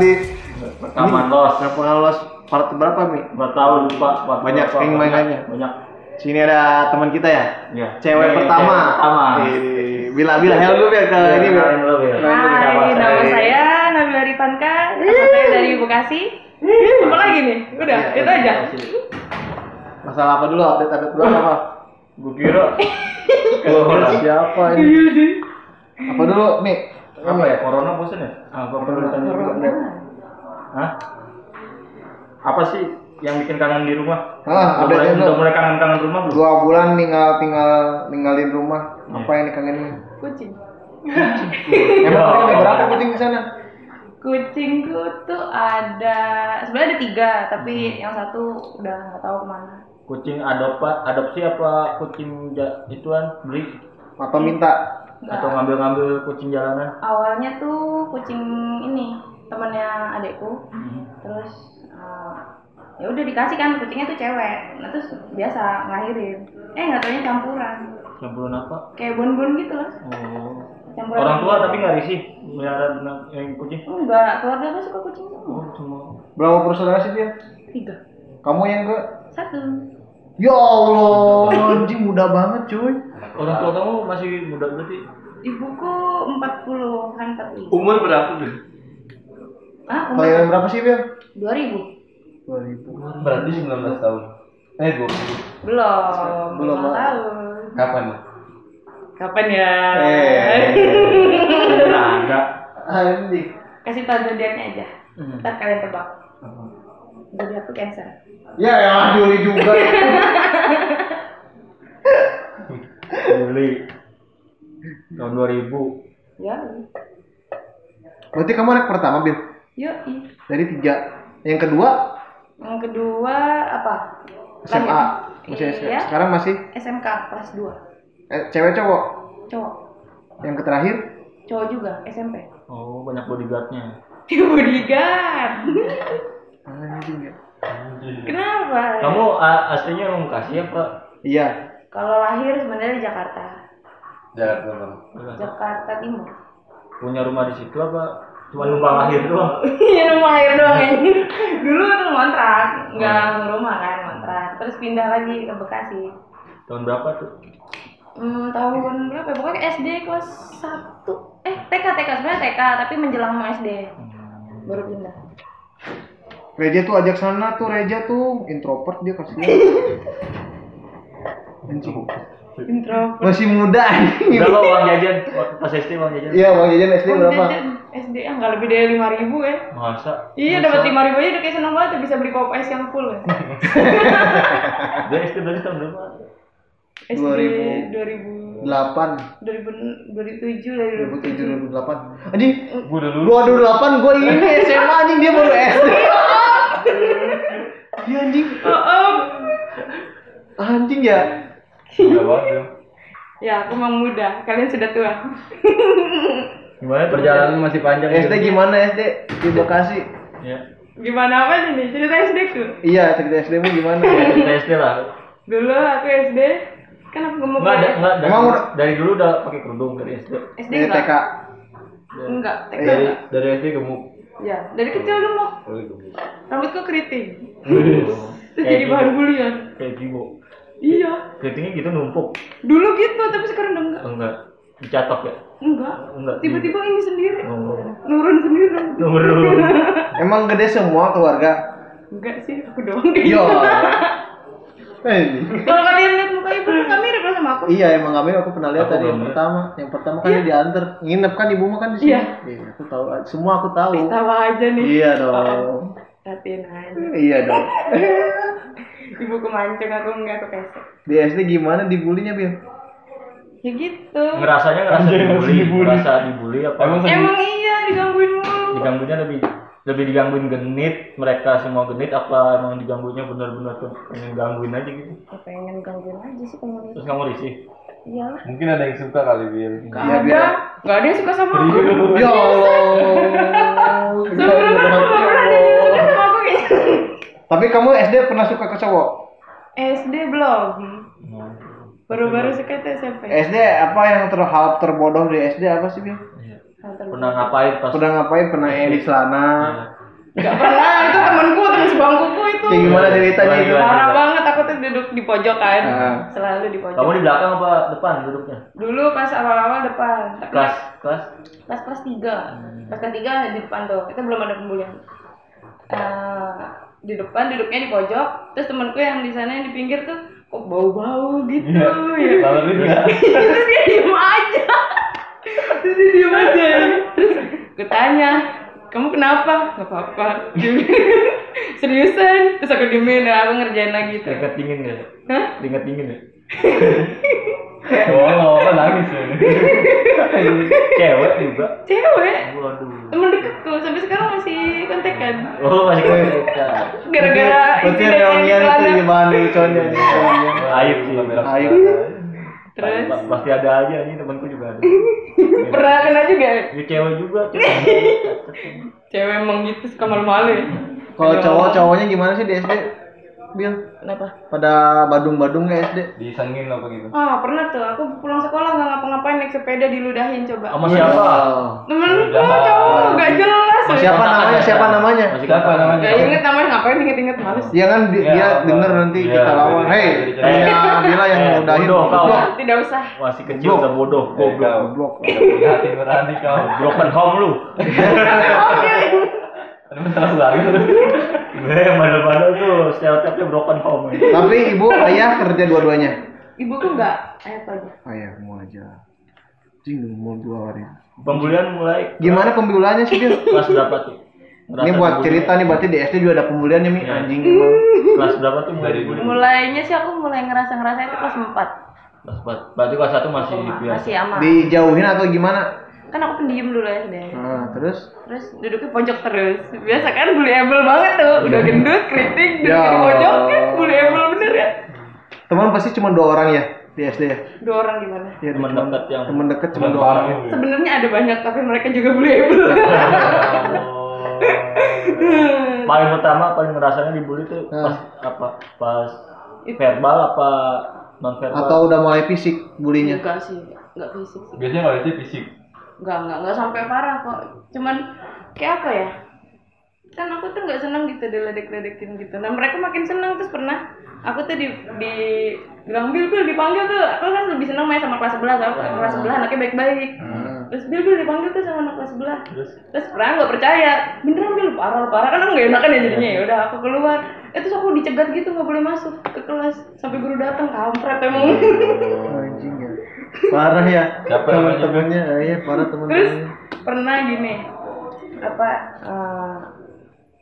di Rekaman los. Rekaman los part berapa Mi? Nggak tahu lupa. Pak. Banyak yang mainannya. Banyak. Sini ada teman kita ya. Iya. Cewek pertama. cewek pertama. Bila bila hell gue biar ke ini biar. Hai, nama saya Nabila Rifanka, nama saya dari Bekasi. Apa lagi nih? Udah, Iya, itu aja. Masalah apa dulu? Update update dulu apa? Gue kira. Siapa ini? Iya. Apa dulu Mi? Apa ya? Corona bosan ya? Apa perlu ditanya juga? Hah? Apa sih yang bikin kangen di rumah? Ah, udah, mulai, udah mulai kangen-kangen rumah belum? Dua bulan tinggal tinggal ninggalin rumah. Apa yang dikangenin? Kucing. Emang tadi ada berapa kucing di sana? Kucingku tuh ada, sebenarnya ada tiga, tapi yang satu udah nggak tahu ke mana. Kucing adopsi, adopsi apa kucing ja, ituan beli Atau minta? Nggak. atau ngambil-ngambil kucing jalanan? Awalnya tuh kucing ini temannya adekku, Hmm. terus eh, ya udah dikasih kan kucingnya tuh cewek, nah terus biasa ngelahirin. Eh nggak taunya campuran, Campuran apa? kayak bonbon gitu lah. Oh. Campuran. Orang tua tapi nggak risih melihara yang kucing. Enggak, keluarga gue suka kucing semua. Oh, semua. Berapa bersaudara sih dia? Tiga. Kamu yang ke? Satu. Ya Allah, anjing muda banget cuy. Orang tua kamu masih muda berarti? Ibuku 40-an 45. Umur berapa tuh? Ah, umur Kalian berapa sih, Bil? 2000. 2000. Berarti 19 tahun. Eh, 20. Belum. Belum, tahun. Kapan? Kapan ya? Eh. Ada. Anjing. Kasih tahu zodiaknya aja. Hmm. Ntar kalian tebak. Zodiakku Cancer. Ya ya Juli juga. Juli tahun 2000. Ya. Berarti kamu anak pertama, Bil? Yuk. Dari tiga. Yang kedua Yang kedua apa? SMA. Masih SMA. Iya. Sekarang masih SMK kelas 2. eh, cewek cowok. Cowok. Yang terakhir Cowok juga SMP. Oh, banyak bodyguardnya. Bodyguard. anjing ya. Kenapa? Kamu a- aslinya orang Bekasi apa? Iya. Kalau lahir sebenarnya di Jakarta. Jakarta Bang. Jakarta Timur. Punya rumah di situ apa? Cuma numpang lahir doang. Iya rumah air doang ya. Dulu tuh ngontrak, nggak rumah kan ngontrak. Terus pindah lagi ke Bekasi. Tahun berapa tuh? Hmm, tahun berapa? ya? Pokoknya SD kelas 1 Eh TK TK sebenarnya TK tapi menjelang mau SD baru pindah. Reja tuh ajak sana tuh Reja tuh introvert dia kasihan. Anjing. Intro. Masih muda anjing. Berapa uang jajan? Waktu pas SD uang jajan? Iya, Bang Jajan SD berapa? SD ah nggak lebih dari lima ribu ya. Masa? Iya dapat lima ribu aja udah kayak seneng banget bisa beli pop ice yang full ya. Dia SD berarti tahun berapa? SD 2000. 2000 8 2000 2007 dari 2007 2008 anjing Gua dulu. gua 2008 gua ini SMA anjing dia baru SD Iya anjing Oh, oh. anjing ya Udah banget. ya. Ya, aku memang muda. Kalian sudah tua. Gimana? Perjalanan masih panjang. SD gimana SD di Bekasi Ya. Gimana apa nih? Cerita SD ku. iya cerita SD mu gimana Kita SD lah. Dulu aku SD kan aku gemuk banget. enggak dari, Emang dari dulu udah pakai kerudung dari SD. SD dari enggak? TK Enggak, TK Iya. enggak. Dari SD gemuk. Ya, dari kecil gemuk. Oh, gemuk. Rambutku keriting. Terus jadi bahan bulian. Kayak Gibo. Iya. Keritingnya gitu numpuk. Dulu gitu, tapi sekarang udah enggak. Enggak. Dicatok ya? Enggak. Enggak. Tiba-tiba ini sendiri. Oh. Nurun sendiri. Dulu. emang gede semua keluarga Enggak sih, aku doang iya Eh, ini. Kalau kalian lihat muka ibu enggak mirip lah sama aku. iya emang kami aku pernah lihat Aku tadi yang pertama yang pertama kan dia diantar nginep kan ibu mah kan di sini Iya. iya aku tahu semua aku tahu Tawa aja nih. iya dong Hatiin aja. iya dong Ibu kemancing aku enggak aku pesek. di SD gimana dibulinya Bil Ya gitu. Ngerasanya ngerasa dibully, ngerasa dibully apa? Emang Emang iya digangguin mulu. diganggunya lebih lebih digangguin genit mereka semua genit apa emang diganggunya benar-benar tuh pengen gangguin aja gitu Ya pengen gangguin aja sih kamu terus kamu risih Iya. Mungkin ada yang suka kali Bil. Gak Iya, ada. Gak ada yang suka sama aku. ya Allah Sebenarnya aku gak pernah ada yang suka sama aku tapi kamu SD pernah suka ke cowok SD belum. Baru-baru suka tuh SMP. SD apa yang terhal terbodoh di SD apa sih Bil Iya. hal terburuk. Pernah ngapain pas Pernah ngapain? Pernah edit celana? Nggak pernah, itu temenku, temen sebangkuku itu. Kayak gimana ceritanya itu? Parah banget, aku tuh duduk di pojok kan. Ah. Selalu di pojok. Kamu di belakang apa depan duduknya? Dulu pas awal-awal depan. Tapi Kelas kelas kelas kelas tiga kelas kelas tiga di depan tuh itu belum ada pembulian Eh, di depan duduknya di pojok terus temanku yang di sana yang di pinggir tuh kok bau-bau gitu ya terus dia diem aja terus dia diem aja terus gue tanya kamu kenapa nggak apa-apa seriusan terus aku diemin nah, aku ngerjain lagi tuh keringet dingin ya? Hah? Keringet dingin ya? Oh, apa nangis ya. Cewek juga. cewek Waduh. temen deketku sampai sekarang masih kontekan Oh masih kontekan. gara-gara yang reunian di itu gimana lucunya nih. Aib sih. Aib. terus Pa- Pasti ada aja nih temanku juga ada. pernah kena juga Ya cewek juga. cewek. cewek emang gitu suka malu-malu ya Kalau Aduh. cowok-cowoknya gimana sih di SD? Bil, kenapa pada badung-badung nggak SD? Disengin apa gitu. ah pernah tuh aku pulang sekolah nggak ngapa-ngapain naik sepeda diludahin coba Sama siapa? temenku cowok gak jelas ya. Siapa namanya? Siapa namanya? Masih Siapa namanya? Gak inget namanya ngapain inget-inget males Dia kan di- Ya, dia apa? denger nanti Iya, kita lawan. Hei, punya Bila yang Eh, ngudahin. bodoh kau. Tidak usah Masih kecil udah bodoh. Goblok. Goblok. Hati berani kau. Broken home lu. Ada masalah banget. Gue mana-mana tuh stereotipnya broken home. ya. Tapi ibu, ayah kerja dua-duanya. ibuku nggak ayat aja Ayah mau aja. Cing mau dua hari. Pembulian mulai Gimana pembulannya sih Bil? kelas berapa tuh? Ngerasa Ini buat cerita nih berarti di SD juga ada pembuliannya Mi Iya. anjing emang. Kelas berapa tuh mulai dibully? mulainya sih aku mulai ngerasa-ngerasa itu kelas 4 Kelas empat. Berarti kelas satu masih biasa. masih aman Dijauhin atau gimana? Kan aku pendiam dulu SD Nah, terus terus duduknya pojok terus biasa kan bullyable banget tuh udah gendut keriting duduk Ya. di pojok kan bullyable bener ya teman pasti cuma dua orang ya di SD ya? dua orang gimana Ya, Teman dekat yang teman dekat cuma dua orang. parah. sebenarnya ada banyak tapi mereka juga bullyable paling pertama paling ngerasanya dibully tuh pas apa? Pas verbal apa non verbal? Atau udah mulai fisik bulinya? enggak sih enggak fisik sih Biasanya kalau itu fisik. Enggak enggak enggak sampai parah kok. Cuman kayak apa ya? Kan aku tuh nggak seneng gitu diledek-ledekin gitu. Nah mereka makin seneng terus pernah aku tuh di di bilang bil bil dipanggil tuh. Aku kan lebih seneng main sama kelas sebelah aku kelas sebelah anaknya baik-baik. Terus bil bil dipanggil tuh sama anak kelas sebelah Terus? Terus pernah nggak percaya. Beneran bil? Parah parah. Kan aku nggak enakan ya jadinya. Ya udah aku keluar. Eh terus aku dicegat gitu nggak boleh masuk ke kelas. Sampai guru datang kampret emang. Oh, ya. Parah ya. Teman-temannya, ah, iya parah terus teman-temannya. pernah gini apa eh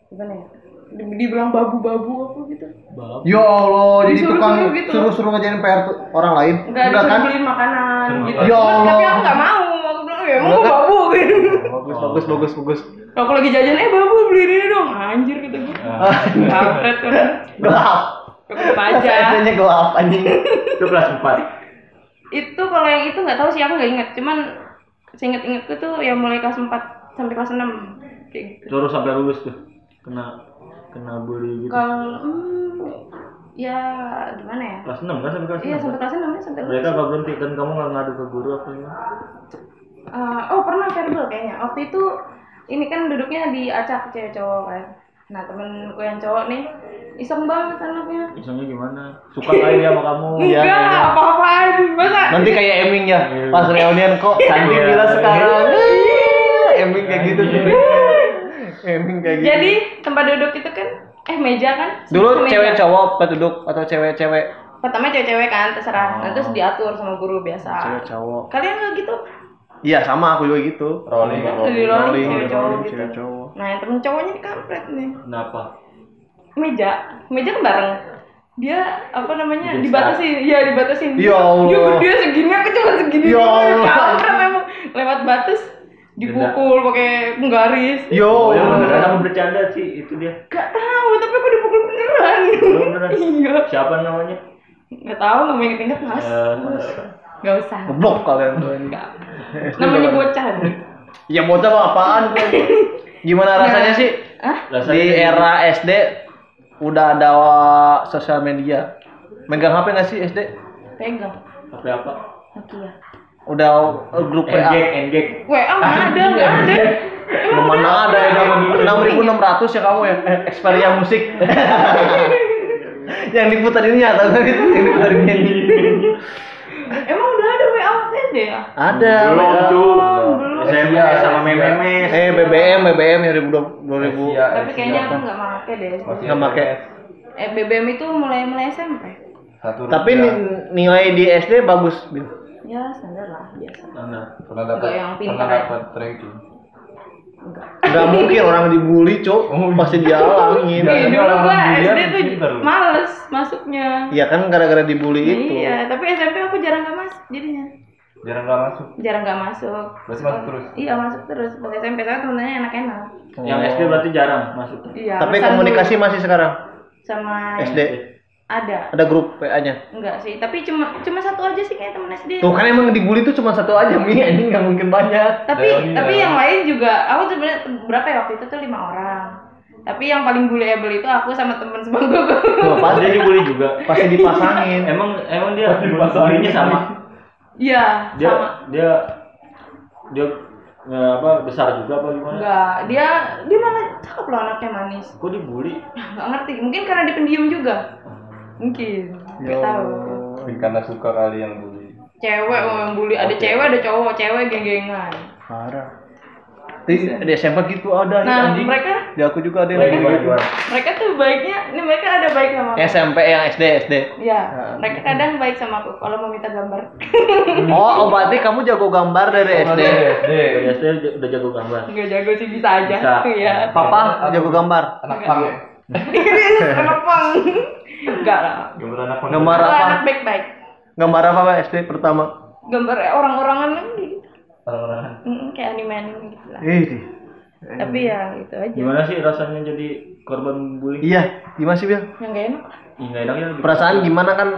gimana ya Di- dibilang babu-babu apa gitu bab. Ya Allah, jadi Disuruh-suruh tukang gitu. suruh-suruh ngerjain PR tuh orang lain. enggak disuruh beliin makanan gitu Ya Cuman, tapi Allah. aku nggak mau aku bilang ya emang Enggak gua kan? babu gitu Bagus, bagus, bagus, bagus. aku lagi jajan eh babu beliin ini dong anjir gitu kampret kan Gelap. Cukup aja SD-nya gelap anjing. Itu kelas empat. Itu kalau yang itu nggak tahu sih aku nggak inget cuman seinget-ingetku tuh yang mulai kelas 4 sampai kelas 6 kayak gitu Terus sampai lulus tuh. Kena kena bully gitu. kalau hmm, ya gimana ya Kelas 6 kan sampai kelas 6. iya sampai kelas 6 ya sampai lulus Mereka nggak berhenti dan kamu nggak ngadu ke guru apa gimana? Eh, oh pernah verbal kayaknya waktu itu ini kan duduknya di acak cewek cowok kan nah temenku yang cowok nih iseng banget anaknya Isengnya gimana? Suka kali dia sama kamu? Iya, enggak iya. apa-apaan masa Nanti kayak Eming ya, pas reunian kok cantik Iya. bila sekarang. Eming kayak gitu sih. Eming kayak gitu. jadi tempat duduk itu kan eh meja kan Dulu cewek cowok pas duduk atau cewek-cewek? pertama cewek-cewek kan terserah nah, terus diatur sama guru biasa Cewek cowok. kalian nggak gitu Iya sama aku juga gitu. Rolling. Di rolling, cewek cowok rolling, gitu. cewek cowok. nah yang temen cowoknya di kampret nih Kenapa? meja meja kan bareng dia apa namanya dibatasin iya dibatasin Ya Allah. dia gede segini aku cuma segini Ya. Allah. kampret emang lewat batas dipukul pakai penggaris Yo. Oh, yang beneran aku bercanda sih itu dia. gak tahu tapi aku dipukul beneran Oh, beneran. iya Siapa namanya? nggak tahu nggak mau inget-inget mas Eh, nggak usah Goblok kalian tuh. nggak namanya bocah Ya bocah mah apaan? Gimana rasanya sih di era SD udah ada sosial media? Megang HP nggak sih SD? pegang HP apa? Nokia udah eh, grup WA. Engage. WA mana ada nggak ada Belum mana ada ya enam ribu enam ratus ya kamu ya eh, Xperia musik. yang diputar ini ya tahu nggak itu yang diputar ini. emang udah ada ya Ada. Belum, WA. Cuk. belum. SMS sama memes. Eh BBM BBM yang ribu dua ribu Asia, tapi kayaknya aku nggak make deh Masih nggak pakai. eh BBM itu mulai mulai SMP Satu Tapi nilai di SD bagus. Bin. ya standar lah biasa Mana? pernah dapat Enggak yang pintar pernah ya. dapat ranking. enggak Gak mungkin orang dibully, Cuk. Pasti dialangin. Iya. Ih, dulu orang gua SD tuh males masuknya Iya kan gara-gara dibully itu. iya tapi SMP aku jarang nggak masuk jadinya Jarang nggak masuk. jarang nggak masuk Berarti masuk terus. iya masuk terus pas SMP saya temennya enak-enak Yang SD berarti jarang masuk. iya Tapi komunikasi dulu masih sekarang. sama SD. ada Ada grup PA-nya. enggak sih tapi cuma cuma satu aja sih kayak temen SD Tuh kan emang dibully tuh cuma satu aja, Mi. Ini nggak mungkin banyak. tapi Dari tapi ya. yang lain juga aku sebenarnya berapa ya waktu itu tuh lima orang tapi yang paling bullyable itu aku sama temen sebangku Tuh, Pas pasti dia dibully juga. pasti dipasangin. Emang emang dia Pasti dipasangin. sama. Iya Dia sama dia dia eh, apa besar juga apa gimana? enggak dia dia malah cakep loh anaknya manis Kok dibully? nggak ngerti mungkin karena dia pendiam juga mungkin nggak tahu Mungkin Karena suka kali yang bully. cewek oh, yang bully ada cewek ada cowok cewek geng-gengan Parah. Di, di SMP gitu ada nah anjing. mereka Di aku juga ada yang bully gitu. mereka tuh baiknya ini mereka ada baik sama aku SMP yang SD SD. ya mereka kadang baik sama aku kalau mau minta gambar Oh, oh berarti kamu jago gambar dari SD. SD. Dari SD udah jago gambar. nggak jago sih bisa aja Bisa. iya Papa jago gambar. Anak pang ya. anak pang enggak lah Gambar anak pang. Gambar Aku apa? anak baik-baik Gambar apa Pak SD pertama? gambar orang-orangan kan gitu Orang-orang. Mm, kayak anime-anime gitu lah Eh, di. tapi ya gitu aja Gimana sih rasanya jadi korban bully? Iya, gimana sih, Bil? yang gak enak lah Ih, nggak enak ya. Perasaan gimana kan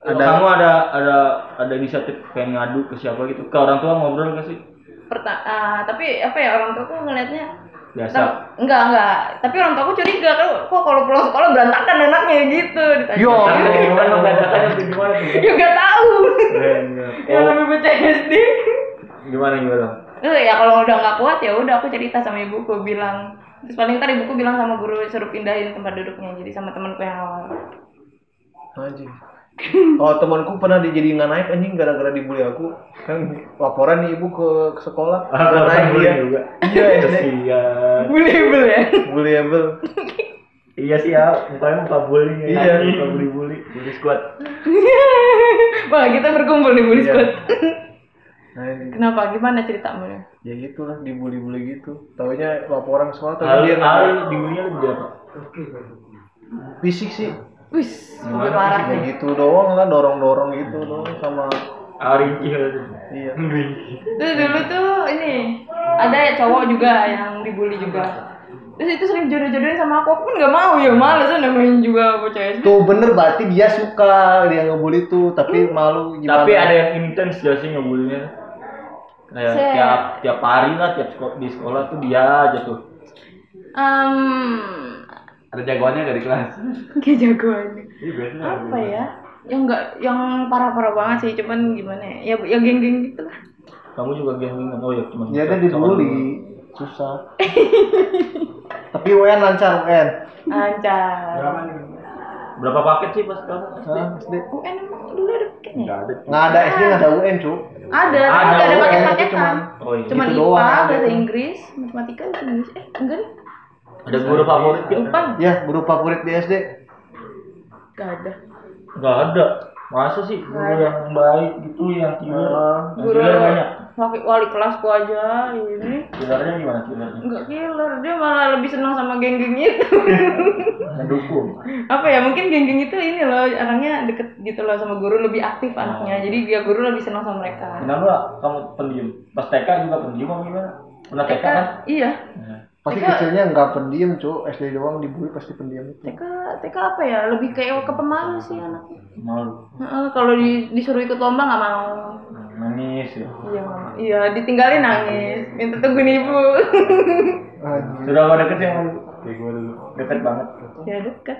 Ada. ada Kamu ada ada ada inisiatif pengen ngadu ke siapa gitu? Ke orang tua ngobrol nggak sih? Perta ah, tapi apa ya orang tua aku ngelihatnya Biasa. Tam- enggak enggak tapi orang tua aku curiga kan kok kalau pulang sekolah berantakan anaknya gitu ditanya Yo. Gimana berantakan gimana tuh? ya nggak tahu ya. yang namanya baca SD gimana gimana? Eh, ya kalau udah nggak kuat ya udah aku cerita sama ibuku bilang terus paling ntar ibuku bilang sama guru suruh pindahin tempat duduknya jadi sama temanku yang awal anjing. Oh temanku pernah dijadiin nggak naik anjing gara-gara dibully aku kan laporan nih ibu ke, ke sekolah nggak naik dia juga. iya SD Kasihan. bullyable ya bullyable Iya sih ya, mukanya muka bully ya. Iya. muka bully bully, bully squad. wah kita berkumpul nih bully Iya. squad Anjing. kenapa gimana ceritamu nih ya gitulah dibully-bully gitu taunya laporan sekolah tapi dia naik. dibully lebih apa? fisik sih wis udah parah nih gitu doang lah dorong-dorong gitu doang sama rinci gitu. iya Terus dulu tuh ini ada ya cowok juga yang dibully juga. Terus itu sering jodoh-jodohin sama aku, aku pun nggak mau ya males namanya juga bocah SD. tuh bener berarti dia suka dia ngebully tuh tapi malu gimana Tapi ada yang intens gak sih ngebulinya? Kayak Se- tiap tiap hari lah, tiap sekolah, di sekolah tuh dia aja tuh. Um, Ada jagoannya dari kelas. kayak jagoan. Iya biasanya. Apa ya? Yang enggak yang parah-parah banget sih, cuman gimana ya? Ya, ya geng-geng gitu lah. Kamu juga geng-gengan. Oh ya, cuma dia kan dibully susah tapi UN lancar UN Lancar. Berapa paket sih pas kamu SD? UN emang dulu ada paketnya? Enggak ada. nggak ada SD nggak ada UN cu Ada, tapi Ada, nggak ada UN, paket-paketan. tapi cuman Oh iya. Cuman IPA, doang ada. bahasa Inggris, matematika, bahasa Inggris. Eh, enggak deh. Ada guru favorit gitu? Lupa. ya guru favorit di SD Gak ada. Enggak ada. Masa sih guru yang baik gitu yang? Ah, Yang Guru killer banyak. Wali, wali kelasku aja ini. Killernya gimana killernya? enggak killer dia malah lebih senang sama geng-geng itu. Mendukung. apa ya mungkin geng-geng itu ini loh orangnya deket gitu loh sama guru lebih aktif anaknya. Jadi dia guru lebih senang sama mereka. Kenapa kamu pendiam? Pas TK juga pendiam apa gimana? Pernah TK kan? iya. Nah, pasti TK kecilnya nggak pendiam cu SD doang dibully pasti pendiam itu. TK TK apa ya? Lebih kayak ke pemalu sih anaknya. Malu. Heeh, kalau di, disuruh ikut lomba nggak mau. Nah, Nangis ya. iya iya ditinggalin nangis minta tungguin ibu. Sudah apa deket lu? Kayak gue dulu. Deket banget. ya deket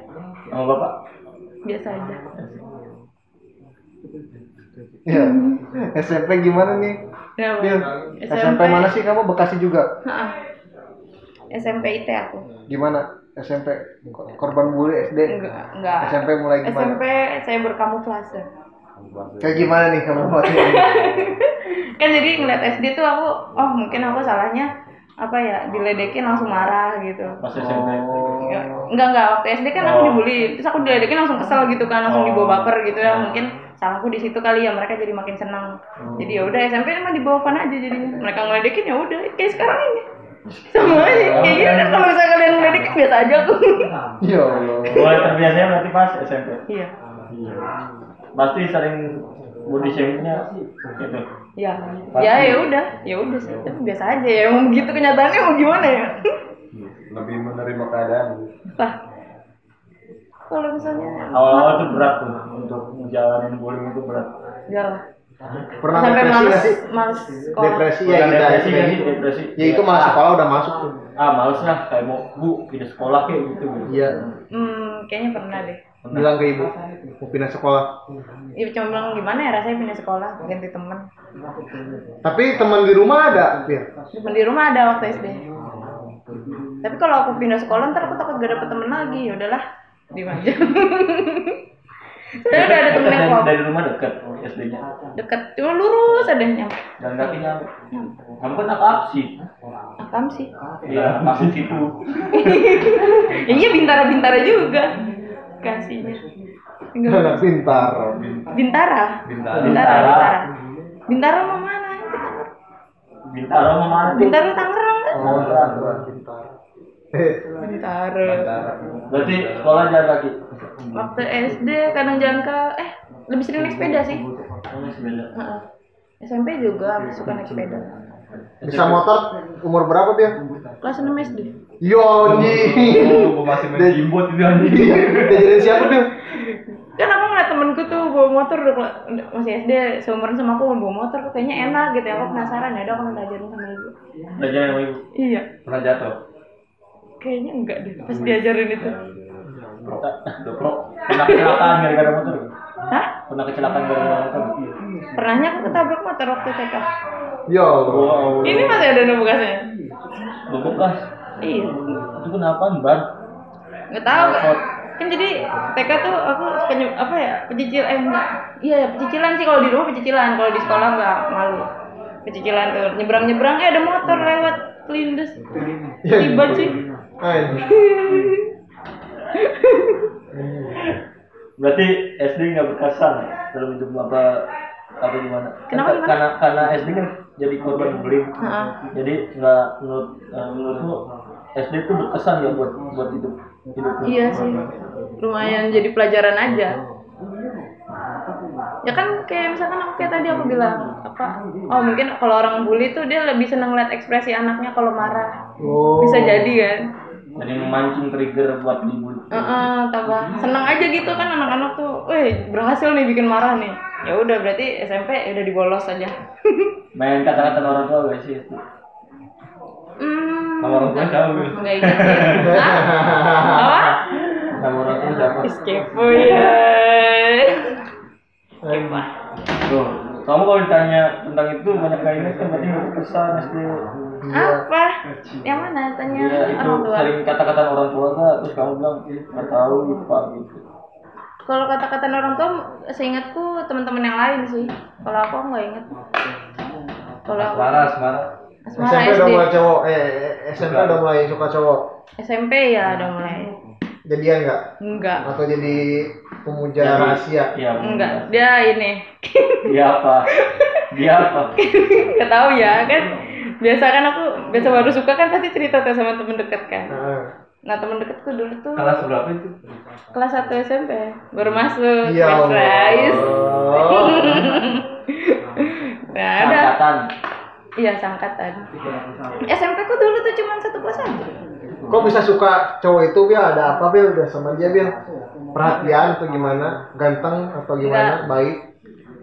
Sama bapak? biasa aja Iya. SMP gimana nih? Ya, Bil, SMP mana sih kamu Bekasi juga? SMP IT aku. Gimana? SMP korban bully SD? Enggak, enggak. SMP mulai gimana? SMP saya berkamuflase. Kayak gimana nih kamu? Kan jadi ngeliat SD tuh aku, oh mungkin aku salahnya apa ya diledekin langsung marah gitu. Pas SMP. Enggak, enggak, enggak. Waktu SD kan aku Oh. dibully, terus aku diledekin langsung kesel gitu kan, langsung dibawa baper gitu ya. Mungkin salahku di situ kali ya, mereka jadi makin senang. Jadi ya udah SMP mah dibawa fun aja jadinya. Mereka ngeledekin ya udah, kayak sekarang ini. Sama aja, kayak gini kan kalau misalnya kalian ngeledekin biasa aja aku. Ya Allah. Mulai terbiasanya berarti pas SMP. Iya. Iya. Pasti sering body shaming-nya gitu. Ya, ya ya udah, ya udah sih. Tapi biasa aja ya, emang begitu kenyataannya mau gimana ya? Lebih menerima keadaan. Wah, kalau misalnya Awal-awal tuh berat tuh untuk menjalanin bullying itu berat. jalan Pernah sampai depresi males nggak sih? males sekolah. Depresi ya kita depresi kan depresi. sih, depresi. Ya itu malah sekolah udah masuk tuh. Ah, males lah kayak mau bu pindah sekolah kayak gitu. Iya. Hmm, kayaknya pernah deh. Bilang ke ibu mau pindah sekolah. Ibu cuma bilang gimana ya rasanya pindah sekolah ganti temen. Tapi teman di rumah ada, Pir. Temen di rumah ada waktu SD. Tapi kalau aku pindah sekolah ntar aku takut gak dapet temen lagi. Ya udahlah, diem aja. Saya udah ada temen yang dari, dari rumah dekat SD-nya. deket, cuma lurus ada nyampe. Dan kakinya kamu kan anak absi. Akam sih. Iya, absi situ. Ya, iya bintara-bintara juga. Kasihnya. Enggak. Pintar. Bintara. Bintara. Bintara. Bintara. Bintara mau mana? Bintaro mau mana? Bintara Tangerang kan? Oh, pintar. Eh, Bintara. Berarti sekolah jalan kaki. Waktu SD kadang jalan ke eh lebih sering naik sepeda sih. Sepeda. Heeh. SMP juga suka naik sepeda. Bisa motor umur berapa, Pir? Kelas 6 SD. Yo. Gua masih main gimbot itu anjing. Diajarin siapa, Pir? Kan aku ngeliat temenku tuh bawa motor udah masih SD seumuran sama aku bawa motor kok kayaknya enak gitu ya aku penasaran ya udah aku minta ajarin sama ibu. Belajar sama ibu. Iya, Pernah jatuh. kayaknya enggak deh pas diajarin itu. Udah pro. Pernah kecelakaan gara-gara motor. Hah? Pernah kecelakaan gara-gara motor. Pernahnya aku ketabrak motor waktu TK. Yo. Wow. Ini masih ada bekasnya. Bekas. Iya. Itu kenapa ban? nggak tahu kan jadi TK tuh aku suka apa ya pecicil eh enggak iya ya pecicilan sih kalau di rumah pecicilan kalau di sekolah nggak malu pecicilan tuh nyebrang nyebrang eh ada motor lewat kelindes ribet sih. Berarti SD nggak berkesan dalam hidup apa apa gimana? Kenapa, gimana? Karena karena SD kan jadi korban bullying. Jadi nggak menurut eh, menurutmu SD itu berkesan ya buat buat hidup hidupmu? iya sih lumayan jadi pelajaran aja ya kan kayak misalkan aku kayak tadi aku bilang apa oh mungkin kalau orang bully tuh dia lebih seneng lihat ekspresi anaknya kalau marah Oh. bisa jadi kan Jadi memancing trigger buat dibully. Heeh, tambah seneng aja gitu kan anak-anak tuh, weh berhasil nih bikin marah nih. Ya udah berarti SMP udah dibolos aja. Main kata-kata orang tua gak sih? Hmm, Sama orang tua siapa? Enggak ingat sih. Apa? Sama orang tua siapa? Kepo ya. Kepo. Tuh, kamu kalau ditanya tentang itu banyak gak ingat kan berarti berkesan SD. Apa? Yang mana? Tanya Iya itu orang tua. sering kata-kata orang tua kan terus kamu bilang nggak tahu gitu pak gitu. Kalau kata-kata orang tua, seingatku teman-teman yang lain sih. Kalau aku nggak inget. Kalau aku Asmara, asmara. Asmara SMP SD. udah mulai cowok, eh SMP udah mulai suka cowok. SMP ya udah mulai. Jadian nggak? Enggak. Atau jadi pemuja Jadi- rahasia? Iya Enggak. Dia ini. Dia apa? Dia apa? Gak tahu ya kan. Biasa kan aku biasa baru suka kan pasti cerita tuh sama temen deket kan. Heeh. Nah temen deketku dulu tuh Kelas berapa itu? kelas 1 SMP baru masuk Ya Surprise. Allah. Nah ada Angkatan. iya sangkatan. SMP ku dulu tuh cuma satu kelas aja. Kok bisa suka cowok itu Bil? Ada apa Bil? Udah sama dia Bil? Perhatian atau gimana? Ganteng atau gimana? Enggak. Baik?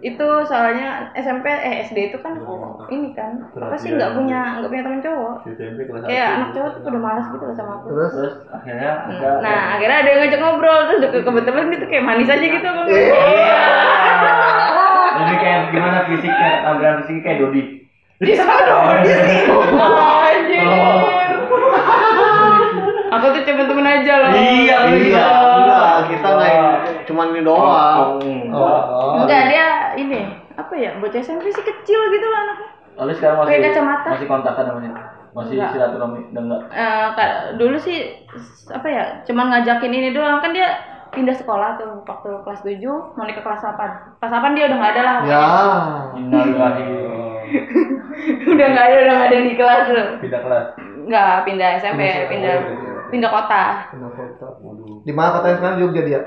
Itu soalnya SMP eh SD itu kan ini kan apa sih nggak punya nggak punya temen cowok. SMP kelas Kayak anak cowok tuh udah malas gitu sama aku. Terus? Terus akhirnya ada Nah, akhirnya ada yang ngajak ngobrol terus ke- kebetulan dia tuh kayak manis aja gitu aku. Iya. fisiknya, tampilan fisiknya kayak Dodi. Di sana di sini. Anjir. Aku tuh cuma temen aja loh. Iya, Iya, enggak, kita nggak cuman ini doang. Oh. Enggak dia ini apa ya bocah SMP sih kecil gitu lah anaknya. Lalu sekarang masih Pakai kacamata. masih kontakan namanya. Masih Enggak. silaturahmi dan enggak. Eh, dulu sih apa ya cuman ngajakin ini doang kan dia pindah sekolah tuh waktu kelas 7 mau naik ke kelas 8 kelas 8 dia udah nggak ada lah Ya. Innalillahi. udah nggak ada udah nggak ada di kelas tuh Pindah kelas. nggak pindah SMP pindah pindah kota Di mana katanya sekarang Jogja dia?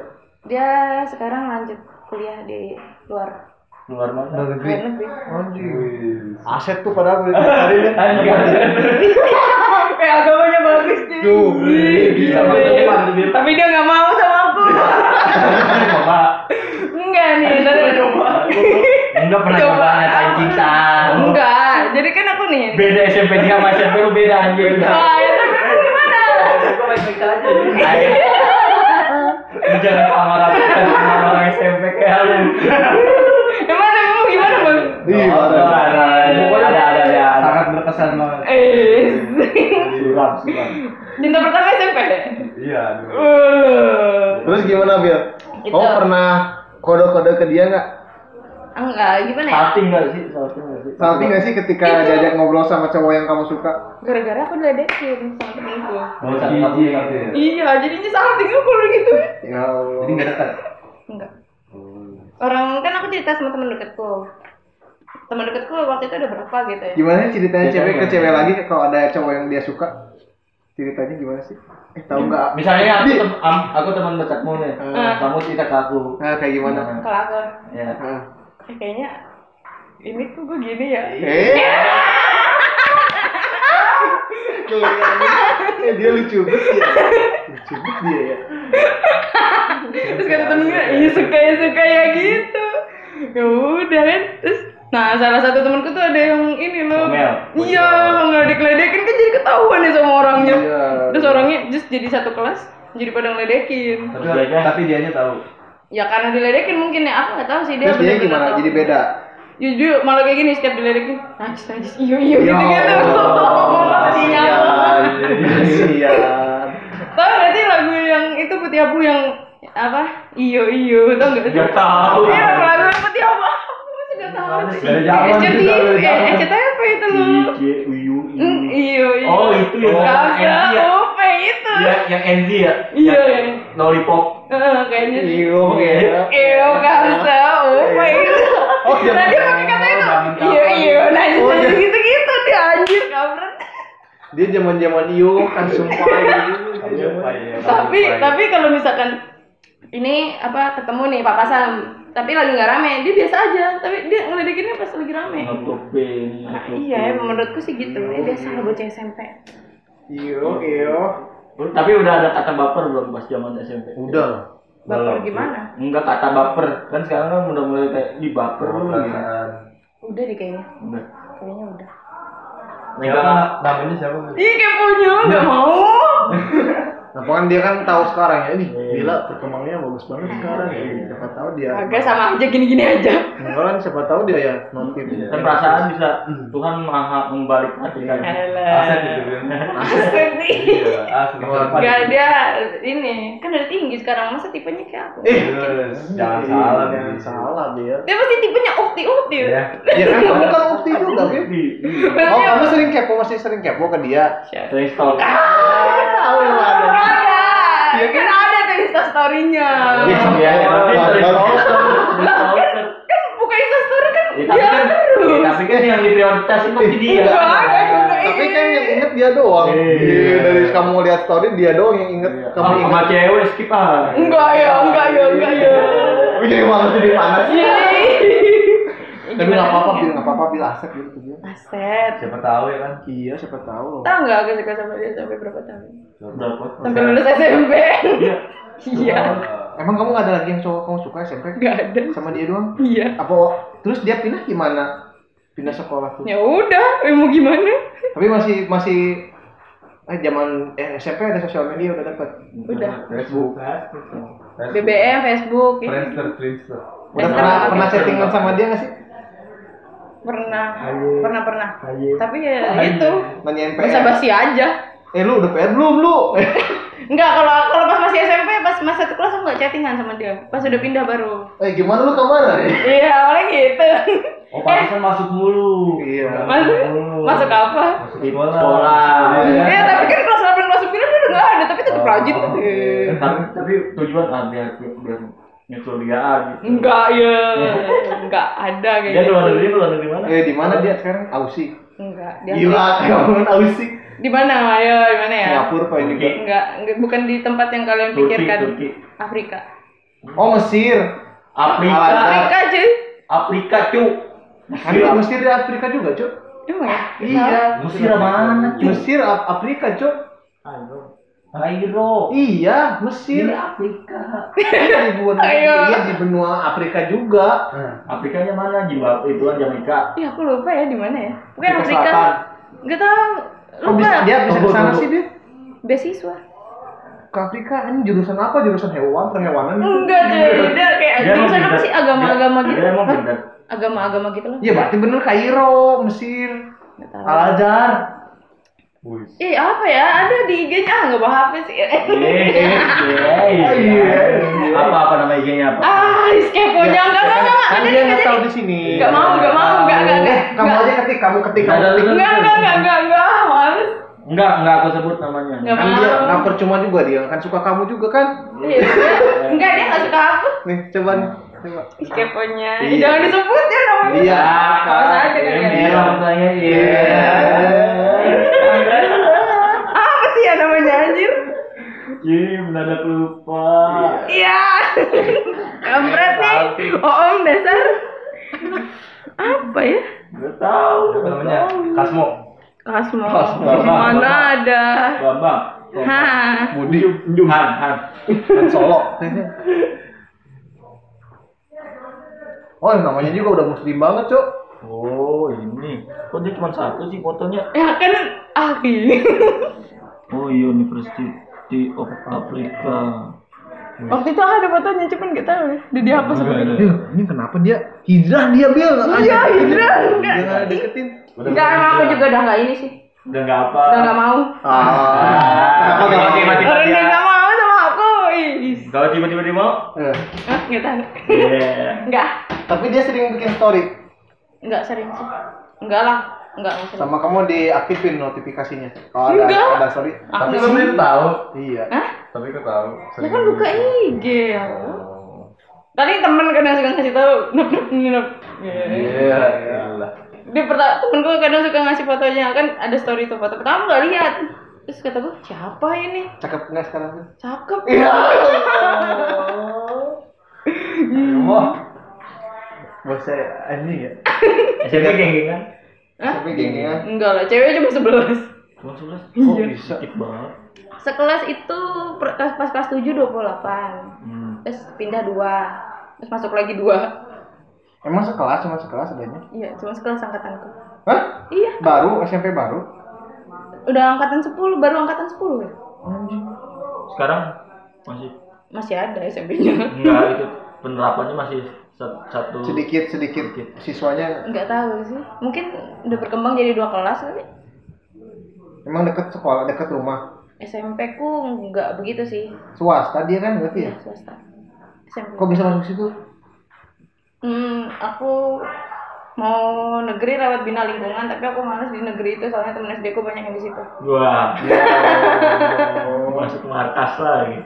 dia sekarang lanjut kuliah di luar Luar mana? Luar negeri. luar negeri Anjir. Aset tuh padahal gue cari deh. eh agamanya bagus cuy Tuh. Bisa Bil. tapi dia nggak mau sama aku Coba. enggak nih tadi Enggak pernah Coba. coba nyatain cinta. enggak jadi kan aku nih Beda SMP dia sama SMP lu beda anjing. Wah, ya tapi aku gimana? Kok baik-baik aja. Lu jangan sama sama orang SMP kayak lu. Emang kamu gimana bang? Iya, ada. ada, ada, ada, ada, ada. Sangat berkesan banget. Eh, Suram, suram. cinta pertama SMP. Iya. Uh, Terus gimana, Bil? Itu. Oh, pernah kode-kode ke dia nggak? Enggak, gimana ya? Salting enggak sih? Salting enggak sih? Salting nggak sih ketika Itu. diajak ngobrol sama cowok yang kamu suka? Gara-gara aku diledekin sama temenku. Oh, jijik gitu ya. Iya, jadinya salting aku kalau gitu. Ya Allah. Jadi nggak dekat. Enggak. Orang kan aku cerita sama temen deketku. Temen deketku waktu itu ada berapa gitu ya? Gimana sih ceritanya Ya, cewek ke cewek. lagi kalau ada cowok yang dia suka? Ceritanya gimana sih? Eh, tahu nggak? Misalnya aku, Di- tem aku teman dekatmu nih. Ah. Kamu cerita ke aku. Nah, kayak gimana? Kalau aku, Ya. Nah. Eh, kayaknya ini kok gue gini ya? Eh. Eh, dia lucu banget ya. Lucu banget dia ya. terus kata temen gue iya suka ya suka ya gitu ya udah kan terus nah salah satu temanku tuh ada yang ini loh iya mau ngeledek-ledekin kan jadi ketahuan nih sama orangnya Iya. terus orangnya just jadi satu kelas jadi pada ngeledekin Tapi tapi dianya tahu. Ya karena diledekin mungkin ya aku nggak tahu sih dia Terus dia gimana? tahu. Jadi beda. Dia malah kayak gini setiap diledekin najis najis iyo iyo Ya gitu gitu Allah, Sial. Kasihan. tau gak sih lagu yang itu putih abu yang apa iyo iyo tau gak sih Nggak tahu. Iya, lagu yang putih abu aku masih gak tahu sih SCTV dari eh. SCTV itu loh Hmm, iyo iyo Oh, itu Gak ya? usah upe itu. Ya, yang NZ ya? Iya. Yang Lollipop. Kayaknya sih. Iyo ya. iyo gak usah upe itu Oh, nah dia pakai kata itu? Iyo iyo nah Oh, iya. gitu gitu dia anjir kampret. Dia zaman-zaman iyo kan sumpah gitu. tapi tapi kalau misalkan ini apa ketemu nih papasan tapi lagi nggak rame dia biasa aja. Tapi dia ngeledekinnya pas lagi rame. Nutupin. iya ya menurutku sih gitu. Ya biasa lah bocah SMP Iyo, iyo. Tapi udah ada kata baper belum pas zaman SMP? Udah lah. baper gimana Enggak kata baper. Kan sekarang kan udah mulai kayak di baper lu gitu. udah deh kayaknya Udah. kayaknya udah Siapa namanya siapa? ih keponya nggak mau Nah, kan dia kan tahu sekarang ya, ini gila perkembangannya bagus banget sekarang ya. Siapa tahu dia. agak sama aja gini gini aja Enggak kan siapa tahu dia ya notif. Kan perasaan bisa Tuhan maha membalik hati kan. Aset itu kan. Aset nih Iya, asli. Gak dia ini kan udah tinggi sekarang masa tipenya kayak aku Eh, Jangan salah. Jangan salah dia. dia pasti tipenya ukti ukti Ya. Ya kan kamu kan ukti juga, Bib. Oh, kamu sering kepo, masih sering kepo ke dia. Sering stalk. Tahu yang ada. ada Iya kan ada tuh insta storynya Iya, Iya, stalker. kan buka insta story kan Ya, tapi dia kan, terus tapi kan yang diprioritasin pasti dia. Enggak ada juga Tapi kan yang inget dia doang. Iya. Iya, dari kamu lihat story dia doang yang inget. Iya. Kamu Ah, sama inget. cewek skip ah. enggak ya enggak ya enggak ya Jadi malah jadi panas. Yeay. Tapi nggak apa-apa, bil nggak apa-apa, bil aset gitu dia. aset Siapa tahu ya kan. Iya, siapa tahu loh. tahu nggak aku suka sama dia sampai berapa tahun Berapa? sampai lulus SMP Iya. iya Emang kamu nggak ada lagi yang cowok kamu suka SMP? nggak ada Sama dia doang? iya Apa terus dia pindah gimana? Pindah sekolah tuh. ya udah eh, mau gimana Tapi masih masih eh zaman eh, SMP ada sosial media udah dapet. udah Facebook. BBM Facebook. Friendster, Friendster. Udah pernah pernah settingan sama dia nggak sih? Pernah Ayo. pernah pernah Ayo. tapi ya itu basa PR. basi aja Eh lu udah PR belum lu? Enggak, kalau kalau pas masih SMP, pas masih satu kelas aku nggak chattingan sama dia. Pas udah pindah baru. eh gimana lu ke mana? Iya, awalnya gitu. Oh, pantesan masuk mulu. Iya. Masuk, masuk apa? Sekolah. Iya, tapi kan kelas 8, kelas 9 dia udah nggak ada, tapi tetap rajin. Eh, tapi tapi tujuan biar biar nyusul dia gitu Enggak ya, enggak ada kayak dia keluar negeri keluar negeri mana Eh di mana dia sekarang? Aussie. Enggak, dia Gila, kamu Aussie. di mana? Ayo, di mana ya? Singapura paling juga. Enggak, enggak, bukan di tempat yang kalian Turki pikirkan. Turki Afrika. Oh Mesir. Afrika Afrika cuy. Afrika cu Ada Mesir di Afrika juga, Cuk. Emang ya? Iya. Mesir mana Mesir Af- Afrika, Cuk. Kairo Iya, Mesir. Afrika Iya, di benua, Ayo. iya, di benua Afrika juga. Afrikanya mana Zimbabwe itu kan Jamaika Iya, aku lupa ya di mana ya. Bukan Afrika Afrika. Selatan. Enggak tahu. Kok bisa Lupa. dia bisa ke sana sih dia? Beasiswa. Ke Afrika ini jurusan apa? Jurusan hewan, perhewanan gitu. Enggak deh, dia kayak Dia jurusan apa sih agama-agama gitu. dia emang. Agama-agama gitu loh. Iya, berarti bener Kairo, Mesir. Nggak tahu. Al Azhar. Eh, apa ya? Ada di IG-nya ah, enggak bawa HP sih. Eh, eh, eh. apa apa nama IG-nya apa ah, keponya enggak enggak enggak. Kan Ada dia di nggak tahu di- sini. Enggak mau, enggak mau, enggak enggak enggak. Kamu Enggak. aja ketik, kamu ketik, kamu Nggak, ketik. Enggak enggak enggak enggak enggak. Males. enggak enggak aku sebut namanya Enggak Kan dia mau. nggak percuma juga dia, kan suka kamu juga kan? Iya, enggak dia enggak suka aku. Nih, coba nih. Coba. Ih, keponya. Iya. Jangan disebut ya namanya. Iya. Awas aja kan Iya, ya. orang tuanya iya Apa sih ya namanya anjir? Iya, mendadak lupa. Iya. Kampret nih. Oh, om dasar. Apa ya? Gak tahu. Namanya? Kasmo. Kasmo. Kasmo. Mana ada? Bambang. Hah. Budi. Han, Han. Kan Solo. Oh, namanya juga udah muslim banget, Cok. Oh, ini. Kok dia cuma satu sih fotonya? Ya kan ahli. Oh, iya, University of Africa. Waktu itu ada fotonya, cuman nggak tahu deh. Udah dihapus apa ada. Ih, ini kenapa dia hijrah dia Bil? Iya, hijrah. Enggak. Dia nggak deketin. Enggak, emang aku juga udah nggak ini sih. Udah nggak apa. Udah nggak mau. Ah, Kenapa nggak mati mati Orang dia ya? nggak mau sama aku. Ih. Kalau tiba-tiba dia mau? Eh, Ah, nggak tahu. Iya. Enggak. Tapi dia sering bikin story. Enggak sering sih. Enggak lah. Enggak, enggak. Sama kamu diaktifin notifikasinya. Kalau ada Enggak. ada story. Aku Tapi sih. kan dia tahu. Iya. Hah? Tapi kau tahu. Ya kan buka IG ya. Tadi temen kadang suka ngasih tahu, nup nup nup. Iya, iyalah. Dia pertama temenku kadang suka ngasih fotonya kan ada story tuh foto pertama nggak lihat. Terus kata gue siapa ini? Cakep nggak sekarang? Cakep. Wah, Bos saya anjing ya. SMP geng kan? Hah? Tapi gengnya Enggak lah, cewek cuma sebelas. Cuma sebelas. kok bisa? Dikit banget. Sekelas itu pas pas kelas 7 28. Hmm. Terus pindah dua. Terus masuk lagi dua. Emang sekelas cuma sekelas adanya? Iya, cuma sekelas angkatanku. Hah? Iya, Baru SMP baru? udah angkatan 10, baru angkatan 10 ya. Sekarang masih Masih ada SMP-nya. enggak itu penerapannya masih satu Sedikit sedikit siswanya Enggak tahu sih. Mungkin udah berkembang jadi dua kelas kali. emang deket sekolah, deket rumah. SMP ku enggak begitu sih. Swasta dia kan berarti ya? Iya, swasta. SMP. Kok bisa masuk situ? Hmm, aku mau negeri lewat bina lingkungan, tapi aku males di negeri itu soalnya temen SD ku banyak yang di situ. Wah, masuk markas lagi.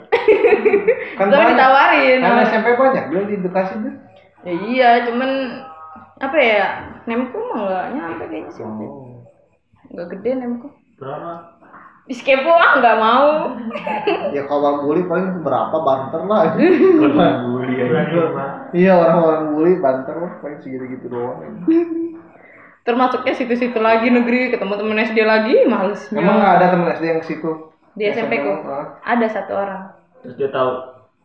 Kan banyak. ditawarin. Kan SMP banyak dia di Bekasi tuh. Ya iya, cuman apa ya? Nemku mah enggak nyampe kayaknya sih. waktu itu. Enggak gede nemku. Berapa? Di skepo ah enggak mau. Ya kalau bully paling berapa banter lah. Kalau bully aja. iya orang-orang bully banter lah paling segitu-gitu doang. Termasuknya situ-situ lagi negeri, ketemu temen SD lagi, males. Emang nggak ada temen SD yang ke situ? Di SMP ku Ah. ada satu orang. Terus dia tahu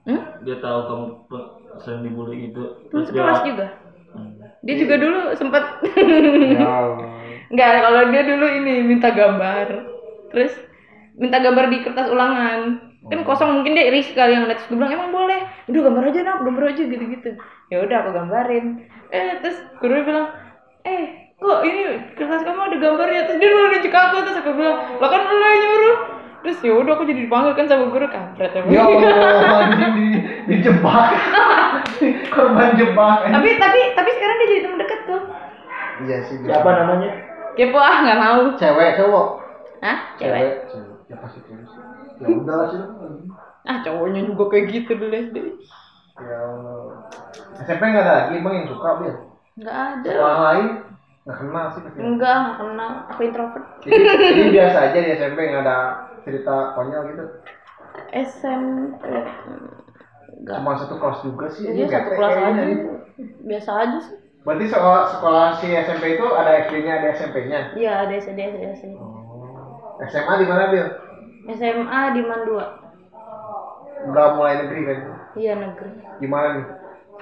Hmm? dia tahu kamu sering dibully itu. Terus dia sekelas juga. Hmm. Dia juga dulu sempat Ya. Enggak, kalau dia dulu ini minta gambar. Terus minta gambar di kertas ulangan. Kan kosong mungkin dia risih kali yang gue bilang emang boleh. Udah gambar aja nak, gambar aja gitu-gitu. Ya udah aku gambarin. Eh terus guru bilang, "Eh, kok ini kertas kamu ada gambarnya terus dia malah nunjuk aku terus aku bilang lo kan lo yang nyuruh terus ya udah aku jadi dipanggil kan sama guru kampret emang Ya Allah, anjing di dijebak. Korban jebak. tapi tapi tapi sekarang dia jadi teman dekat tuh Iya sih. Siapa namanya? kepo ah nggak mau Cewek, cowok. Hah? Cewek? Cewek. Ya pasti cewek sih. Ya udah lah sih. Ah cowoknya juga kayak gitu dulu SD Ya Allah. SMP nggak ada lagi bang yang suka Bil. Nggak ada Orang lain nggak kenal sih. Enggak, nggak kenal Aku introvert Jadi, jadi biasa aja di SMP nggak ada cerita konyol gitu. SMP Enggak Cuma satu kelas juga sih. Iya ini satu kelas aja nih. Biasa aja sih Berarti sekolah, sekolah si SMP itu ada SD-nya, ada SMP-nya. Iya ada SD, SD, SD SMA di mana Bil? SMA di Mandua Udah mulai negeri kan? Iya negeri Gimana nih?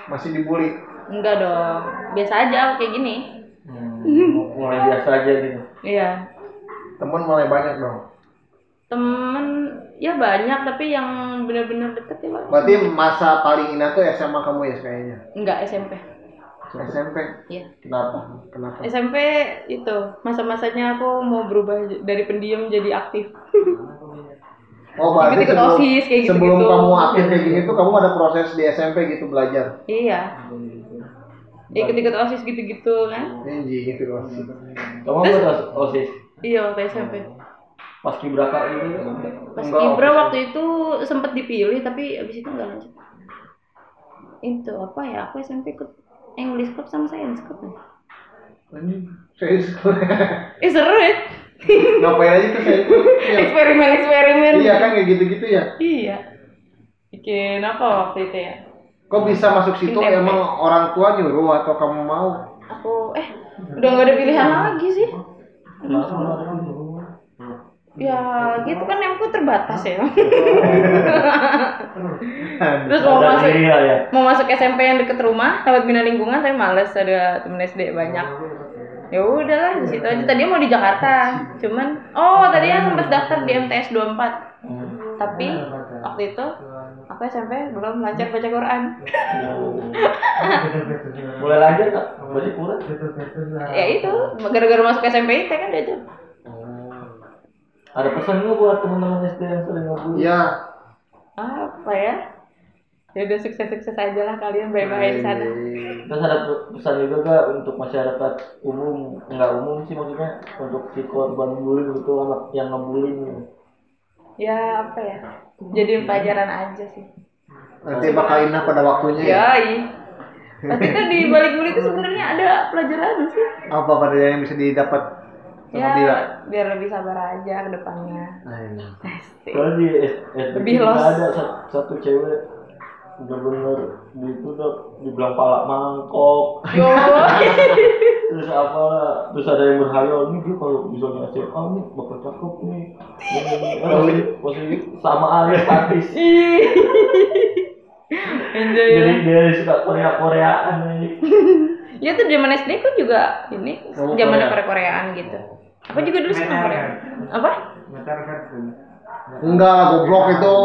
Masih dibully? Enggak dong Biasa aja kayak gini mulai biasa aja gitu. Iya Temen mulai banyak dong. Temen Ya banyak tapi yang benar-benar deket ya Berarti masa paling indah tuh SMA kamu ya kayaknya? Enggak SMP SMP. Iya Kenapa? Kenapa? SMP itu masa-masanya aku mau berubah dari pendiam jadi aktif Oh, berarti Ikut-ikut sebelum, OSIS, kayak gitu-gitu. sebelum kamu aktif kayak gini tuh kamu ada proses di SMP gitu belajar. Iya ikut-ikut osis gitu-gitu kan? Anjing gitu OSIS. Kamu buat OSIS? Iya waktu SMP. Pas kibraka itu pas Enggak, Ibra osis. waktu itu sempet dipilih tapi abis itu nggak lanjut. Itu apa ya? Aku SMP ikut English Club sama Science Club. Ya. Anjing. Serius. eh seru ya. Ngapain aja tuh saya eksperimen eksperimen Iya kan kayak gitu-gitu ya. iya. Bikin apa waktu itu ya Kok bisa masuk situ Bikin emang orang tua nyuruh atau kamu mau? aku eh udah nggak ada pilihan lagi sih. Ya gitu kan emku terbatas ya. Terus mau masuk ya. mau masuk SMP yang deket rumah lewat bina lingkungan tapi males ada temen SD banyak. Ya udahlah di situ aja. Tadinya mau di Jakarta cuman oh tadinya sempet daftar di MTS 24 tapi waktu itu aku SMP belum lancar baca Quran Mulai lanjut kak, baca Quran. ya itu gara-gara masuk SMP itu kan diajar Ada pesan nggak buat teman-teman SD yang sering ngebully? Iya. apa ya ya udah sukses-sukses aja lah kalian bye-bye di sana Terus ada pesan juga gak untuk masyarakat umum, nggak umum sih maksudnya untuk si korban bullying itu anak yang ngebully gitu. Ya apa ya jadi pelajaran aja sih Nanti bakal indah pada waktunya ya. Yoi. Tapi kan di balik bully itu sebenarnya ada pelajaran sih. Apa pada yang bisa didapat sama Ya, dia? biar lebih sabar aja ke depannya. Pasti. Di S- SD Lebih los. ada satu, satu cewek bener-bener di itu udah dibilang pala mangkok Yo. terus apa terus ada yang berhayal nih dia kalau misalnya SMA nih bakal cakep nih Ini, ini. Masih, masih sama aja statis. Enjoy ya. jadi dia suka Korea Koreaan nih Ya tuh zaman SD kan juga ini zaman Korea. Korea Koreaan gitu. Aku juga dulu suka Korea. Apa? Enggak, goblok itu.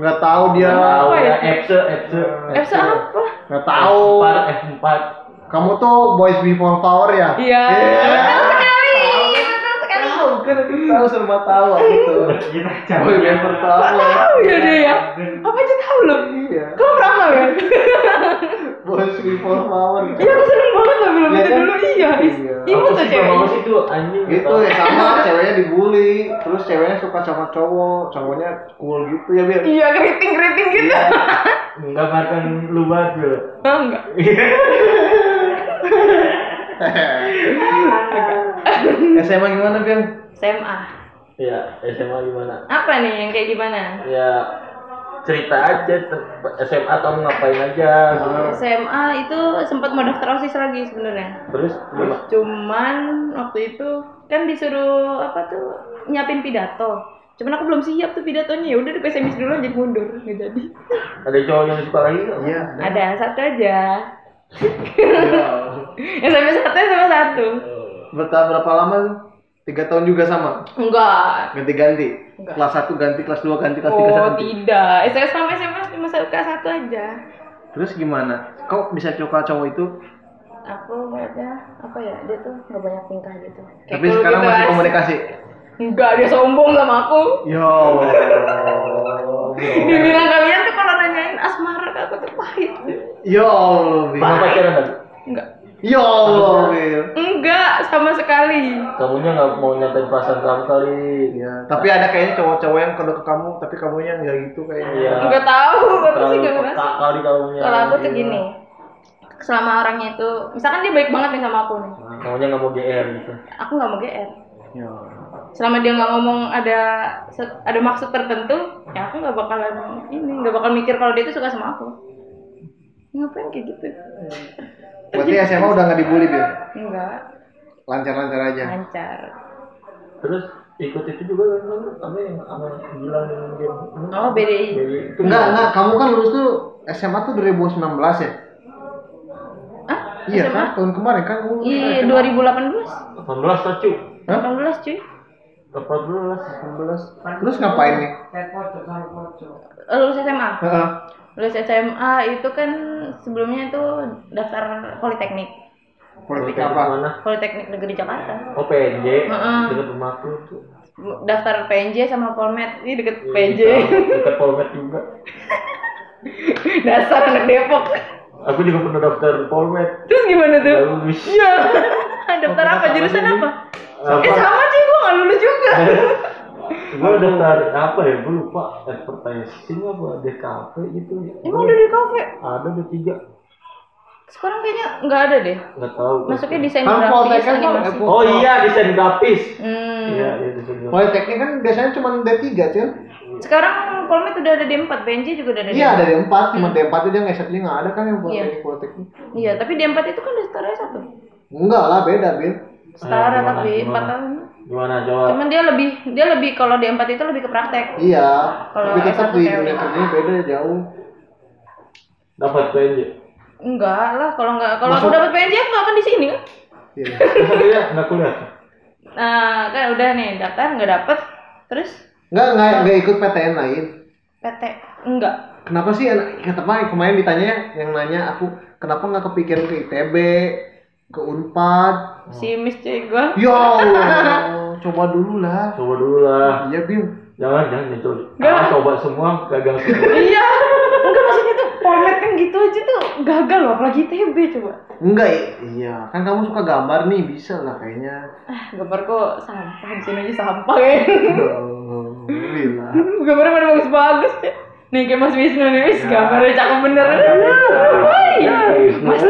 Enggak tahu dia. Apa ya? Epse Epse Epsa apa? Enggak tahu. F4 F4 Kamu tuh boys before flower ya? Iya. Betul sekali. Kan aku tahu semua tahu aku tuh. Boy before flower. Tahu ya dia ya. Apa aja tahu loh. Iya. Kamu pernah ya? Boys before flower. Iya aku seneng banget loh film Iya itu dulu iya. Iya. Ibu Apa tuh kalau itu anjing Gitu ya sama ceweknya dibully, terus ceweknya suka sama cowok, cowoknya cool gitu ya biar. Iya keriting keriting gitu. menggambarkan lu banget Oh, enggak. SMA gimana Bian? SMA. ya SMA gimana Apa nih yang kayak gimana? ya cerita aja SMA kamu ngapain aja gitu. SMA itu sempat mau daftar OSIS lagi sebenarnya. terus gimana Cuman waktu itu kan disuruh apa tuh nyiapin pidato. Cuman aku belum siap tuh pidatonya. Ya udah di pesimis dulu aja mundur nggak jadi. ada cowok yang suka lagi nggak? Iya. Ada satu aja. Iya. Yang sampai satu sama satu. Berapa berapa lama tuh? Tiga tahun juga sama? Enggak. Ganti-ganti? Enggak. Kelas 1 ganti, kelas 2 ganti, kelas 3 Oh ganti? tidak. SMA sama SMA cuma suka satu aja. Terus gimana? Kok bisa suka cowok itu? Aku ngeliatnya apa ya dia tuh nggak banyak tingkah gitu Kayak Tapi cool sekarang gitu, masih As. komunikasi. enggak dia sombong sama aku Yo. dibilang kalian tuh kalau nanyain asmara ke aku tuh pahit Yo. Pernah pacaran tadi? enggak Yo Allah, enggak sama sekali Kamunya nggak mau nyatain perasaan kamu kali. Ya, tapi ada kayaknya cowok-cowok yang kalau ke kamu, tapi kamunya nggak gitu kayaknya. Iya. enggak tahu aku sih peka ngerasa kali kamunya. kalau aku tuh Iya. gini selama orangnya itu misalkan dia baik banget nih sama aku nih Kamunya nggak mau GR gitu. aku nggak mau GR Ya. selama dia nggak ngomong ada ada maksud tertentu ya aku nggak bakalan ini nggak bakal mikir kalau dia itu suka sama aku ngapain kayak gitu Berarti SMA udah nggak dibully, Bil? enggak Lancar-lancar aja. lancar Terus ikut itu juga kan apa yang sama bilang yang game. oh BDI Enggak, enggak. Kamu kan lulus tuh SMA tuh 2019 ya? ah Iya SMA? kan? Tahun kemarin kan kamu lulus iya SMA. 2018 18 lah cu. Hah? 18 cuy 18. 19. Terus ngapain nih? Eh, lulus SMA Heeh. Lulus SMA itu kan sebelumnya itu daftar politeknik Politik Kayak apa? Mana? politeknik negeri Jakarta Oh PNJ. Heeh. Dekat rumahku tuh. daftar PNJ sama Polmed ini deket Iya, PNJ Dekat Polmed juga. dasar anak Depok Aku juga pernah daftar Polmed. terus gimana tuh Nggak lulus. Iya. Daftar apa? Jurusan apa? Eh sama sih gua nggak lulus juga. gue daftar apa ya? Gue lupa. Advertising apa? DKP gitu. Emang udah di kafe? Ada ada tiga. Sekarang kayaknya nggak ada deh. Nggak tahu. Masuknya desain Kan grafis, kan animasi. Oh iya desain grafis. Hmm. Iya iya desain grafis. Politeknik kan biasanya cuma D3, Cil. Sekarang Polmed udah ada D4, PNJ juga udah ada Iya, D4. ada D4, cuma D4 aja yang S1 nggak ada kan yang Iya. politeknik. Iya, tapi D4 itu kan udah setara satu. Enggak lah, beda, Bil. Setara gimana, tapi? 4 tahun. Gimana coba? Cuman dia lebih dia lebih kalau D4 itu lebih ke praktek. Iya, Kalau tapi tetap S1 di dunia kerjanya beda jauh. Dapat PNJ. Enggak lah, kalau enggak kalau aku dapat PNJ aku nggak akan di sini kan. Iya. Akhirnya nggak kuliah. Nah, kan udah nih daftar nggak dapet, terus Enggak, enggak, enggak ikut PTN lain. PT enggak. Kenapa sih anak kata Pak, kemarin ditanya yang nanya aku kenapa nggak kepikiran ke ITB, ke Unpad? Si Miss gua. Ya Allah, coba dulu lah. Coba dulu lah. Iya, Bil. Jangan jangan itu. Ah, coba semua gagal semua. iya. Enggak maksudnya tuh format kan gitu aja tuh gagal loh apalagi TB coba. Enggak, iya. Kan kamu suka gambar nih, bisa lah kayaknya. Ah, gambar kok sampah di sini aja sampah kayaknya. Alhamdulillah. Gambarnya pada bagus-bagus ya. Nih kayak Mas Wisnu nih, wis gambarnya cakep bener. Woi. Mas.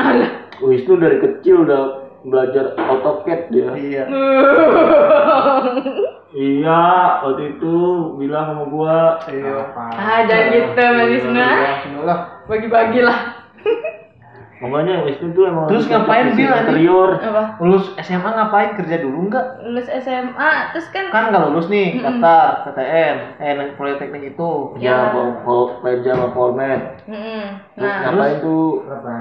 Alah. Wisnu dari kecil udah belajar AutoCAD dia. Iya. Iya, waktu itu bilang sama gua. Iya. ah, jangan gitu Mas Wisnu. ah. Makanya tuh emang Terus ngapain, Bil, anjing? interior. Apa? Lulus SMA ngapain? Kerja dulu enggak? Lulus SMA terus kan Kan nggak lulus nih, daftar PTN, eh politeknik itu. Ya. Pol pol peja sama polmed. Mm-mm. Terus Nah, ngapain tuh?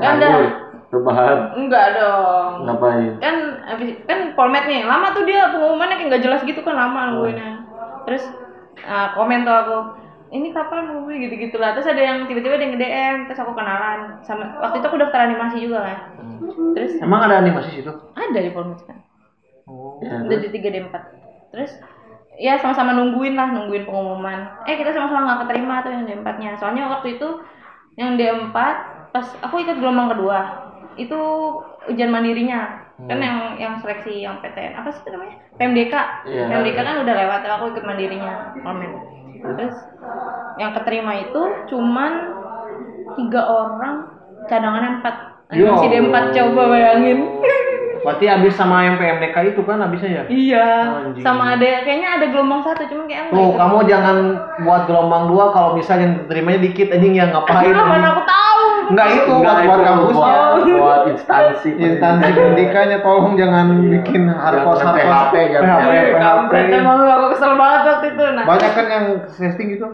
Nganggur. Rebahan. enggak dong. Ngapain? kan abis kan polmed nih lama tuh dia pengumumannya kayak nggak jelas gitu kan lama nungguinnya terus ah, komen tuh aku ini kapan movie gitu gitulah terus ada yang tiba-tiba ada yang nge DM terus aku kenalan. Sama waktu itu aku daftar animasi juga kan. Terus Emang ada animasi situ? ada di polmed kan. Oh. Ya, udah di tiga d 4 terus ya sama-sama nungguin lah nungguin pengumuman. Eh kita sama-sama nggak keterima tuh yang d 4 nya soalnya waktu itu yang d 4 pas aku ikut gelombang kedua itu ujian mandirinya. Kan yang yang seleksi yang PTN apa sih namanya? PMDK Iya. PMDK kan udah lewat aku ikut mandirinya. Polmed terus yang keterima itu cuman tiga orang cadangannya empat Ya masih D4 Allah. coba bayangin Berarti habis sama yang PMDK itu kan habisnya ya? Iya, Anjing. sama ada kayaknya ada gelombang satu, cuman kayak Tuh, kamu jangan buat gelombang dua kalau misalnya terimanya dikit anjing yang ngapain. Kenapa mana aku tahu? Enggak itu buat Enggak, buat itu kampusnya. buat, buat instansi. Instansi pendidikannya tolong jangan bikin harkos harkos PHP, PHP, PHP. emang aku kesel banget waktu itu. Nah, Banyak kan yang testing gitu?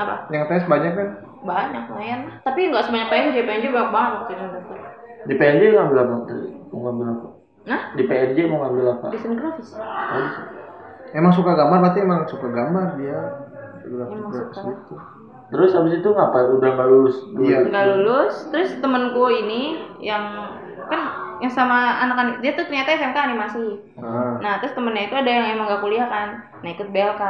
apa? Yang tes banyak kan? Banyak lumayan. Tapi nggak sebanyak PNJ, PNJ banyak banget waktu itu. Di PNJ ngambil apa? Mau ngambil apa? Nah, Di PNJ mau ngambil apa? desain grafis. Oh, bisa. Emang suka gambar berarti emang suka gambar dia. Emang suka. Gitu. Terus habis itu ngapain? Udah nggak lulus? Iya. nggak lulus terus temanku ini yang kan yang sama anak-anak dia tuh ternyata SMK animasi Ah. nah terus temennya itu ada yang emang gak kuliah kan nah ikut BLK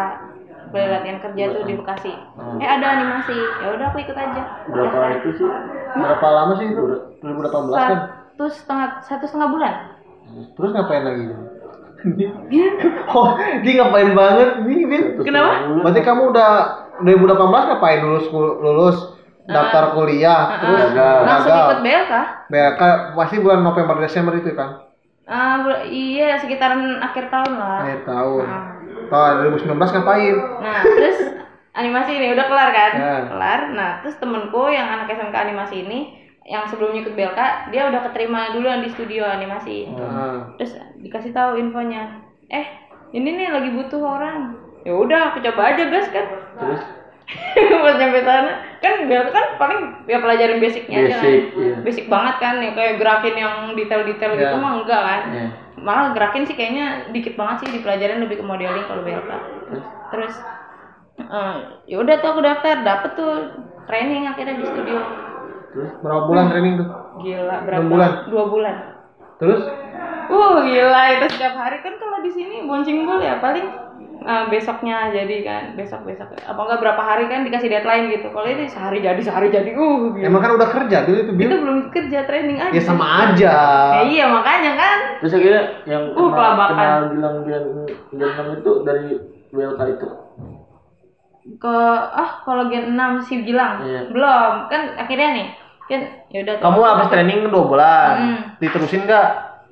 latihan kerja tuh di Bekasi eh ada animasi ya udah aku ikut aja Berapa Daftar. itu sih? Berapa lama sih itu? 2018 kan? satu setengah satu setengah bulan Terus ngapain lagi? oh, dia ngapain banget nih, Bin? Kenapa? Berarti kamu udah 2018 ngapain lulus lulus daftar kuliah terus gagal. langsung ikut BLK BLK pasti bulan November Desember itu kan? Ah, bul- iya sekitaran akhir tahun lah Akhir tahun. Nah. Tahun 2019 ngapain? Nah, terus animasi ini udah kelar kan? Ya. Kelar. Nah, terus temenku yang anak SMK animasi ini yang sebelumnya ikut BLK, dia udah keterima duluan di studio animasi. Nah, Terus dikasih tahu infonya. Eh, ini nih lagi butuh orang. Ya udah, aku coba aja gas kan. Terus Pas nyampe sana, kan BLK kan paling ya pelajarin basicnya aja kan. Basic, iya. Basic banget kan, ya kayak gerakin yang detail-detail gitu Ya. mah enggak kan Iya. malah gerakin sih kayaknya dikit banget sih dipelajarin lebih ke modeling kalau BLK terus eh, ya udah tuh aku daftar dapet tuh training akhirnya di studio terus berapa bulan training tuh? gila berapa Enam bulan? dua bulan Terus uh gila itu setiap hari kan kalau di sini bonceng bol ya paling eh, besoknya jadi kan besok besok apa enggak berapa hari kan dikasih deadline gitu kalau ini sehari jadi sehari jadi uh gila. emang kan udah kerja dulu itu itu Bil? belum kerja training aja Ya sama aja. Ya iya makanya kan terus akhirnya yang Uh, kenal, kenal bilang Bian Bian itu dari BLK itu. Ke ah kalau gen 6 si Gilang Iya. belum kan akhirnya nih kan ya udah tuh. Kamu habis training dua bulan, Hmm. diterusin nggak?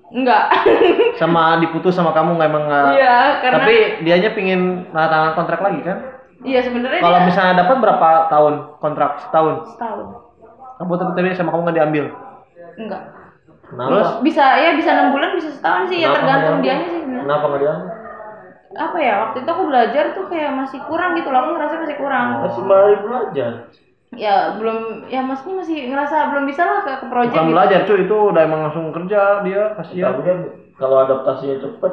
enggak Sama diputus sama kamu nggak emang nggak? iya karena Tapi dianya pingin tangan kontrak lagi kan? iya sebenarnya Kalau dia misalnya dapat berapa tahun kontrak? Setahun. setahun Kamu tapi tapi sama kamu nggak diambil. enggak Terus bisa ya bisa enam bulan bisa setahun sih ya Kenapa tergantung nggak dianya sih Kenapa nggak diambil? Apa ya waktu itu aku belajar tuh kayak masih kurang gitu loh aku ngerasa masih kurang Masih mari belajar. ya belum ya maksudnya masih ngerasa belum bisa lah ke, ke project bukan gitu. belajar cuy itu udah emang langsung kerja dia kasihan. Tapi kan kalau adaptasinya cepet,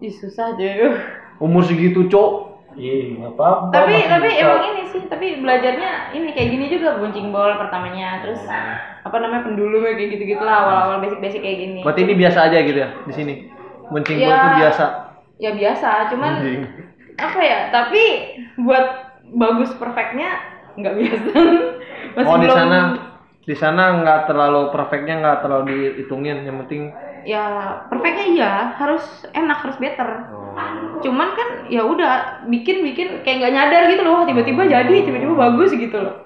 Ih, susah aja Umur segitu cok. iya nggak apa-apa. tapi tapi bisa. emang ini sih tapi belajarnya ini kayak gini juga buncing bol pertamanya terus apa namanya pendulu kayak gitu gitu lah awal awal basic basic kayak gini Berarti ini biasa aja gitu ya di sini. Muncing Ya. itu biasa. Ya biasa. Cuman Anjing. apa ya tapi buat bagus perfectnya nggak biasa. Masih Oh di sana. Di sana nggak terlalu perfectnya nggak terlalu dihitungin. Yang penting ya perfectnya iya. Harus enak harus better. Oh. cuman kan ya udah bikin bikin kayak nggak nyadar gitu loh. Tiba-tiba jadi tiba-tiba bagus gitu loh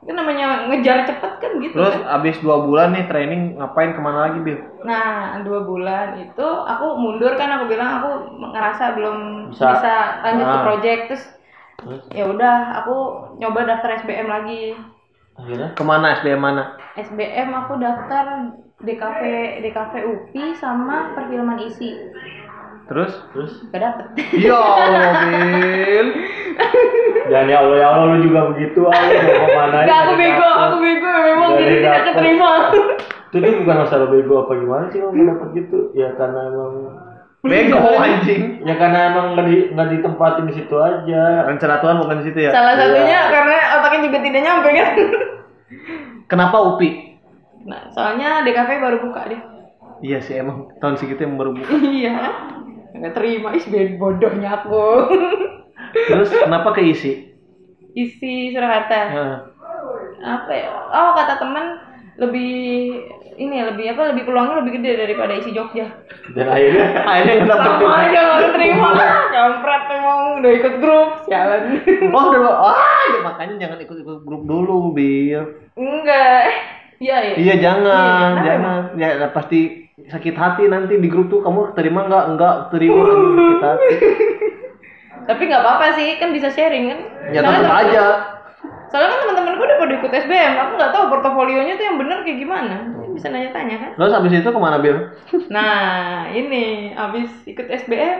kan namanya ngejar cepet kan gitu terus kan. abis dua bulan nih training ngapain ke mana lagi Bil? nah dua bulan itu aku mundur kan aku bilang aku ngerasa belum Bisa. bisa, lanjut ke Ah. project terus Terus ya udah aku nyoba daftar SBM lagi akhirnya Ke mana SBM mana? SBM aku daftar DKV DKV UPI sama perfilman isi Terus? terus gak dapet Ya Allah Bil. dan ya Allah ya Allah lu juga begitu ah lu mau ke mana Gak aku bego aku bego memang jadi tidak dapet. keterima itu tuh bukan masalah bego apa gimana sih lo mendapat gitu ya karena emang Bego anjing. ya karena emang nggak di nggak ditempatin di situ aja Rencana Tuhan bukan di situ ya. salah Iya. satunya karena otaknya juga tidak nyampe kan Kenapa UPI? nah soalnya DKV baru buka deh Iya sih emang tahun segitu yang baru buka. iya nggak terima bed bodohnya aku. Terus kenapa keisi? isi Surakarta? Nah, apa ya? Oh kata teman lebih ini lebih apa lebih peluangnya lebih gede daripada isi Jogja. Dan akhirnya akhirnya nggak dapet. sama aja nggak terima. Kampret emang udah ikut grup jalan. Oh, udah, ah, ya makanya jangan ikut-ikut grup dulu, Bil. enggak. Iya iya. Iya jangan, Iya, jangan. Ya pasti sakit hati nanti di grup tuh kamu terima nggak? Enggak terima sakit hati. tapi nggak apa-apa sih kan bisa sharing kan Ya tetap temen- aja. soalnya kan teman-temanku udah pada ikut SBM aku nggak tahu portofolionya tuh yang bener kayak gimana bisa nanya-tanya kan Terus abis itu ke mana Bil? nah ini abis ikut SBM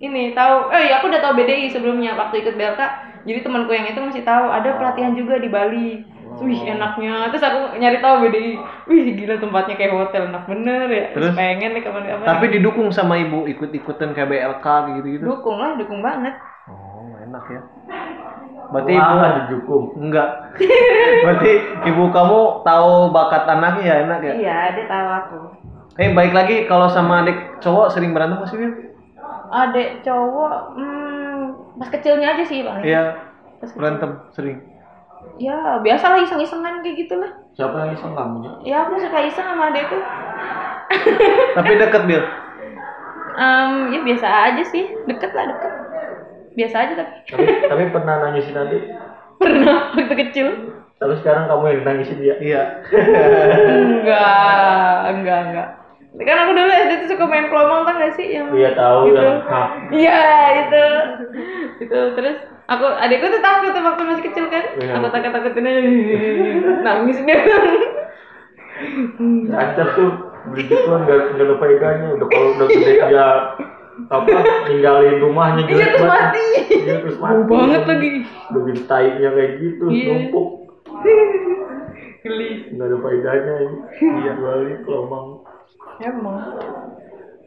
ini tahu eh aku udah tahu BDI sebelumnya waktu ikut BLK jadi temanku yang itu masih tahu ada pelatihan juga di Bali Wih enaknya terus aku nyari tahu BDI wih gila tempatnya kayak hotel enak bener ya terus Terus? pengen nih kapan-kapan Tapi didukung sama ibu ikut-ikutan kayak BLK gitu-gitu. dukung lah dukung banget Oh enak ya. Berarti Wah, ibu dijukung. enggak. Berarti ibu kamu tahu bakat anaknya ya enak ya. Iya, dia tahu aku. Eh baik lagi kalau sama adik cowok sering berantem masih Bil? Adek cowok, hmm, pas kecilnya aja sih bang. Iya berantem sering. Ya biasa lah iseng-isengan kayak gitu lah. Siapa yang iseng kamu ya? Ya aku suka iseng sama adekku. Tapi deket Bil. Em, ya biasa aja sih, deket lah deket. Biasa aja tapi Tapi, tapi pernah nangisin adik. pernah waktu kecil. Tapi sekarang kamu yang nangisin dia. Iya. Enggak, enggak, enggak. Kan aku dulu SD tuh suka main kelomang kan gak sih yang Iya tahu Gitu. yang. Iya itu itu terus aku adikku tuh takut tuh waktu masih kecil kan Iya. aku takut takutin aja nangis dia Lancar tuh beli gituan gak, gak ada faedahnya udah kalau udah gede dia apa ninggalin rumahnya iya terus mati Iya terus mati. Bau banget lagi Udah gitu tainya kayak gitu, Iya. numpuk. geli Gak ada faedahnya ini. Iya balik kelomang. Emang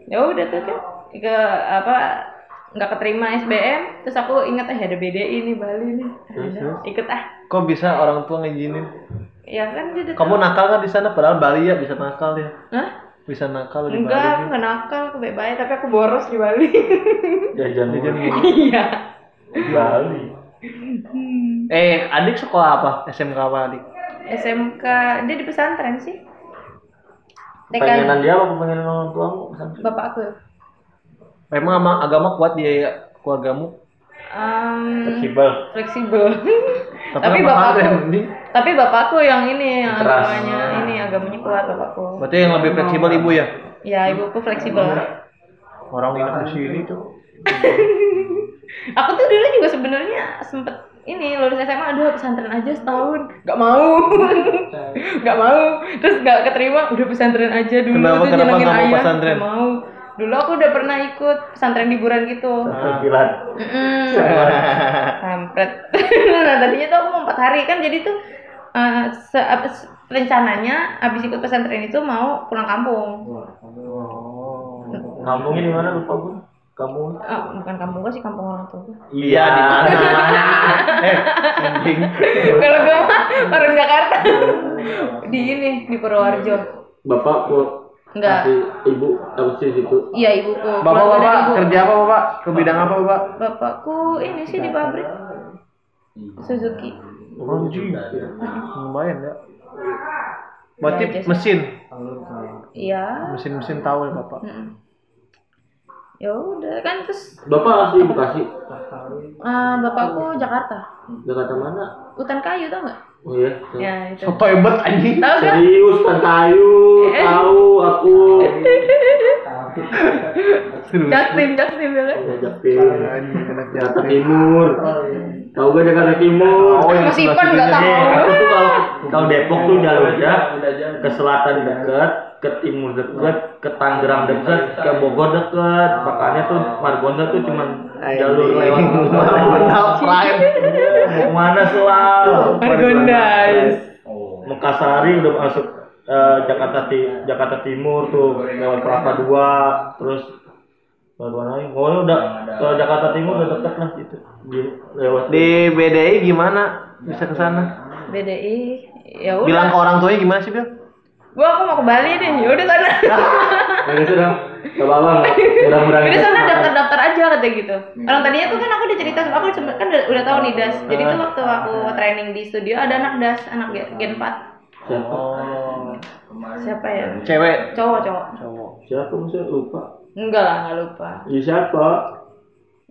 ya udah tuh kan ke apa nggak keterima SBM terus aku ingat eh ada BDI nih Bali nih Ada, ikut ah Kok bisa orang tua ngizinin? ya kan dia udah Kamu nakal kan di sana padahal Bali ya bisa nakal ya. Hah? Bisa nakal di enggak aku Bali. nggak nakal aku baik-baik tapi aku boros di Bali Jajan Jajan mulu. mulu. iya Bali. Eh, adik sekolah apa? SMK apa adik? SMK dia di pesantren sih TK Pengenan dia apa pengenan orang tuamu? bapak aku Emang ama agama kuat dia ya keluargamu? Em, Fleksibel. fleksibel Tapi tapi bapakku ini. tapi bapakku yang ini yang Keras. agamanya ini agamanya kuat bapakku Berarti yang lebih fleksibel ibu ya? ya ibuku fleksibel Orang yang di sini tuh. aku tuh dulu juga sebenarnya sempet ini lulus SMA aduh pesantren aja setahun. Nggak mau. Nggak mau. Terus nggak keterima udah pesantren aja dulu Kenapa- tuh kenapa nyenengin nggak mau ayah pesantren? Nggak mau. Dulu aku udah pernah ikut pesantren liburan gitu. Terkilat. Mm-mm. kampret. Nah tadinya tuh aku mau empat hari. Kan jadi tuh eh, se- rencananya abis ikut pesantren itu mau pulang kampung. Kampungnya di mana? Lupa gue? Kamu? Eh, bukan kampung gua sih kampung orang tua. Iya di mana? eh, kalau gue mah orang Jakarta di ini di Purworejo Bapak kok enggak kasih ibu apa sih situ? iya ibuku dari Bapak-bapak ibu. kerja apa Bapak? Ke bidang apa Bapak? bapakku ini sih di pabrik Suzuki Anjing. Lumayan ya. Berarti Ya, jasa. mesin, iya mesin-mesin tahu ya Bapak. Mm-mm. Ya udah kan terus Bapak asli Bekasi. eh, bapakku Jakarta Jakarta mana? hutan kayu tau nggak Oh iya. ya itu Apa hebat anjing? tahu kan Serius kan kayu, tahu aku. Jaktim Jaktim ya kan Ya, anak Jakarta. Timur. Tahu gak Jakarta Timur? Oh, yang Masih sebelah Ipan nggak tahu. Eh, aku tuh kalau kalau Depok tuh jalurnya ke selatan dekat, ke timur dekat, ke Tangerang dekat, ke Bogor dekat. Makanya tuh Margonda tuh cuman jalur lewat Prime. Mau mana selalu? Margondas Mekasari udah masuk eh, Jakarta Ti Jakarta Timur tuh lewat Kelapa Dua, terus mana lagi? Pokoknya udah ke Jakarta Timur udah deket lah gitu. Di, lewat Di BDI gimana? Bisa ke sana? BDI ya udah Bilang ke orang tuanya gimana sih, Bil? Gua aku mau ke Bali deh ya udah sana Jadi sudah ke bawah mudah-mudahan. Udah sana daftar-daftar aja katanya gitu. Orang tadinya tuh kan aku udah cerita aku cuma- kan udah, udah tahu nih das. Jadi tuh waktu aku training di studio ada anak das, anak Gen- Gen 4. Siapa? Siapa ya? Cewek. Cowok, cowok. Cowok. Siapa maksudnya lupa? Enggak lah, enggak lupa. Ya siapa?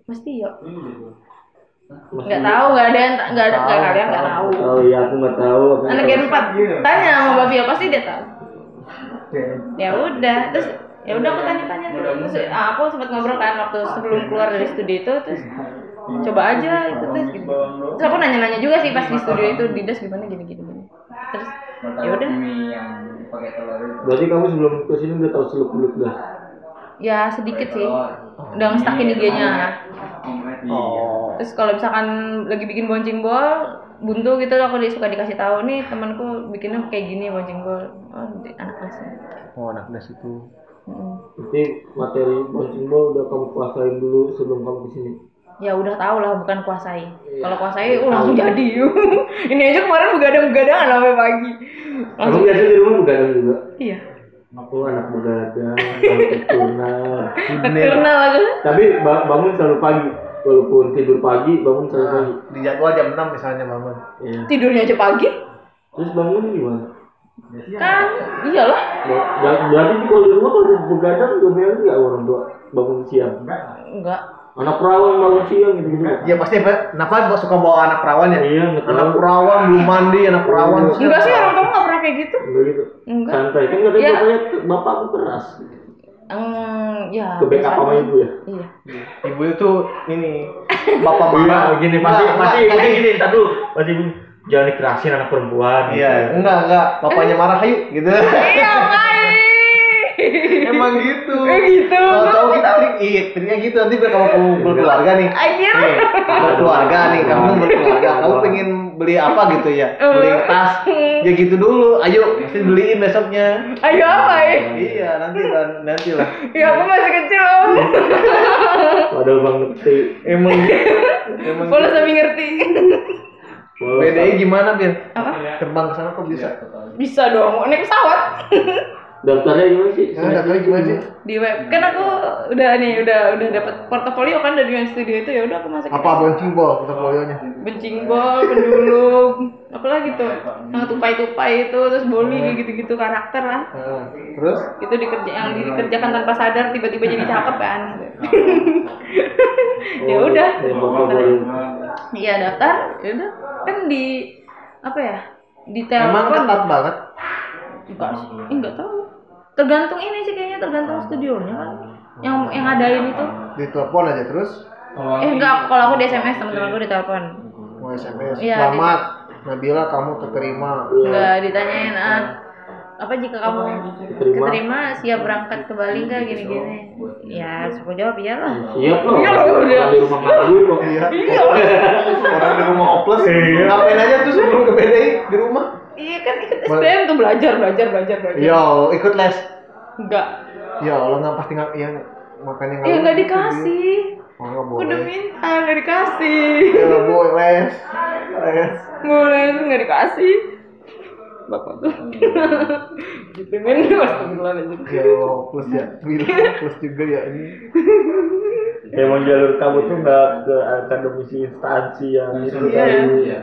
Mesti yuk. Mas- Enggak tahu, enggak ada yang enggak ada enggak kalian enggak tahu. Oh iya aku nggak tahu. Anak nggak Gen tahu. 4. Tanya sama Mbak Vio pasti dia tahu. Ya udah, terus ya udah aku tanya-tanya terus ah, aku sempat ngobrol kan waktu sebelum keluar dari studio itu terus coba aja ikut tes gitu. Terus aku nanya-nanya juga sih pas di studio itu di des gimana gini gini gini. Terus ya udah Berarti kamu sebelum ke sini udah tahu seluk beluk dah. Ya sedikit sih. Udah ngestakin IG-nya. Oh. terus kalau misalkan lagi bikin bonceng bol buntu gitu aku suka dikasih tahu nih temanku bikinnya kayak gini bonceng bol. Oh di- anak kelasnya Oh, anak das itu. Mm. Berarti materi bouncing ball udah kamu kuasain dulu sebelum kamu ke sini. ya udah tau lah bukan kuasai. Kalau kuasai uh, langsung jadi. Ini aja kemarin begadang begadangan sampai pagi. Langsung biasa di rumah begadang juga. iya Aku anak begadang, anak kenal aku Tapi ba- bangun selalu pagi. Walaupun tidur pagi, bangun selalu pagi. Di jadwal jam 6 misalnya bangun. Iya. tidurnya aja pagi Terus bangun gimana? kan iyalah Berarti kalau di rumah kalau begadang gimana nggak orang tua bangun siang? enggak Anak perawan bangun siang gitu gitu. Ya pasti Pak. Kenapa suka bawa anak perawan ya? Iya. Anak perawan belum mandi, anak perawan. enggak sih orang tua nggak pernah kayak gitu Enggak gitu. Enggak. Santai kan katanya Iya. bapaknya bapakku keras. Hmm, ya Ke backup sama ibu ya. iya Ibu itu ini bapak Iya, marah. gini Enggak, pasti enggak, pasti enggak, pasti gini, entar dulu. Pasti gini, jangan dikerasin anak perempuan. Iya, gitu. enggak enggak. Bapaknya marah, ayo gitu. iya Emang gitu. Eh, gitu. Kalau cowok kita trik, iya, triknya gitu. Nanti biar kamu berkeluarga nih. Anjir. Nih, berkeluarga nih, kamu berkeluarga. Kamu pengen beli apa gitu ya? Beli tas. Ya gitu dulu. Ayo, mesti beliin besoknya. ayo apa ya Iya, nanti lah, nanti lah. ya aku masih kecil om Padahal bang ngerti. Emang gitu. Emang Boleh sambil ngerti BDI gimana, Bir? apa Terbang ke sana kok bisa? bisa dong naik pesawat Daftarnya gimana sih? Ya, daftarnya gimana sih? di web. Kan aku udah nih udah udah dapat portofolio kan dari One Studio itu. Ya udah aku masukin. Apa boncing bol portofolionya? bencing bol pendulum apa lagi tuh? Yang tupai-tupai itu terus boli kayak gitu-gitu karakter lah Nah, terus? itu dikerja yang dikerjakan tanpa sadar tiba-tiba jadi cakep kan. Ya udah. Ya, portofolio. iya daftar. Ya udah. Kan di apa ya? Di Emang telepon. ketat banget. enggak sih. Eh, enggak tahu tergantung ini sih kayaknya tergantung studionya kan yang yang adain itu Di telepon aja terus. eh enggak kalau aku di SMS teman-temanku di telepon Mau SMS. Iya, Selamat, Nabila kamu keterima. enggak ditanyain ah apa jika kamu Keterima. keterima siap berangkat ke Bali enggak gini-gini ya aku jawab iyalah Siap loh. Iya loh, udah. Orang di rumah ngaku kok. Iya. Orang di rumah oplos. Ngapain aja tuh sebelum ke BDI di rumah? Iya kan ikut SBM tuh belajar belajar belajar belajar Yo, ikut les. enggak Ya Allah nggak pasti nggak yang makanya ya enggak dikasih Oh nggak aku udah boleh. minta enggak dikasih Ya nggak boleh les. Les. boleh enggak dikasih bapak tuh gitu men astagfirullahaladzim Ya Allah plus ya. Bila plus juga ya ini. Emang jalur kamu tuh nggak ke akademisi instansi yang itu tadi. Iya.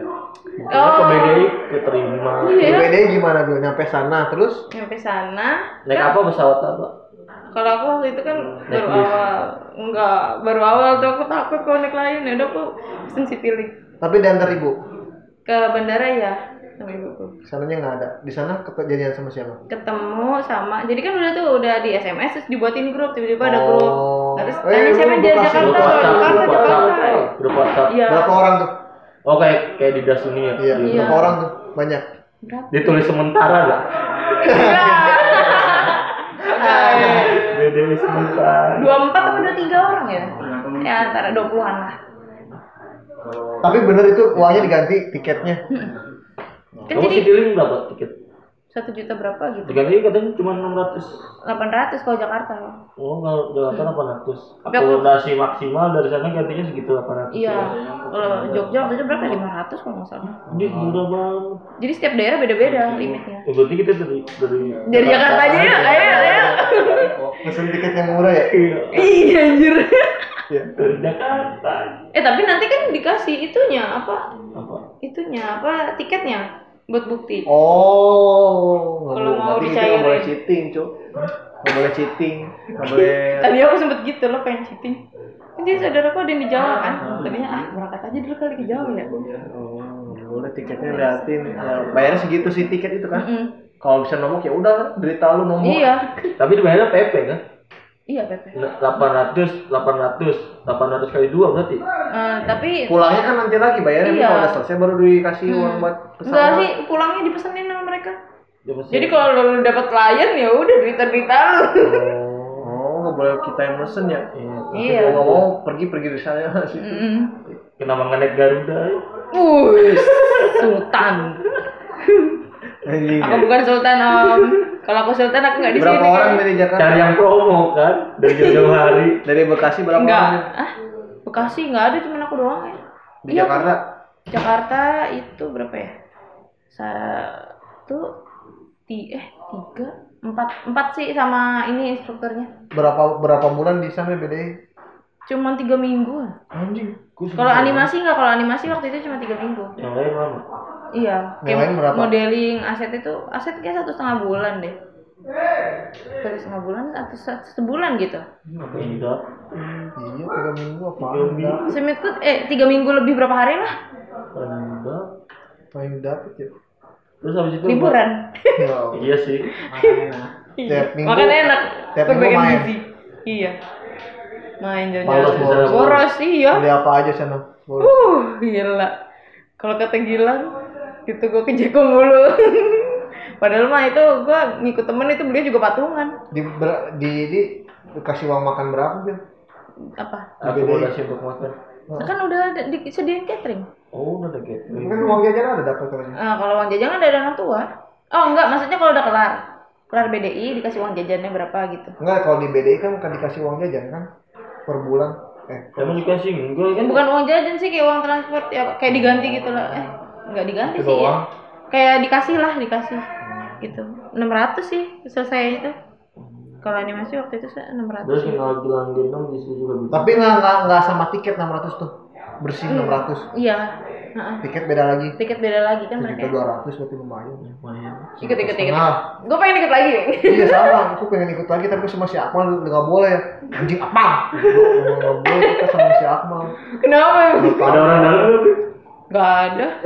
Karena ke BDI keterima. Di iya BDI gimana Bil? Nyampe sana terus? nyampe sana Naik apa pesawat apa? kalau aku waktu itu kan Naik baru bis. awal enggak baru awal tuh aku takut kalau naik lain ya udah aku pesen si pilih Tapi diantar ibu. ke bandara ya sama ibuku Sananya nggak ada. Di sana kejadian sama siapa? ketemu sama jadi kan udah tuh udah di SMS terus dibuatin grup tiba-tiba ada grup Oh. Terus Eh, tanya siapa lu aja Jakarta Jakarta Jakarta grup WhatsApp. iya Berapa orang tuh? Oh kayak kayak di das ini ya? Iya. Di- Iya. Orang tuh? Banyak. berapa Ditulis sementara nggak? BDI sementara. dua empat atau dua tiga orang ya ya antara dua puluhan lah Tapi bener itu uangnya diganti tiketnya. kan Kamu jadi Citilink berapa tiket? Satu juta berapa gitu Diganti katanya cuma 600. delapan ratus kalau Jakarta Oh, kalau Jakarta 800. Tapi aku- Akomodasi maksimal dari sana gantinya segitu 800. iya kalau Jogja waktu itu berapa lima ratus kalau nggak salah Ini murah banget. jadi setiap daerah beda-beda limitnya Ya, berarti kita dari dari dari Jakarta aja ya ayo ayo Pesen tiket yang murah ya? Iya, iya anjir Iya. dari Jakarta. eh tapi nanti kan dikasih itunya apa Apa? itunya apa tiketnya buat bukti Oh, Kalau mau dicairin. nggak boleh cheating, cuk. Nggak boleh cheating, nggak boleh. tadi aku sempet gitu loh pengen cheating Kan jadi saudaraku ada yang di Jawa kan tadinya ah berangkat aja dulu kali ke Jawa ya Oh, boleh tiketnya liatin. Ya, bayarnya segitu sih tiket itu kan. Kalau bisa nomok ya udah, derita lu nomok. iya Tapi dibayarnya PP kan? Iya Pepe 800, 800, 800 kali dua berarti. Eh, tapi Pulangnya kan nanti lagi bayarnya Iya. kalau udah selesai baru dikasih uang buat enggak pesawat. sih pulangnya dipesenin sama mereka Ya, pasti. jadi kalau lu dapet klien ya udah derita lu Oh, nggak boleh kita yang mesen ya. Iya. Mau nggak mau pergi pergi dari sana sih. Kenapa nggak naik Garuda? Wuih, Sultan. Aku bukan Sultan om. Kalau aku Sultan aku nggak di Berapa sini. orang kan. dari Jakarta? Cari yang promo kan dari jauh-jauh hari. Dari Bekasi berapa Enggak. orang? Ah, Bekasi nggak ada cuman aku doang ya Di Iya, Jakarta Jakarta itu berapa ya satu ti eh tiga empat empat sih sama ini instrukturnya berapa berapa bulan di sana BDI? cuman tiga minggu Anjing. kalau animasi nggak kalau animasi waktu itu cuma tiga minggu Yang lain lama. Iya lain berapa? modeling aset itu aset kayak satu setengah bulan deh satu setengah bulan atau se- sebulan gitu? Iya, tiga minggu apa? Tiga minggu. semikut eh tiga minggu lebih berapa hari lah. Paling dapet ya. Terus habis itu liburan Ya, Iya sih. Tiap minggu. makan enak tiap minggu main. iya main Bolos, jalan bolos. boros iya Beli apa aja sana? Uh, gila. Kalau kata Gilang, itu gue ke Jeko mulu. Padahal mah itu gue ngikut temen itu beliau juga patungan. Di, ber- di, di dikasih uang makan berapa, Bil? Apa? Akomodasi untuk makan. Kan udah ada disediain catering. Oh, udah ada catering. Kan uang jajan ada dapat katanya. Nah, kalau uang jajan kan dari orang tua. Oh enggak, maksudnya kalau udah kelar. Kelar BDI dikasih uang jajannya berapa gitu. Enggak, kalau di BDI kan bukan dikasih uang jajan kan? Per bulan. Eh, Kamu juga sih enggak kan? bukan uang jajan sih kayak uang transport ya kayak diganti gitu lah. Eh, enggak diganti Itu sih ya. doang? Kayak dikasih lah, dikasih. Gitu. 600 sih selesai itu. Kalau animasi waktu itu saya 600. Terus tinggal bilang gendong di situ juga bisa. tapi nggak nggak nggak sama tiket 600 tuh. Bersih Hmm. 600. Iya. Heeh. Tiket beda lagi. Tiket beda lagi kan mereka. 1.200 berarti lumayan. Lumayan. Ikut ikut ikut. Setengah. Gue pengen ikut lagi. iya sama, aku pengen ikut lagi tapi sama si Akmal nggak boleh. Anjing apa? Nggak boleh kita sama si Akmal. Kenapa? Ada orang dalam Gak ada.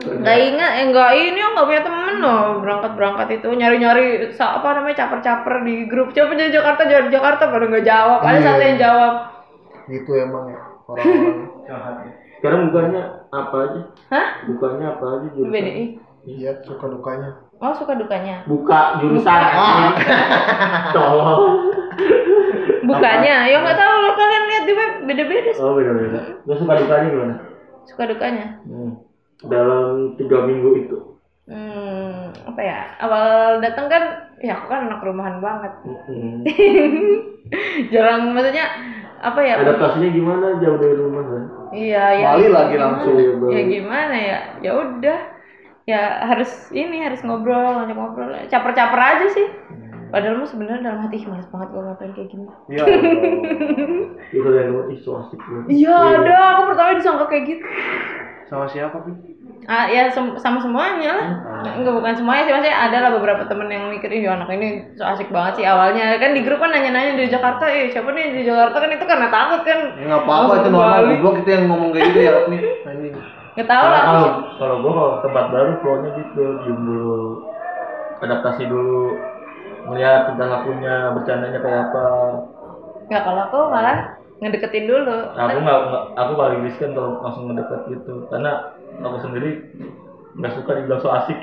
Gak ingat, eh gak ini oh gak punya temen loh berangkat berangkat itu nyari nyari apa namanya caper caper di grup coba jadi Jakarta jadi Jakarta pada nggak jawab ada Iya. satu yang jawab Gitu emang ya orang-orang. sekarang bukannya apa aja? hah Bukannya apa aja jurusan? BDI Iya, suka dukanya. oh suka dukanya Buka jurusan. Tolong. bukannya ya nggak tahu loh kalian lihat di web beda beda Oh beda beda. Lu suka dukanya gimana? Suka dukanya Hmm. Dalam tiga minggu itu. hmm apa ya awal datang kan ya aku kan anak rumahan banget Hmm. jarang maksudnya apa ya Adaptasinya gimana jauh dari rumah kan? iya ya Bali lagi gimana? langsung. ya gimana ya ya udah ya harus ini harus ngobrol ngajak ngobrol caper-caper aja sih padahal mah sebenarnya dalam hati "Ih, males banget gue ngapain kayak gini. Iya. Itu dari luar ih so asik banget. iya ada. Aku pertama disangka kayak gitu. Sama siapa, Pi? ah ya sem- sama semuanya lah. Enggak bukan semuanya sih. Maksudnya ada lah beberapa temen yang mikir ih anak ini so asik banget sih awalnya. Kan di grup kan nanya-nanya di Jakarta eh siapa nih di Jakarta? Kan itu karena takut kan. Ya nggak apa-apa Langsung itu normal. Goblok kita yang ngomong kayak gitu ya, Pi. Anjing. nggak tahu lah. Kalau kalau gua kalau tempat baru flownya gitu diem dulu adaptasi dulu melihat tingkah lakunya bercandanya kayak apa nggak kalau aku malah ngedeketin dulu aku nggak aku paling riskan kalau langsung ngedeket gitu karena aku sendiri nggak suka dibilang so asik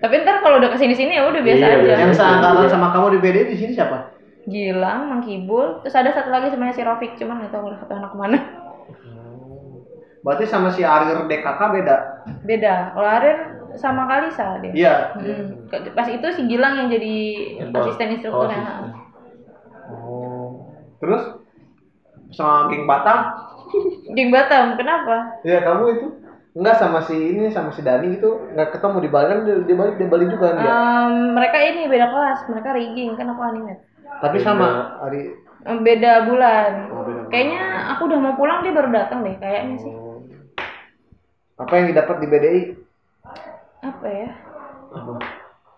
tapi ntar kalau udah ke sini sini ya udah biasa Iya, aja. Yang seangkatan sama kamu di BDI di sini siapa? Gilang, Mang Kibul, terus ada satu lagi sebenarnya si Rofik, cuman nggak tahu udah satu anak mana. Berarti sama si Arir DKK beda. Beda. Kalau Arin sama Kalisa dia. Iya. Hmm. Pas itu si Gilang yang jadi Yang asisten Oh, instrukturnya. asisten. Oh. Terus sama geng Batam? Geng Batam, kenapa? Iya, kamu itu enggak sama si ini sama si Dani gitu nggak ketemu di Bali kan di, di Bali di Bali juga kan dia. Em, mereka ini beda kelas, mereka rigging kan aku animate. Tapi sama Ari Em, Beda bulan. Oh, beda bulan. Kayaknya aku udah mau pulang dia baru datang deh, kayaknya sih. apa yang didapat di BDI? Apa ya? apa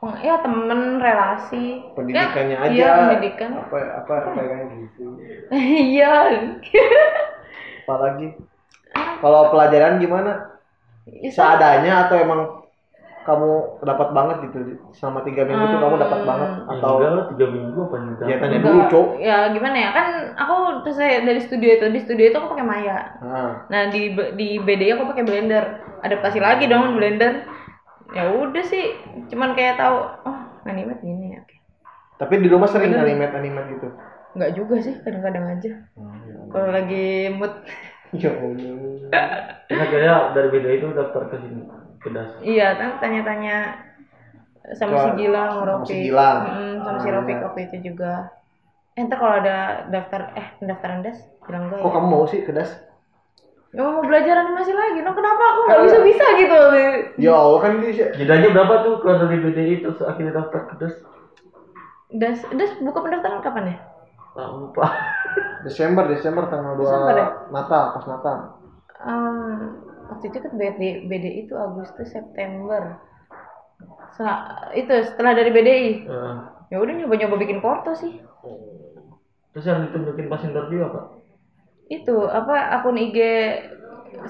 Peng- Ya temen relasi. Pendidikannya Ya, aja. Iya pendidikan. Apa apa apa kayak gitu. Iya. Apalagi kalau pelajaran gimana? Seadanya atau emang kamu dapat banget gitu selama tiga minggu tuh kamu dapat banget Ya, atau enggak lah tiga minggu apa nih ya tanya dulu Enggak. cok Ya gimana ya kan aku selesai dari studio itu di studio itu aku pakai Maya. nah, Nah di di BDI aku pakai Blender. Adaptasi lagi dong Blender. Ya udah sih, cuman kayak tahu oh animate gini ya. Oke. tapi di rumah sering Bener. animate gitu Enggak juga sih, kadang-kadang aja. Kalau lagi mood ya Allah kayaknya dari beda itu daftar ke sini ke das iya kan tanya-tanya sama si Gilang, sama si Gilang. Mm, sama si Rofik waktu itu juga. Eh, ntar kalau ada daftar eh pendaftaran das bilang gue Kok ya. kamu mau sih ke das? Ya, mau belajar animasi lagi. No, kenapa aku nggak bisa bisa gitu? Ya Allah kan ini sih. Jedanya berapa tuh keluar dari BDI terus akhirnya daftar ke DAS? Das das buka pendaftaran kapan ya? Tak lupa. Desember, Desember tanggal 2 Desember ya? Natal, pas Natal. Em, waktu itu kan BD, BDI itu Agustus September. Setelah, itu setelah dari BDI. Eh, Ya udah nyoba-nyoba bikin porto sih. terus yang ditunjukin pas interview apa? Itu apa akun IG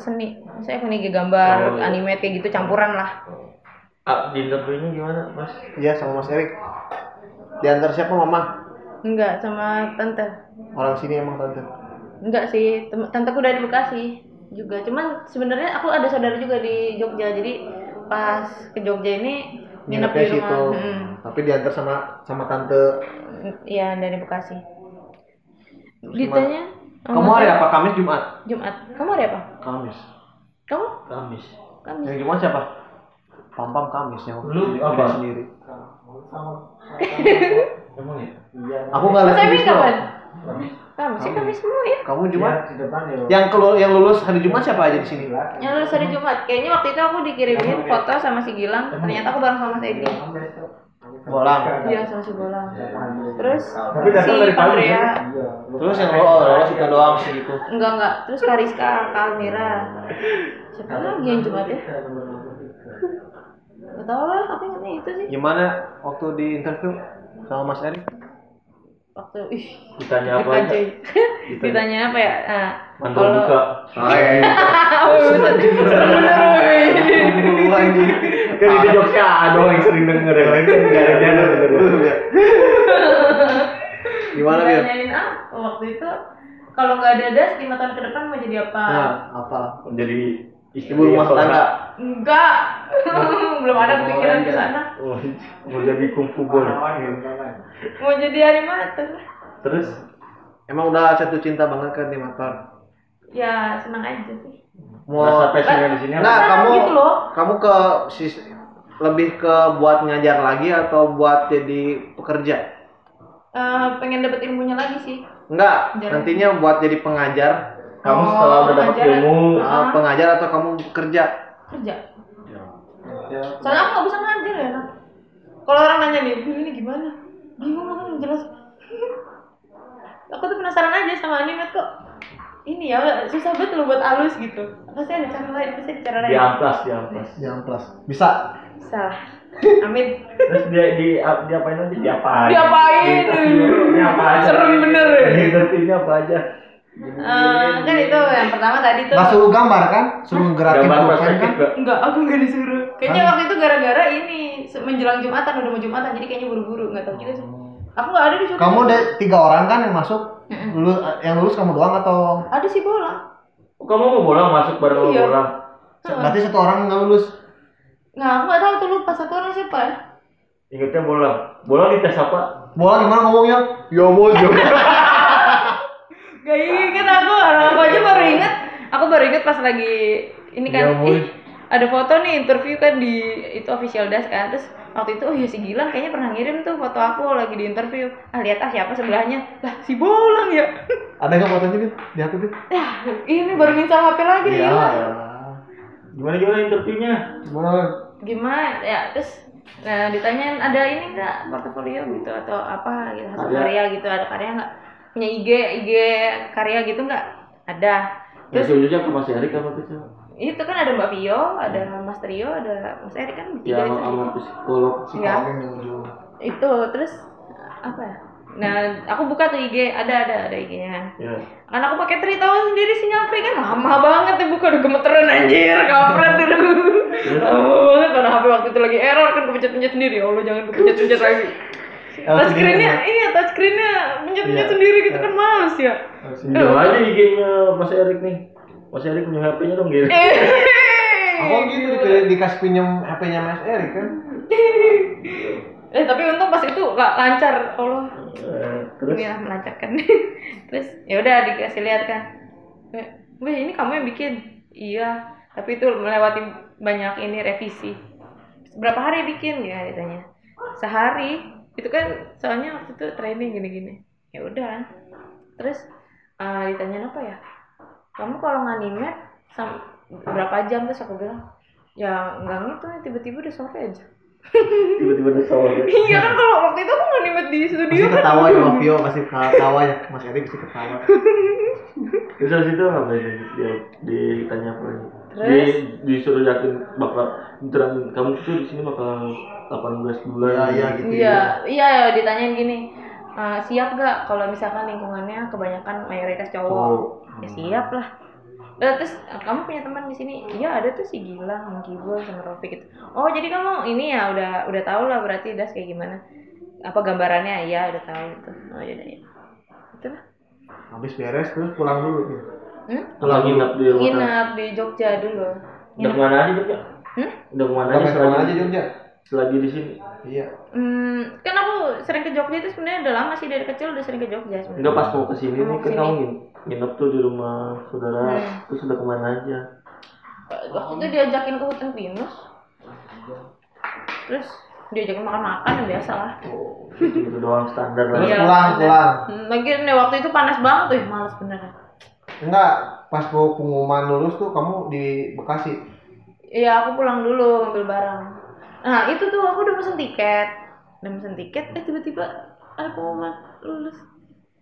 seni. Saya akun IG gambar, Oh, iya. anime kayak gitu campuran lah. Ah, di interviewnya gimana, Mas? Iya sama Mas Erik. Diantar siapa mama? Enggak sama tante. Orang sini emang tante. Enggak sih, tem- tanteku dari Bekasi juga. Cuman sebenarnya aku ada saudara juga di Jogja. Jadi pas ke Jogja ini nginep di rumah. situ. Hmm. Tapi diantar sama sama tante. Iya dari Bekasi. Ditanya Kamu hari apa? Kamis Jumat? Jumat. Kamu hari apa? Kamis. Kamu? Kamis. Kamis. Yang Jumat siapa? Pam Pam Kamis yang Lu apa? sendiri. Emang ya? Aku nggak lihat video. kapan? Kamis. Ya Kamis semua ya. Kamu Jumat? Yang kelu- yang lulus hari Jumat siapa aja di sini? Yang lulus hari Jumat. Kayaknya waktu itu aku dikirimin foto sama si Gilang. Ternyata aku bareng sama Edi. Bolang. Iya sama si Bolang. Terus Tapi datang si dari Palu, Patria. ya? Terus yang lo lolos itu doang sih gitu. Enggak enggak. Terus Kariska, Kak Almira. Siapa lagi yang Jumat ya? Gak tau lah, aku ingatnya itu sih. Gimana waktu di interview sama Mas Erik? Waktu ih, Ditanya apa cuy. Ditanya apa ya? Nah, Mantul buka. Serem bener woi. Kan itu jokesnya ada yang sering denger yang lain kan nggak ada denger. Gimana Bil? Ditanyain apa waktu itu? Kalau nggak ada das lima tahun ke depan mau jadi apa? Nah, apa? Jadi istri Ibu rumah atau tangga. enggak? Belum ada kepikiran ke sana. Oh, mau jadi kungfu bol. Mau jadi animator. Terus Emang udah jatuh cinta banget kan di motor? Ya senang aja sih. Mau rasa passionnya di sini Nah, kamu gitu loh. kamu ke sis, lebih ke buat ngajar lagi atau buat jadi pekerja? Eh, pengen dapet ilmunya lagi sih. Enggak, Jalan. nantinya buat jadi pengajar, Kamu Oh, setelah udah dapat ilmu, uh, pengajar atau kamu kerja? Kerja. Soalnya aku nggak bisa ngajar ya. Nak. Kalau orang nanya nih, "Bu, ini gimana? Bingung aku jelas. aku tuh penasaran aja sama anime kok. Ini ya susah banget lo buat halus gitu. Pasti ada cara lain, pasti ada cara lain. diamplas, diamplas. Yang plus. Bisa. Salah. Amin. Terus dia di di apain nanti? Diapain? Diapain? Ini apa aja? Serem bener ya. Di apa aja? Eh, kan itu yang pertama tadi tuh. Nggak suruh gambar kan? Suruh gerakin Gambar perspektif kan? gak? Enggak, aku enggak disuruh. Kayaknya waktu itu gara-gara ini menjelang Jumatan udah mau Jumatan jadi kayaknya buru-buru, enggak tahu juga sih. Aku enggak ada disuruh. Kamu ada tiga orang kan yang masuk? Lulus, yang lulus kamu doang atau? Ada sih bola. Oh, Kamu mau bolang masuk bareng Iya. bolang? Berarti satu orang nggak lulus. Nah, aku enggak tahu tuh lupa satu orang siapa ya. Ingatnya bolang. Bolang dites apa? Bola gimana ngomongnya? Ya mojo. Gak inget aku, orang aku aja baru inget. Aku baru inget pas lagi ini kan, Ya ih, ada foto nih interview kan di itu official das kan. Terus waktu itu oh ya si Gilang kayaknya pernah ngirim tuh foto aku lagi di interview. Ah lihat ah siapa sebelahnya. Lah si Bolang ya. Ada nggak fotonya Bil? Di HP Bil? Ya, ini baru nginstal HP lagi Iya. ya. Gimana gimana interviewnya? Gimana? Gimana ya terus nah ditanyain ada ini enggak portofolio gitu atau apa gitu hasil Karya. karya gitu ada karya enggak punya IG IG karya gitu enggak ada. Terus ujungnya ke Mas Erik apa tuh? Itu kan ada Mbak Vio ada Mas Trio ada Mas Erik kan Ya tiga itu. sama psikolog. ya Psikolog ujung. itu terus apa ya? Nah aku buka tuh IG ada ada ada IG-nya Ya. kan aku pakai tri tahu sendiri sinyal free kan lama banget ya buka udah gemeteran anjir kampret tuh lama banget karena HP waktu itu lagi error kan kepencet-pencet sendiri. Ya Allah jangan kepencet-pencet lagi touchscreen-nya iya touchscreen-nya pencet-pencet Iya. sendiri gitu kan males ya. Pinjam aja IG-nya Mas Erik nih. Mas Erik punya HP-nya dong gitu. Aku gitu di- dikasih pinjam HP-nya Mas Erik kan? eh tapi untung pas itu gak lancar Allah. Eh, Terus? Ya melancarkan. Terus ya udah dikasih lihat kan. Eh, Weh ini kamu yang bikin? Iya. Tapi itu melewati banyak ini revisi. Berapa hari bikin? Ya ditanya. Sehari itu kan soalnya waktu itu training gini-gini. Ya udah. Kan terus eh, ditanyain apa ya? Kamu kalau nganimet berapa jam? Terus aku bilang ya nggak ngitung tiba-tiba udah sore aja. Tiba-tiba ada sore. Iya kan kalau waktu itu aku nganimet di studio Pasti kan. ketawa ya Mas Vio, pasti ketawa ya. Mas Eri pasti ketawa. terus habis itu apa? Ya dia ditanya apa lagi Terus? di disuruh yakin bakal beneran kamu tuh di sini bakal 18 bulan Iya, iya gitu. Iya, iya ditanyain gini, "Eh, siap gak kalau misalkan lingkungannya kebanyakan mayoritas cowok? Ya siap lah. Lah, terus "Eh, kamu punya teman di sini? Iya ada tuh si Gilang, Kibul sama Rofi gitu. Oh jadi kamu ini ya udah udah tahu lah berarti das kayak gimana? Apa gambarannya? Iya udah tahu itu. Oh ya ya. Itu lah. Habis beres terus pulang dulu. gitu. Hmm? pulang nginep di hotel Nginap di Jogja dulu. udah ke mana aja Jogja Hmm? udah ke mana aja ke mana selagi aja Jogja? selagi di sini Iya. Hmm, kan aku sering ke Jogja itu sebenarnya udah lama sih dari kecil udah sering ke Jogja sebenarnya. enggak pas mau ke sini Mau nih kan kamu ngin- nginep tuh di rumah saudara Hmm. terus udah ke mana aja waktu itu diajakin ke hutan pinus terus diajakin makan-makan ya biasa lah itu doang standar lah Terus Iya, pulang, pulang. Hmm, lagi nih waktu itu panas banget tuh males beneran Enggak, pas mau pengumuman lulus tuh kamu di Bekasi. iya aku pulang dulu ngambil barang. Nah itu tuh aku udah pesen tiket. Udah pesen tiket eh tiba-tiba ada pengumuman lulus.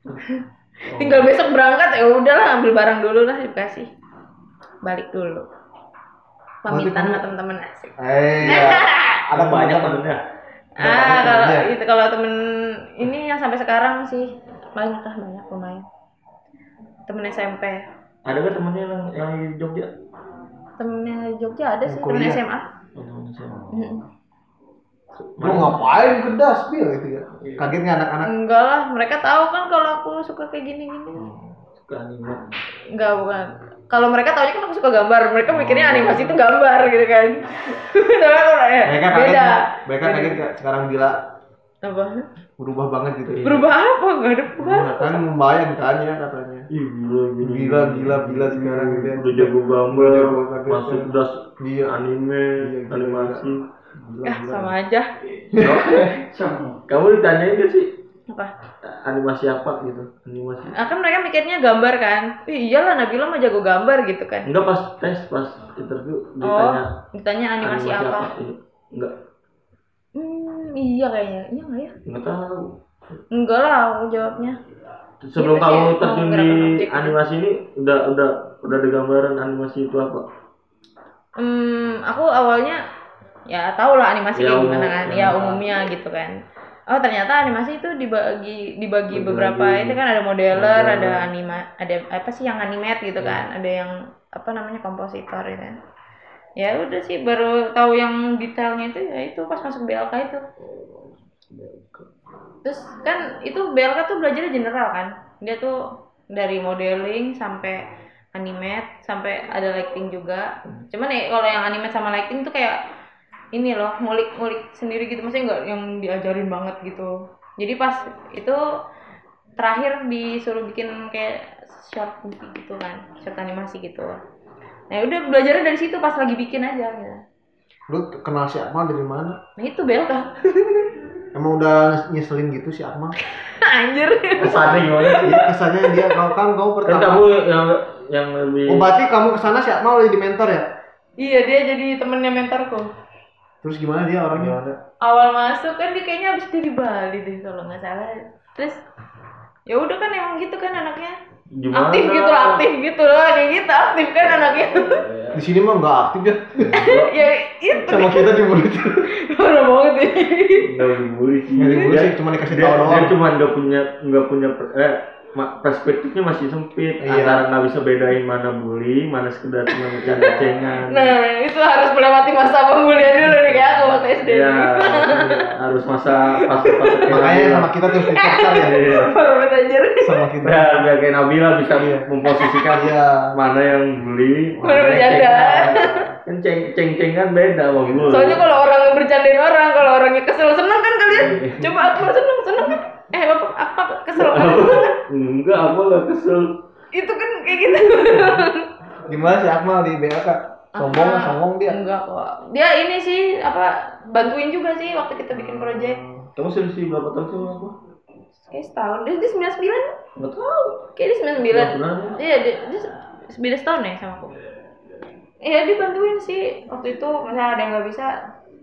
Tinggal besok berangkat ya udahlah ambil barang dulu lah di Bekasi balik dulu. Pamitan sama teman-teman asik. Eh, ya. ada banyak temennya. Ah, kalau itu kalau temen ini yang sampai sekarang sih banyak lah banyak lumayan. Temen SMP, ada gak temennya yang yang di Jogja temennya Jogja ada sih temen. SMA. Oh, temen saya. Mm-mm. Lu ngapain ke das bil gitu ya? Kaget nggak anak-anak? Enggak lah, mereka tahu kan kalau aku suka kayak gini-gini. suka anime Enggak bukan. Kalau mereka taunya kan aku suka gambar, mereka mikirnya animasi itu gambar gitu kan. Tapi aku ya, Mereka kaget beda. nggak? Mereka kaget nggak? Sekarang bila Apa? berubah banget gitu. Berubah apa? Enggak ada perubahan. Kan lumayan kan ya katanya. Gila, gila, Gila, gila, gila sekarang gitu ya. Udah jago gambar, Udah jago gambar. masuk das Iya. anime, Iya, gila, animasi. Gila, Ya, gila. sama aja. Kamu ditanyain gak sih Apa? animasi apa gitu? Animasi. Nah, kan mereka mikirnya gambar kan. Ih, iyalah Nabila mah jago gambar gitu kan. Enggak pas tes, pas interview Oh, ditanya ditanya animasi, apa? Iya. Enggak, Hmm, iya kayaknya. Iya nggak ya? enggak tahu. Enggak lah aku jawabnya. Sebelum Gitu kamu terjun di gitu. animasi ini udah udah udah ada gambaran animasi itu apa? Hmm, aku awalnya ya tau lah animasi Ya, kayak gimana kan. ya. Ya umumnya gitu kan. Oh ternyata animasi itu dibagi dibagi Bagi-bagi. beberapa itu kan ada modeler, ada anima, ada apa sih yang animate gitu kan, ada yang apa namanya kompositor itu kan. Ya udah sih baru tahu yang detailnya itu ya itu pas masuk BLK itu. Terus kan itu BLK tuh belajarnya general kan. Dia tuh dari modeling sampai animate sampai ada lighting juga. Cuman ya kalau yang animate sama lighting tuh kayak ini loh, ngulik-ngulik sendiri gitu maksudnya nggak yang diajarin banget gitu. Jadi pas itu terakhir disuruh bikin kayak short movie gitu kan, short animasi gitu. Nah udah belajarnya dari situ pas lagi bikin aja gitu. Lu kenal si Akmal dari mana? Nah itu BLK. Emang udah nyeselin gitu si Akmal? Anjir. Kesannya gimana sih? Iya kesannya dia kau kan kau Kan pertama. kamu yang yang lebih Oh berarti kamu ke sana si Akmal jadi mentor ya? iya dia jadi temennya mentorku. Terus gimana dia orangnya? awal masuk kan dia kayaknya habis dari Bali deh kalau nggak salah terus ya udah kan emang gitu kan anaknya gimana? aktif gitu aktif gitu loh kayak gitu aktif kan anaknya Di sini mah nggak aktif ya. ya itu Sama kita di mulut. parah banget ya Enggak dibully sih. Nggak dibully sih, cuma dikasih dia, tahu doang. Dia cuma nggak punya nggak punya eh perspektifnya masih sempit Iya. antara nggak bisa bedain mana bully, mana sekedar cuma bercanda-cengan. nah itu harus melewati masa pembulian dulu nih kayak aku waktu SD Iya, harus masa fase-fase kayak Makanya sama kita terus ya. Iya. baru banget anjir Sama kita. Biar, biar kayak Nabila bisa Iya. memposisikan Iya. mana yang bully, Mana yang bercanda. cengan. Kan ceng ceng kan beda sama bully. soalnya kalau orang bercandain orang kalau orangnya kesel seneng kan kalian coba aku seneng seneng kan eh apa apa kesel kan Enggak, aku gak kesel. itu kan kayak gitu Gimana si Akmal di BLK? Sombong, Ah, sombong dia. Enggak kok. Dia ini sih apa bantuin juga sih waktu kita bikin project. Kamu selisih berapa tahun sih sama aku? kayak setahun dia dia sembilan sembilan Nggak tahu. kayak dia sembilan sembilan iya dia, dia se- beda setahun ya sama aku iya dia bantuin sih waktu itu misalnya ada yang nggak bisa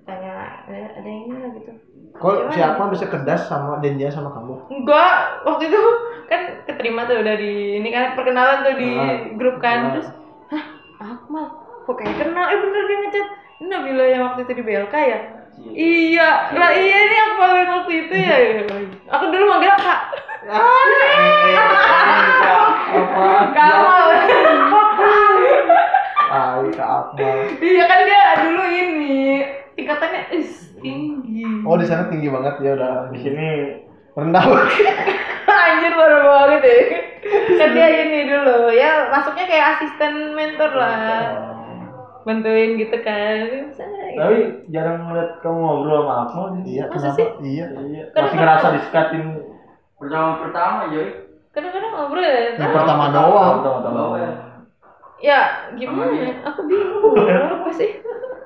tanya ada, ada yang ini lah gitu. Kok siapa bisa kedas sama janjian sama kamu? enggak waktu itu kan keterima tuh udah di ini kan perkenalan tuh di Ah. grup kan. Ah. terus hah Akmal kok kayak kenal? Eh bener dia ngechat. Ini Nabila yang waktu itu di BLK ya? Iya. Lah iya ini Akmal yang waktu itu ya. Aku dulu manggil kak. Kamal Ah, Kak Akmal. iya kan dia dulu ini tingkatannya is tinggi Oh, di sana tinggi banget ya udah. Di sini rendah banget. Anjir baru banget ya. Kan dia ini dulu ya masuknya kayak asisten mentor lah. Bantuin gitu kan. Misalnya, gitu. tapi jarang ngeliat kamu ngobrol sama Akmal sih. Iya, Masa kenapa? sih? Iya. Iya. Kan Masih aku- ngerasa disekatin Pertama pertama Joy. Kadang-kadang ngobrol ya. Yang pertama doang. Tahu-tahu. Ya gimana ya? Aku bingung apa sih?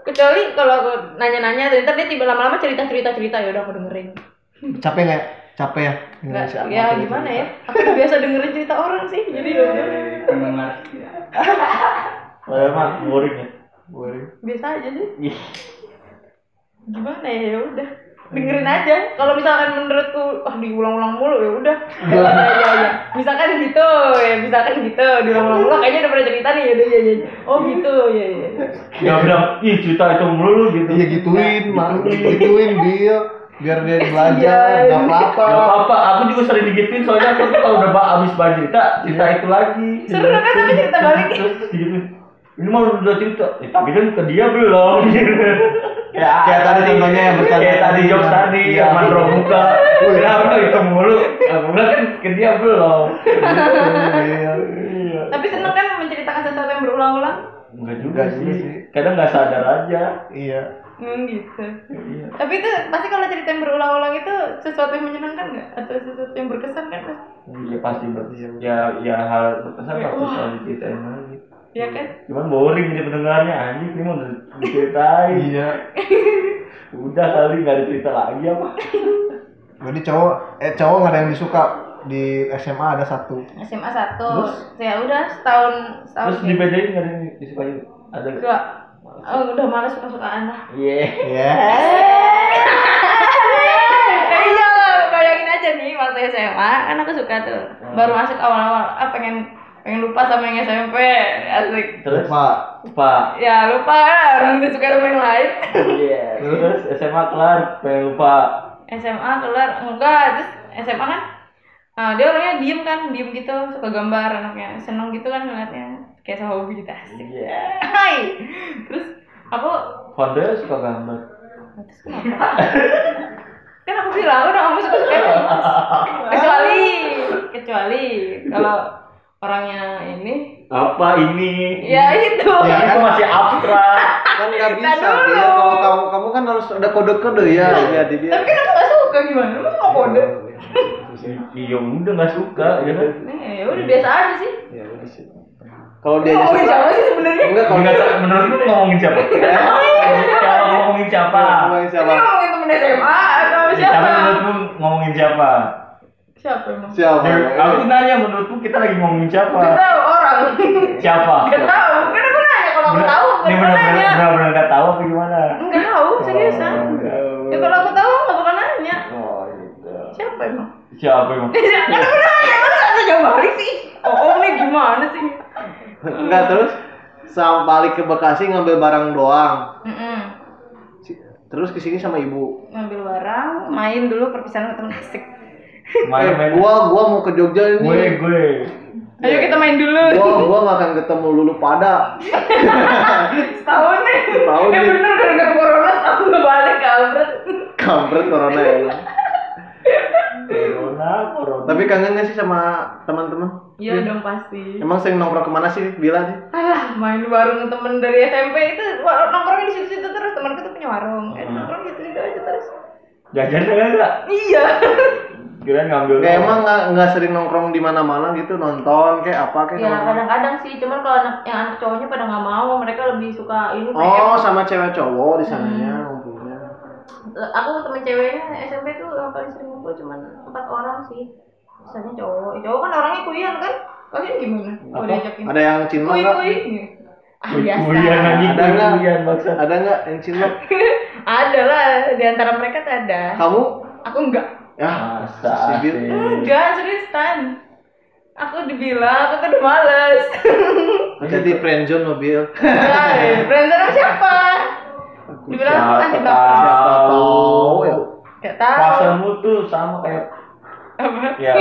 Kecuali kalau aku nanya-nanya, ntar dia tiba lama-lama cerita-cerita cerita ya udah aku dengerin. Capek nggak? Capek ya? Akmal ya cerita. gimana ya? Aku udah biasa dengerin cerita orang sih, jadi ya udah. Pendengar. Padahal mah boring ya. Boring. biasa aja sih. Gimana ya? Ya udah dengerin aja. Kalau misalkan menurutku ah diulang-ulang mulu ya udah. Ya, ya, ya, ya. Misalkan gitu, ya misalkan gitu diulang-ulang mulu kayaknya udah pernah cerita nih ya udah ya, ya. Oh gitu ya ya. Gak bilang, ih cerita itu mulu gitu. Iya gituin, mak gituin dia biar dia belajar, nggak apa-apa. Gak apa-apa, aku juga sering digituin soalnya aku tuh kalau udah abis bahas cerita, cerita itu lagi. Seru kan tapi cerita balik. Ini mau udah cerita, eh, tapi kan ke dia belum. ya, Kayak tadi contohnya yang bercanda Kayak tadi tadi. jokes tadi, Iya. yang mandro muka. Kenapa itu mulu? Aku bilang kan ke dia belum. Iya. Iya. Tapi seneng kan menceritakan sesuatu yang berulang-ulang. Enggak juga sih. sih. Kadang nggak sadar aja. Iya. Hmm gitu. Iya. Tapi itu pasti kalau cerita yang berulang-ulang itu sesuatu yang menyenangkan nggak? Atau sesuatu yang berkesan kan? Iya pasti ber Iya. ya ya hal berkesan pasti selalu diceritain lagi. Ya kan? Cuman boring jadi pendengarnya anjing ini mau diceritain. Iya. Udah kali nggak ada cerita lagi apa? Jadi cowok, eh cowok nggak ada yang disuka di SMA ada satu. SMA satu. Ya udah setahun setahun. Terus di PDI nggak ada yang disukai ada. Enggak. Oh, udah males suka-sukaan lah. Iya. Iya. Eh, iya, bayangin aja nih waktu SMA kan aku suka tuh. Baru masuk awal-awal, ah pengen pengen lupa sama yang SMP, asik. Terus Pak, Pak. Ya lupa orang udah suka sama yang lain. Iya. Terus SMA kelar pengen lupa. SMA kelar enggak, terus SMA kan ah, dia orangnya diem kan, diem gitu, suka gambar anaknya, seneng gitu kan ngeliatnya, kayak sama hobi gitu asik. Iya. Hai. Terus aku Founder suka gambar. terus kenapa? kan aku bilang udah kamu suka suka kecuali kecuali kalau orangnya ini Apa ini? ya itu Ya, itu masih abstrak. kan nggak bisa Nah, dulu. dia kalau kamu kamu kan harus ada kode-kode ya lihat di dia. tapi kan aku gak suka gimana lu mau kode Iya udah nggak suka ya kan. ya udah biasa aja sih Ya udah sih. Kalau dia ngomongin suka, siapa sih sebenarnya enggak kalau Enggak, dia menurut lu ngomongin siapa? Kalau ngomongin siapa? ngomongin ini siapa? ngomongin temen SMA atau siapa menurut lu ngomongin siapa? Siapa emang Siapa? Ya, aku nanya menurutmu kita lagi ngomongin gak siapa? tahu orang Siapa? gak tahu kan aku nanya kalau aku tahu Ini gak benar-benar nanya benar-benar nggak tahu apa gimana? Enggak tahu seriusan ya kalau aku tahu gak bakal nanya Oh gitu. siapa emang Siapa emang? kan aku nanya masa gak bisa jawab balik sih oh, oh ini gimana sih Enggak terus sam balik ke Bekasi ngambil barang doang. Si- Terus ke sini sama ibu. ngambil barang main dulu perpisahan sama temen asik Eh, Main-main. gua gua mau ke Jogja Gue ini. gue. ayo kita main dulu Gua gua nggak akan ketemu lulu pada. setahun nih Setahun eh bener gara-gara corona setahun gak balik kampret Kampret corona ya. Corona, corona. Tapi kangen gak sih sama teman-teman? iya dong pasti Emang sering nongkrong ke mana sih? Bila sih? alah main bareng temen dari SMP itu nongkrongnya di situ-situ terus temanku tuh punya warung kan nongkrong gitu-gitu aja terus Jajan enggak? iya Kira ngambil. Kayak emang nggak nggak sering nongkrong di mana-mana gitu nonton kayak apa kayak ya kadang-kadang sih cuman kalau anak yang anak cowoknya pada nggak mau mereka lebih suka ini Oh sama cewek cowok di sananya Hmm. ngumpulnya. aku temen ceweknya SMP tuh yang paling sering ngumpul cuma empat orang sih misalnya cowok cowok kan orangnya kuyan kan kalian gimana kalau Apa? diajakin Ada yang cinlok kui nggak? kui ah biasa Kuyan anjing, Ada nggak? Ada nggak yang cinlok? ada lah di antara mereka tuh ada Kamu? aku enggak Ya, Masa sih? enggak serius tan. Aku dibilang aku tuh udah males Jadi friendzone mobil. Enggak, friendzone sama siapa? Dibilang aku anti bapak. Siapa tahu? Ya. gak tahu. Pasanmu tuh sama kayak apa? Ya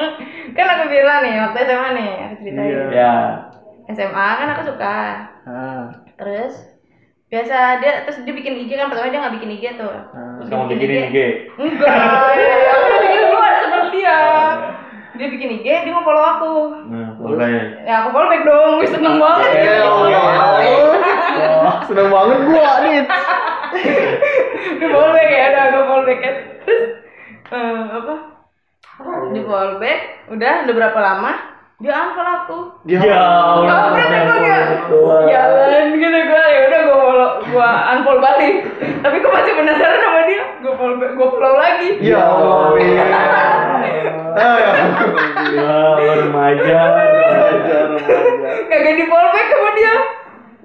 kan aku bilang nih waktu SMA nih aku ceritain. Iya. Ya. SMA kan aku suka. Ah, terus biasa dia terus dia bikin IG kan pertama dia nggak bikin IG tuh ah. Terus kamu bikinin IG. enggak ya, aku udah bikin duluan sebelum dia dia bikin IG dia mau follow aku Nah, boleh. ya aku follow back dong gue seneng banget Ya seneng banget gua nih. di follow back ya udah gue follow back kan terus eh, apa di follow back udah udah berapa lama dia unfollow aku. Ya Ya, berarti gue ya. Jalan gitu gue ya udah gue follow gue unfollow balik. Tapi gue masih penasaran sama dia. Gue follow gue follow lagi. Ya Allah. Ah, ya. Ya, remaja. Remaja, remaja. kagak di follow back sama dia.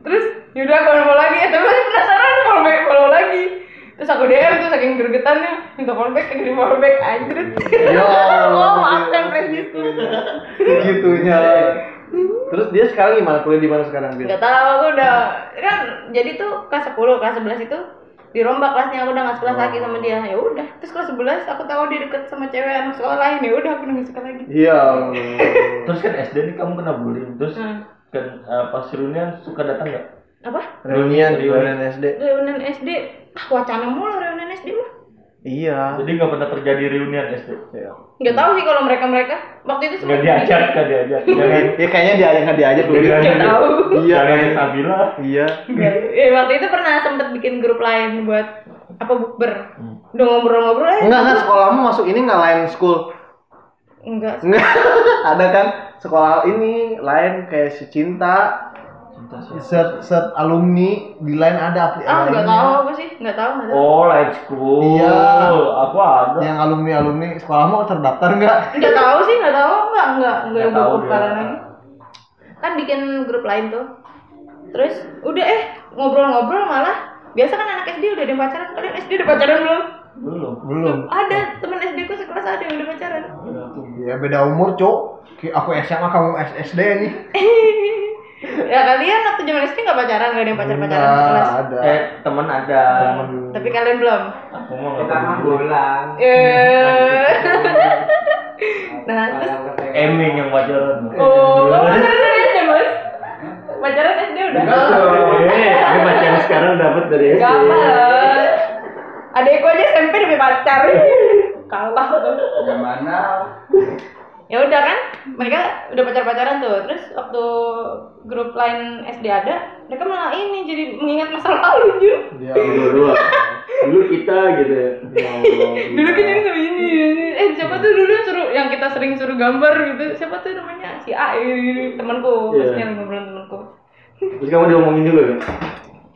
Terus yaudah gue follow lagi. Ya tapi masih penasaran follow back follow lagi terus aku DM tuh saking gregetannya minta follow back kagak di follow back anjir Ya Allah. oh maafkan Freddy Gitunya. Terus dia sekarang gimana? Kuliah di mana sekarang, Bil? Gak tau aku udah kan jadi tuh kelas 10 kelas 11 itu dirombak kelasnya aku udah gak sekelas lagi sama dia ya udah terus kelas 11 aku tahu dia deket sama cewek anak sekolah lain ya udah aku udah gak suka lagi Iya. Terus kan SD nih kamu kena bullying. Terus Hmm. kan eh, pas reunian suka datang nggak? Apa Reunian di Reunian. reunian SD. reunian SD ah wacana mulu reunian SD mah Iya. Jadi nggak pernah terjadi reunian SD. Iya. nggak tahu sih kalau mereka mereka waktu itu Nggak diajak, nggak diajak. Jangan Ya kayaknya dia nggak diajak dulu. Jangan Nggak tahu. Iya. Jangan. Nabila. Iya. Eh, waktu itu pernah sempet bikin grup lain buat apa bukber udah ngobrol-ngobrol eh Enggak enggak sekolahmu masuk ini nggak lain school. enggak Enggak. Ada kan sekolah ini lain kayak si Cinta. Set set alumni di lain ada apli ah nggak tahu apa sih nggak tahu nggak tahu Oh, let's go. Iya. Aku ada. Yang alumni alumni sekolahmu terdaftar enggak? nggak tahu sih nggak tahu nggak nggak nggak yang Nggak lagi kan bikin grup lain tuh terus udah eh ngobrol-ngobrol malah biasa kan anak SD udah ada pacaran kalian SD udah pacaran belum Belum. Belum. ada temen SD ku sekelas ada yang udah pacaran Ya beda umur, Cok. Ki- Aku SMA, kamu SD nih. ya kalian waktu zaman SD nggak pacaran nggak ada yang pacar pacaran Enggak, sekelas ada. Eh, teman ada. Temen. tapi kalian belum Aku mau nggak peduli. Eh. nah terus Eming yang pacaran. oh kamu pacaran dari SD mas pacaran SD udah Eh, tapi pacaran sekarang dapat dari SD. Gak lah. Adekku aja SMP udah pacar. Kalah. Yang mana? Ya udah kan, mereka udah pacar-pacaran tuh. Terus waktu grup lain SD ada, mereka malah ini jadi mengingat masa lalu Jun. Ya, Dulu, dulu kita gitu ya. Allah. Dulu kan ini sama ini. Eh siapa tuh dulu yang suruh yang kita sering suruh gambar gitu? Siapa tuh namanya? Si A, ini temanku, Iya. maksudnya ngobrol temanku. Terus kamu diomongin juga kan?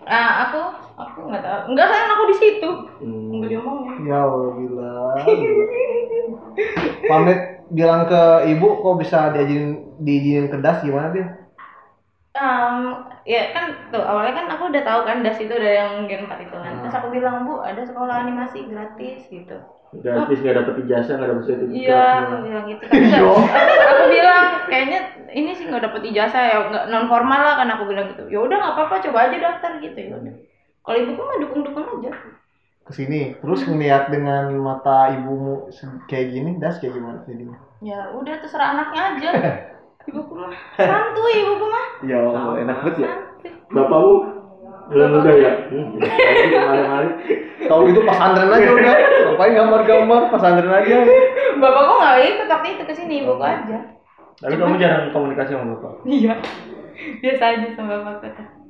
Ah, aku aku nggak tahu. Enggak kan aku di situ. Hmm. Enggak diomongin. Ya Allah gila. Pamit bilang ke ibu kok bisa diajin diizinin ke das gimana dia? Um, ya kan tuh awalnya kan aku udah tahu kan das itu udah yang gen 4 itu kan. Terus aku bilang, "Bu, ada sekolah animasi gratis." gitu. Gratis nggak dapet ijazah nggak dapet sertifikat. Iya, aku bilang gitu. Tapi nggak- aku, aku bilang kayaknya ini sih nggak dapet ijazah ya, nggak non formal lah kan aku bilang gitu. Ya udah nggak apa-apa, coba aja daftar gitu ya udah. Kalau ibuku mah dukung-dukung aja. Ke sini terus ngeliat dengan mata ibumu kayak gini das kayak gimana jadinya? Ya udah terserah anaknya aja. Ibuku mah santuy ibuku mah. Ya Allah enak banget ya. Bapakmu belum udah ya? Hmm. Kemarin-kemarin. Tahu gitu pesantren aja udah. Ngapain gambar-gambar pesantren aja. Bapakku nggak ikut waktu itu ke sini, ibuku aja. Tapi kamu jarang komunikasi sama bapak. Iya. Biasa aja sama bapak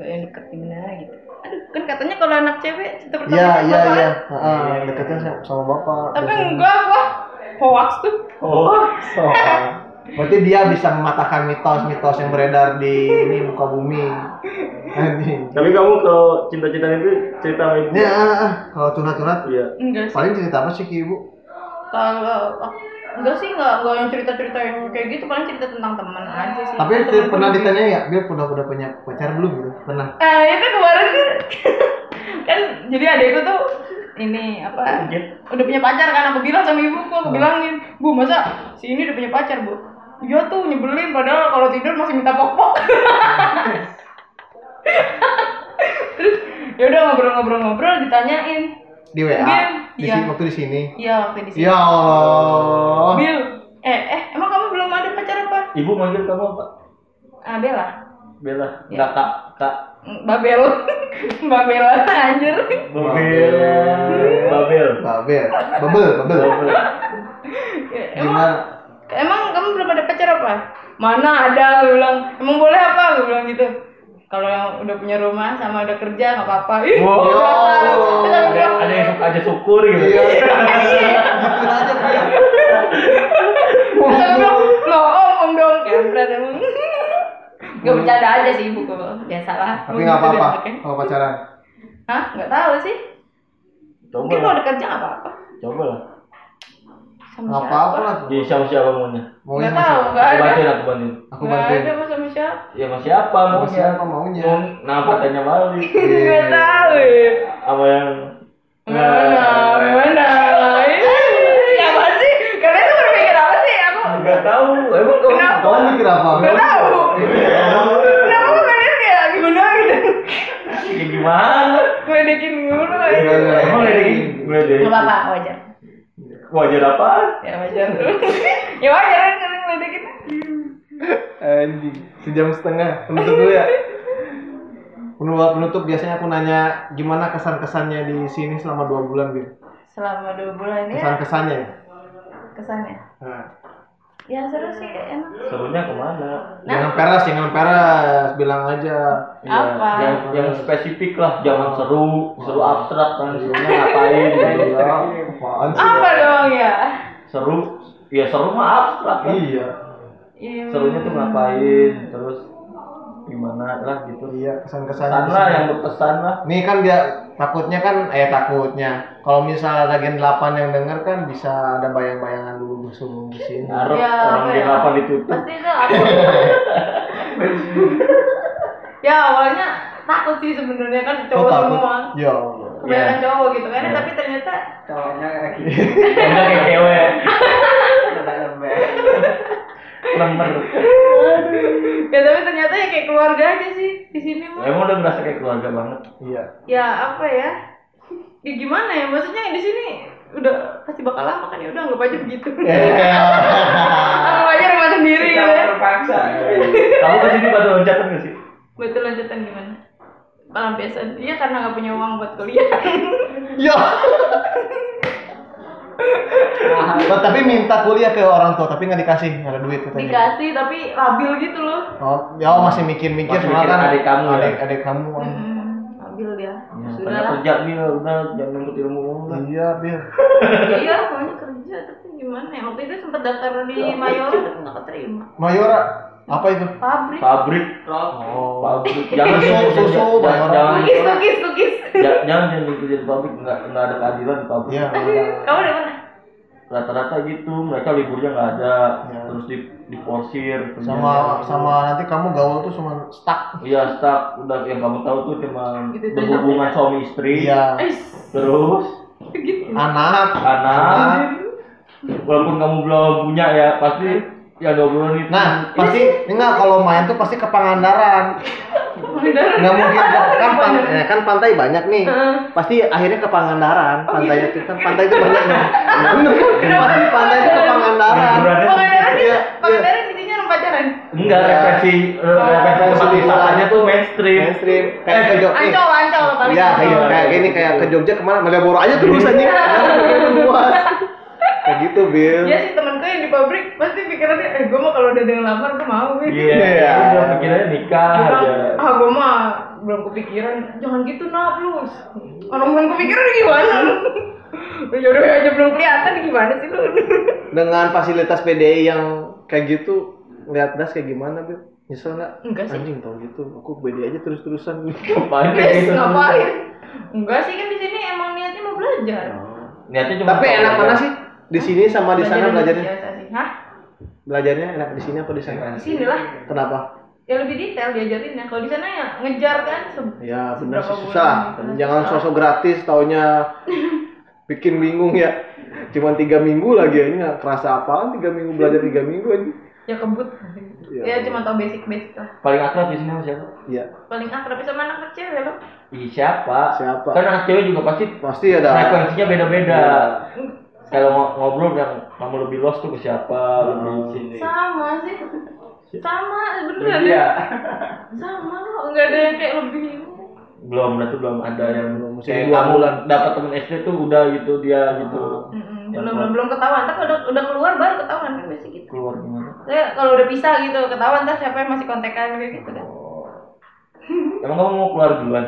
kata. Gak yang deket gimana gitu. Aduh, kan katanya kalau anak cewek cinta pertama Iya sama iya bapak iya. kan? Heeh, deketnya sama- sama bapak. Tapi biasanya. enggak, wah. Hoax tuh. Oh. Oh. Berarti dia bisa mematahkan mitos-mitos yang beredar di ini muka bumi. Tapi kamu kalau cinta-cinta itu cerita sama ibu? Ya, kalau curhat-curhat Iya. enggak sih paling cerita apa sih ke ibu? kalau enggak sih enggak enggak yang cerita-cerita yang kayak gitu paling cerita tentang teman aja sih. Tapi Temen pernah ditanya ya, dia udah udah punya pacar belum gitu? Pernah. Eh itu kemarin tuh kan jadi adekku tuh ini apa udah punya pacar kan aku bilang sama ibuku aku bilangin bu masa si ini udah punya pacar bu? Iya tuh nyebelin padahal kalau tidur masih minta terus ya udah ngobrol-ngobrol-ngobrol ditanyain Di WA. Di sini waktu di sini. iya waktu di sini Ya Allah. Bil eh eh emang kamu belum ada pacar apa Ibu manggil kamu apa? ah Bella Bella. Iya. Enggak kak, kak. Babel Babel anjir Babel. Babel. Babel. Babel, babel. Ya, emang Gimana? Emang kamu belum ada pacar apa? Mana ada, gue bilang. Emang boleh apa? Gue bilang gitu. Kalau yang udah punya rumah sama udah kerja nggak apa-apa. Ih, Wow. Ada, ada yang suka aja syukur gitu. Iya. Gitu aja bilang, loh om, om dong. Kampret emang. Gak bercanda aja sih ibu kok. Biasalah. Tapi nggak apa-apa Oke. kalau pacaran. Hah? Nggak tahu sih. Coba Mungkin lah. kalau udah kerja nggak apa-apa. Coba lah. Sama Nggak siapa? apa-apa lah. Jadi sama siapa maunya? Maunya Nggak sama tahu, siapa? nggak Aku ada. bantuin, aku bantuin. Aku Nggak bantuin. ada mau sama siapa. Ya sama siapa Sama maunya? siapa maunya? Kenapa tanya balik? Nggak tahu. ya. Apa yang Mana? Mana? Siapa sih? Kalian tuh berpikir apa sih? Aku Enggak tahu. Emang kamu Kenapa? Kau mikir apa? nggak tahu. Kenapa kok kalian kayak gimana gitu? Ya gimana? Ngeledekin mulu. Nggak, ya. nggak. Emang yang ngeliatin? Nggak apa-apa, wajar. Wajar apa? Ya wajar. ya wajar kan kalian ngeledekin. Anjing. Sejam setengah. Penutup dulu ya. Penutup penutup biasanya aku nanya gimana kesan-kesannya di sini selama dua bulan, Bin. Selama dua bulan ya Kesan-kesannya. ya? kesannya. Nah. Ya seru sih enak. Serunya ke mana? Jangan peres, jangan peres, bilang aja. Ya, Apa? Yang, yang spesifik lah, jangan seru, seru abstrak kan. Serunya ngapain? Iya, apaan sih? Apa dong ya? Seru, ya seru mah abstrak kan. Iya. Iya. Serunya tuh ngapain, terus gimana lah gitu. Iya, kesan-kesannya. Pesan di lah yang berpesan lah. Nih kan dia takutnya kan eh takutnya kalau misalnya bagian 8 yang denger kan bisa ada bayang-bayangan dulu sebelum di sini. Ngarep Ya, orang di ya? delapan ditutup. Pasti itu aku. ya awalnya takut sih sebenarnya kan Oh, cowok takut. semua. Ya. Kebanyakan Iya. cowok gitu kan, Iya. tapi ternyata Cowoknya kayak gitu. Kayak cewek. Lembek. Lemper. ya tapi ternyata ya kayak keluarga aja sih di sini mah. Emang udah ngerasa kayak keluarga banget. Iya. Ya apa ya? Ya gimana ya? Maksudnya di sini udah pasti bakal lama kan ya udah anggap aja begitu. Anggap aja rumah sendiri gitu ya. terpaksa. Kamu ke sini batu loncatan gak sih? Betul lanjutan gimana? Pelampiasan. Iya karena nggak punya uang buat kuliah. Ya. Oh, tapi minta kuliah ke orang tua tapi nggak dikasih nggak ada duit katanya. Dikasih tapi labil gitu loh. Oh, ya oh, masih mikir-mikir Masih soalnya kan adik kamu ya? adik, adik kamu. Hmm, labil dia. Ya, Sudah kerja dia udah jangan nuntut ilmu lah. Iya, Bir. iya maunya kerja tapi gimana ya waktu itu sempat daftar di Mayora tapi nggak keterima Mayora apa itu? pabrik. Pabrik, Oh. pabrik. Jangan Susu, jangan- susu, jangan- tukis tukis Ja- jangan jangan kerja di pabrik. Nggak nggak ada keadilan di pabrik. Iya. kamu dari mana rata-rata gitu. Mereka liburnya nggak ada. Iya. terus di diporsir Sama sama nanti kamu gaul tuh cuma stuck. iya stuck. Udah yang kamu tahu tuh cuma Gitu, berhubungan suami istri. Iya. Terus? Gitu. Anak, anak. Walaupun kamu belum punya ya pasti ya dua itu Nah, pasti enggak kalau main tuh pasti ke Pangandaran. Nggak mungkin ke, kan, pan- ya, kan pantai banyak nih. Pasti akhirnya ke Pangandaran. Pantai itu kan pantai itu banyak nih. Kan? Pasti pantai itu ke Pangandaran. Pangandaran Iya, ya Pangandaran intinya orang pacaran enggak Iya. referensi referensi tempat wisatanya tuh mainstream Mainstream kayak ke Jogja. ancol ancol paling Iya, kayak kayak gini kayak ke Jogja ke mana? Malioboro aja terus anjing. Luas. Kayak gitu, Bil. Iya sih temanku yang di pabrik pasti pikirannya eh gue mah kalau udah ada yang lamar gue mau nih iya Iya. udah pikirannya nikah aja ah gue mah belum kepikiran jangan gitu nak plus orang belum kepikiran gimana ya udah aja belum kelihatan gimana sih lu Dengan fasilitas PDI yang kayak gitu lihat das kayak gimana Bil? Nyesel nggak? Enggak sih. Anjing tau gitu, aku pede aja terus-terusan. Ngapain Guys, gitu? ngapain? Enggak sih kan di sini emang niatnya mau belajar. Niatnya cuma Tapi enak mana sih? Di sini sama di sana Belajar belajarnya? Hah? Belajarnya enak di sini apa di sana? Di sini lah. Kenapa? Ya lebih detail diajarinnya. Kalau di sana ya ngejar kan. Ya benar sih susah. bulan? Jangan sosok gratis, taunya bikin bingung ya. Cuman tiga minggu lagi ya, ini nggak kerasa apaan tiga minggu belajar tiga minggu aja. Ya kebut. Ya Ya cuma tau basic-basic lah. Paling akrab di sini sama siapa? Iya. Paling akrab sama anak kecil ya lo. Ih, siapa? Siapa? Kan anak cewek juga pasti Pasti ada. frekuensinya beda-beda. Kalau ngo- ngobrol yang kamu lebih lost tuh ke siapa? Lebih sini. Sama sih. Sama beneran Iya. ya. Sama kok. Enggak ada yang kayak lebih. Belum, berarti belum ada yang Belum, mesti kayak dua kamu bulan. dapat temen SD tuh udah gitu dia gitu. Mm-mm, belum belum belum ketahuan. Tapi udah udah keluar baru ketahuan kan biasa gitu. Keluar gimana? Saya kalau udah pisah gitu ketahuan ntar siapa yang masih kontekan kayak gitu kan. Emang kamu mau keluar duluan?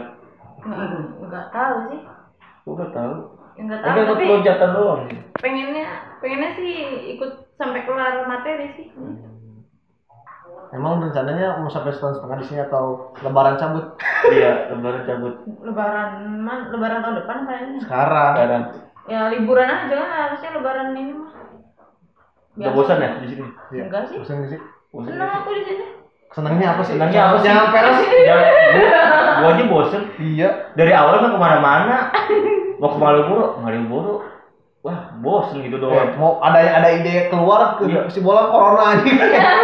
Nggak, nggak tahu sih. Gue gak tahu. Ya, nggak tahu Enggak tapi ikut lonjatan doang. pengennya pengennya sih ikut sampai kelar materi sih. Emang rencananya mau sampai setahun setengah di sini atau lebaran cabut? Iya, lebaran cabut. Lebaran man, lebaran tahun depan kayaknya. Sekarang. Sekarang. Ya liburan aja kan harusnya lebaran ini mah. Udah bosan ya di sini? Iya. Enggak sih. Bosan sih? Senang aku di sini. Senangnya apa sih? Senangnya apa sih? Jangan peres. Jangan, gua, gua aja bosen. Iya. Dari awal kan ke mana-mana. Mau ke Malioboro, Malioboro. Wah, bosen gitu Eh, doang. mau ada ada ide keluar ke Iya. si bola corona aja.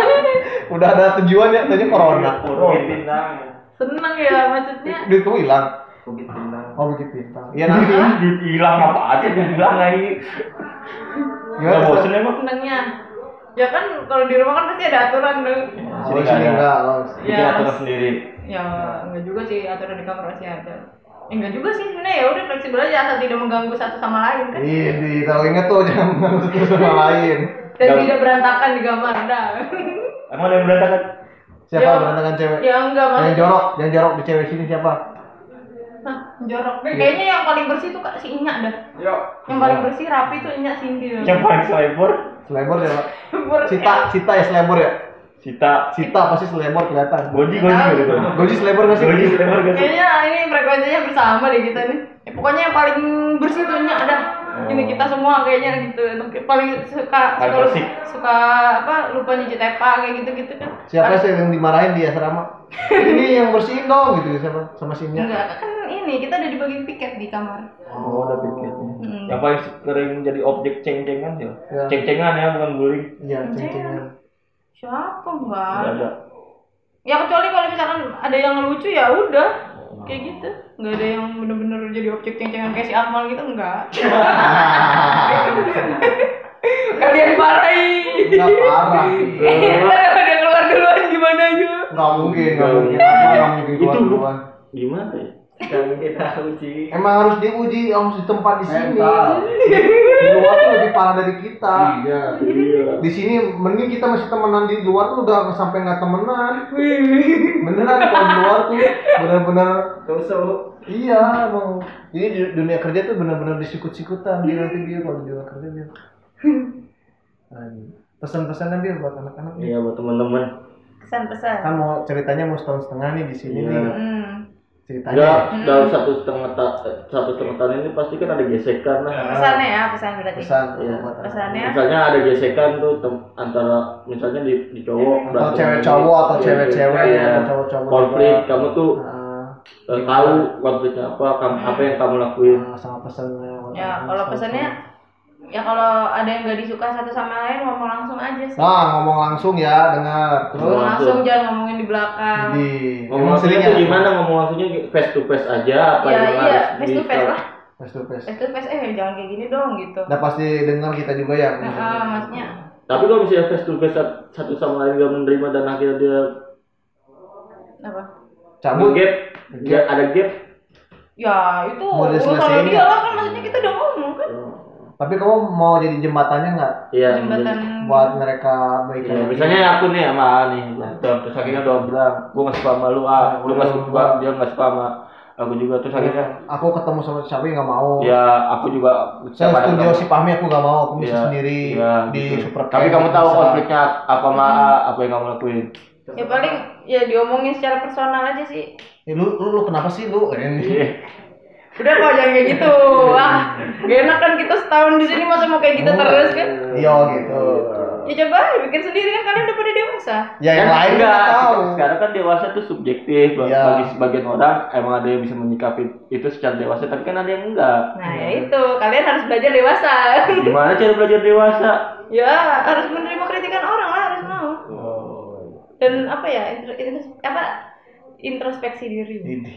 Udah ada tujuan ya, tadinya corona. Bukit Bintang. Seneng ya maksudnya. Duit kamu hilang. Bukit Bintang. Oh begitu bintang. Iya nanti. Duit hilang apa aja duit hilang lagi. Gak bosen emang? Senengnya. Ya kan kalau di rumah kan pasti ada aturan dong. Oh, di sini enggak. Oh. Bikin Ya, aturan sendiri. Ya enggak juga sih aturan di kamar masih ada. Ya, enggak juga sih sebenarnya ya udah fleksibel aja asal tidak mengganggu satu sama lain kan. Iya, di tahu inget tuh jangan mengganggu satu sama lain. Dan Gak- tidak berantakan di kamar dah. Emang ada yang berantakan? Siapa Ya. berantakan cewek? ya enggak Yang mas. jorok, yang jorok di cewek sini siapa? Hah, jorok. Kayaknya yang paling bersih tuh kak si Inya dah. Yang paling bersih rapi tuh Inya Cindy. Yang paling selebor? Selebor siapa? Cita, Cita ya selebor ya? Sita. Cita pasti selebor kelihatan. Goji, goji gitu. Goji selebor nggak sih? Goji selebor gak sih? Kayaknya ini frekuensinya bersama deh kita nih. Ya, pokoknya yang paling bersih tuh Nya ada. Ini kita semua kayaknya gitu. Paling suka Paling suka, bersih. suka apa lupa nyuci tepa kayak gitu-gitu kan. Siapa sih yang dimarahin di asrama? Ini yang bersihin dong gitu siapa? Sama si Nya. Enggak, kan ini kita udah dibagi piket di kamar. Oh, ada pikirnya. Hmm. Yang paling sering jadi objek ceng-cengan ya. Ya. Ceng-cengan ya, bukan bullying. Iya, ceng-cengan. Siapa enggak? Nggak ada. Ya kecuali kalau misalkan ada yang lucu ya udah kayak gitu. Enggak ada yang bener-bener jadi objek ceng-cengan kayak si Akmal gitu enggak. Kalian marahi. Enggak parah. Ntar kalau dia keluar duluan gimana aja? Enggak mungkin, enggak mungkin. Enggak mungkin keluar Itu duluan. gimana ya? Yang kita uji. Emang harus diuji, harus di tempat di sini. Di luar tuh lebih parah dari kita. Iya. Iya. Di sini mending kita masih temenan di luar tuh udah sampai nggak temenan. Beneran kalau di luar tuh bener-bener Tusuk. iya emang. Jadi di dunia kerja tuh bener-bener disikut-sikutan dia nanti dia kalau di dunia kerja dia. Anjing. Pesan-pesannya dia buat anak-anak. Iya buat teman-teman. Kesan-pesan. Kan mau ceritanya mau setahun setengah nih di sini Iya. nih Hmm. Ceritanya. Enggak, dalam satu setengah ta satu setengah tahun ini pasti kan ada gesekan lah. Pesannya ya, pesan berarti. Pesan Iya. anak. Pesannya Misalnya ada gesekan tuh tem- antara misalnya di, di cowok Atau berantem cewek cowok atau iya, cewek-cewek iya. atau cowok-cowok konflik juga. kamu tuh Ah, eh, tahu konfliknya apa kam- apa yang kamu lakuin ah, sama pesannya. ya kalau pesannya ya kalau ada yang gak disuka satu sama lain ngomong langsung aja sih. Nah, ngomong langsung ya, dengar. Terus Ngomong langsung langsung. jangan ngomongin di belakang. di ngomong langsungnya tuh gimana ngomong langsungnya face to face aja apa Ya yang iya, harus face to di- face lah. Face to face. Face to face eh jangan kayak gini dong gitu. Udah pasti dengar kita juga ya. Nah, ah, maksudnya tapi kalau misalnya face to face sat- satu sama lain gak menerima dan akhirnya dia apa? Cabut. gap dia ada gap Ya itu Mau urusan diselesaiin dia lah kan maksudnya kita udah ngomong kan. Tapi kamu mau jadi jembatannya nggak Iya, Jembatan buat mereka baik Ya, misalnya aku nih sama A nih, berantem, terus akhirnya udah bilang, gue gak suka sama lu, ah, lu gak suka, dia gak suka sama aku juga terus akhirnya Aku ketemu sama siapa nggak mau. ya aku juga Saya ketemu. si Pahmi aku nggak mau, aku bisa Iya, sendiri iya, di gitu. super tapi kamu tahu bisa. konfliknya apa ma apa yang kamu lakuin ya paling ya diomongin secara personal aja sih Eh, lu, lu, lu kenapa sih lu? Ini. Iya. udah kok jangan kayak gitu. Ah gak enak kan kita setahun di sini masa mau kayak gitu terus kan? Iya gitu. ya coba bikin sendiri kan kalian udah pada dewasa. Ya yang Kan lain enggak, nggak tahu. sekarang kan dewasa tuh subjektif Iya. bagi sebagian orang emang ada yang bisa menyikapi itu secara dewasa tapi kan ada yang enggak. Nah ya itu. Kalian harus belajar dewasa. Gimana cara belajar dewasa? Ya harus menerima kritikan orang lah harus mau. Dan apa ya intro, intro- apa? Introspeksi diri. Ini.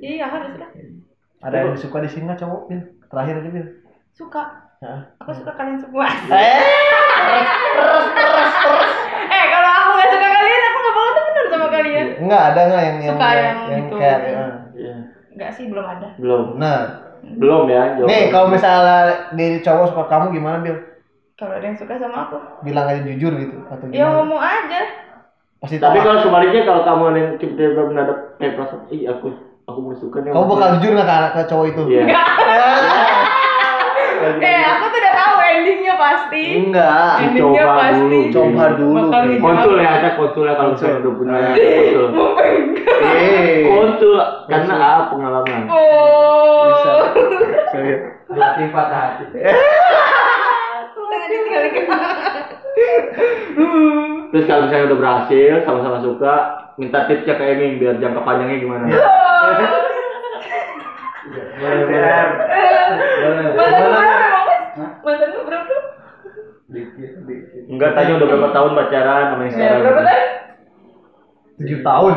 iya harus lah Ada yang suka di sini nggak cowok, Bil? Terakhir aja, Bil. suka Hah? aku suka kalian semua Eh, eh kalau aku gak suka kalian aku gak bakal temenan sama kalian enggak ada nggak yang yang Suka yang gitu. kayak Iya. eh. Iya. Enggak sih belum ada belum Nah, belum ya jawab. nih kalau misalnya di cowok suka kamu gimana, Bil? kalau ada yang suka sama aku Bilang aja jujur gitu atau ya gimana? ngomong aja Pasti tapi kalau sebaliknya kalau kamu ada yang tiba-tiba mendadak kayak perasaan ih aku aku mau suka nih kamu bakal jujur nggak ke, ke cowok itu? iya. Eh aku tuh udah tahu endingnya pasti. Enggak. endingnya Coba pasti. dulu, coba dulu. dijawab. konsul ya ada konsul ya kalau misalnya udah punya konsul. Eh. konsul karena ah pengalaman? Oh. Berarti patah hati. Jangan ditinggalin terus kalau misalnya udah berhasil sama-sama suka minta tipsnya ke Eming biar jangka panjangnya gimana? Boleh, boleh. mantan lu berapa mantan lu berapa? Dikit, dikit. enggak tanya udah berapa tahun pacaran sama yang ya sekarang? berapa tahun? Tujuh tahun.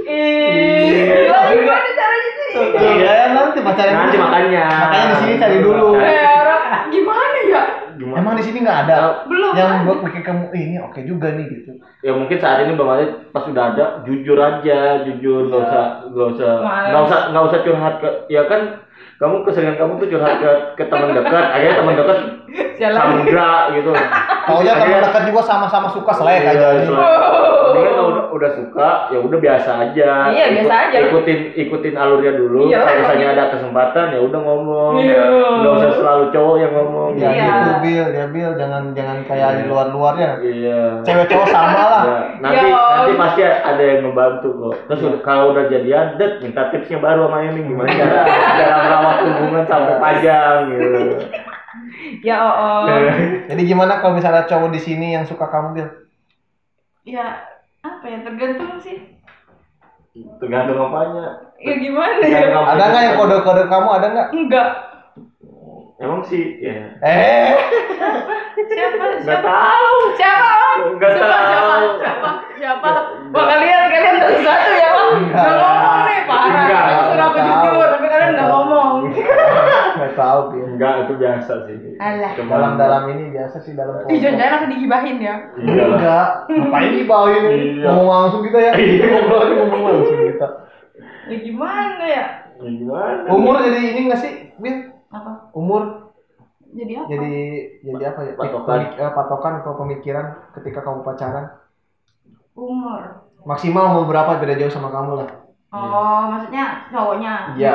ih lah gimana caranya sih? Iya, nanti pacaran nanti makanya Makanya di sini cari dulu. eh orang gimana ya gimana Emang di sini nggak ada Belum yang ada. buat bikin kamu "Ih, ini oke juga nih gitu. ya mungkin saat ini belum ada pas sudah ada jujur aja jujur nggak usah nggak usah nggak usah nggak usah curhat ke ya kan kamu keseringan kamu tuh curhat ke ke teman dekat akhirnya teman dekat jalan samudra gitu Taunya teman dekat juga sama-sama suka selek Iya, aja. nih. Udah, suka, ya udah biasa aja. Iya, biasa aja. Ikutin ikutin alurnya dulu. Iya, Kalau misalnya ada kesempatan ya udah ngomong. Iya. Nggak usah selalu cowok yang ngomong. Ya Iya. gitu Bil, ya Bil, jangan jangan kayak di luar-luarnya. Iya. Cewek cowok sama lah. Ya, nanti Ya. nanti pasti ada yang ngebantu kok. Terus udah- kalau udah jadian, det minta tipsnya baru sama ini gimana cara cara merawat hubungan sampai panjang gitu. ya oh, oh. Jadi gimana kalau misalnya cowok di sini yang suka kamu Bil? ya apa ya tergantung sih Tergantung apanya. ya gimana Tergantung ya apa Ada nggak yang kode-kode kamu ada nggak? enggak Emang sih, ya. Eh, siapa Nggak siapa tahu. siapa Om? Nggak siapa, tahu. siapa siapa siapa wah kalian kalian sesuatu ya Enggak. nggak ngomong nih parah Enggak, aku nggak jujur tapi kalian nggak ngomong nggak tahu Bil. Enggak, itu biasa sih. Alah. Cuma- Dalam-dalam ini biasa sih dalam ih jangan-jangan aku digibahin ya Iya. Enggak, ngapain dibawain? Iya. Ngomong langsung kita ya. Ngobrol aja ngomong langsung kita. ya gimana ya Ya gimana? Umur jadi ini nggak sih, Bil? apa Umur jadi apa jadi jadi apa ya? Patokan. Eh, patokan atau pemikiran ketika kamu pacaran? umur Maksimal umur berapa beda jauh sama kamu lah? oh maksudnya cowoknya Iya.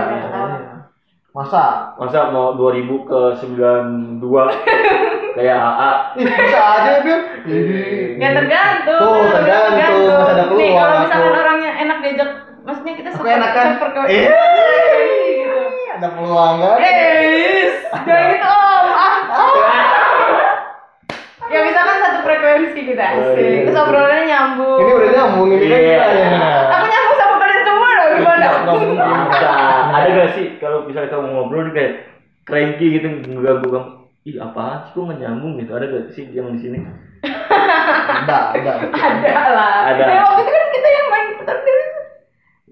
Masa? Masa mau 2000 ke 92 kayak AA? Ih, bisa aja Bil. Ya tergantung. Tuh, tergantung. Masih ada Nih peluang kalau misalkan aku. orangnya enak diajak, maksudnya kita Aku enakan. frekuensi Iya. gitu. Ada peluang kan? Eh, jangan gitu om. Ah, ah. Ya misalkan satu frekuensi gitu Oh, asik. iya. Terus obrolannya nyambung. Ini udah nyambung ini kan kita ya. Aku nyambung sama kalian semua loh gimana? Nggak. Bisa. Ada gak sih kalau misalnya kamu ngobrol dia kayak cranky gitu ngeganggu kamu? Ih apaan sih kok nggak nyambung gitu? Ada gak sih yang di sini? Ada, ada. Ada lah. Ada. Ya waktu itu kan kita yang main putar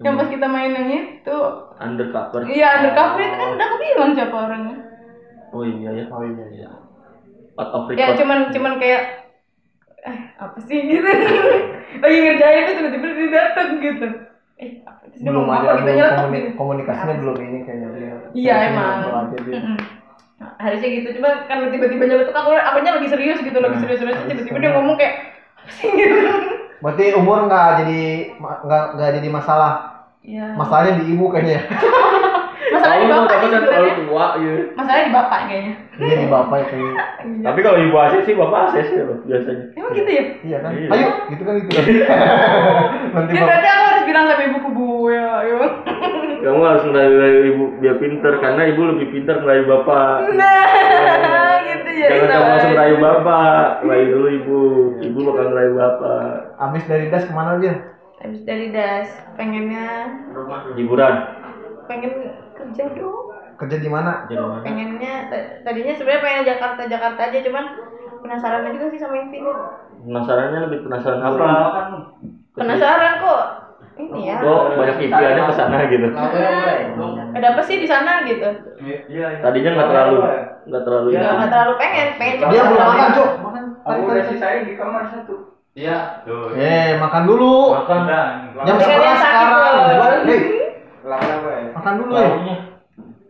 yang pas kita main yang itu. Undercover. Iya undercover itu kan udah aku bilang siapa orangnya. Oh iya ya. Oh iya iya. Part of ya record. cuman cuman kayak eh apa sih gitu lagi ngerjain itu tiba-tiba dia datang gitu eh sih Belum ada apa gitu belum komuni- gitu komunikasinya belum ini kayaknya dia. iya emang aja. Mm-mm. Nah, harusnya gitu cuma karena tiba-tiba nyeletuk aku akunya lagi serius gitu lagi Nah, serius-serius harus tiba-tiba dia ngomong kayak apa sih gitu Berarti umur nggak jadi nggak nggak jadi masalah Iya. Masalahnya di ibu kayaknya. Masalah di bapak kan terlalu ya. tua ya. Masalah di bapak kayaknya. Iya di bapak itu. Tapi kalau ibu ACC sih bapak ACC loh biasanya. Emang gitu ya? Iya kan? Iya. Ayo, gitu kan gitu. Nanti Ya bapak. berarti aku bilang sama ibuku bu ya, ayo. Kamu harus ngerayu ibu biar pinter karena ibu lebih pinter ngerayu bapak. Nah, gitu ya. Jangan kamu langsung ngerayu bapak, ngerayu dulu ibu. Ibu bakal ngerayu bapak. Abis dari das ke mana dia? Habis dari das, pengennya Hiburan. pengen kerja dong. Kerja di mana? Pengennya tadinya sebenarnya pengen Jakarta Jakarta aja cuman penasaran juga sih sama Infinite. Penasarannya lebih penasaran apa? Penasaran kok ini ya. Kok banyak impiannya ke sana gitu. Hmm, ada apa sih di sana gitu? Tadinya nggak terlalu nggak terlalu Gak, itu. nggak terlalu pengen, pengen coba. Dia belum makan, Cuk. Makan. Tadi Aku tadi. udah sisain di kamar satu. Iya. Eh, makan dulu. Makan Jam Kan yang 11 sakit sekarang. Hei, ya. makan dulu ya.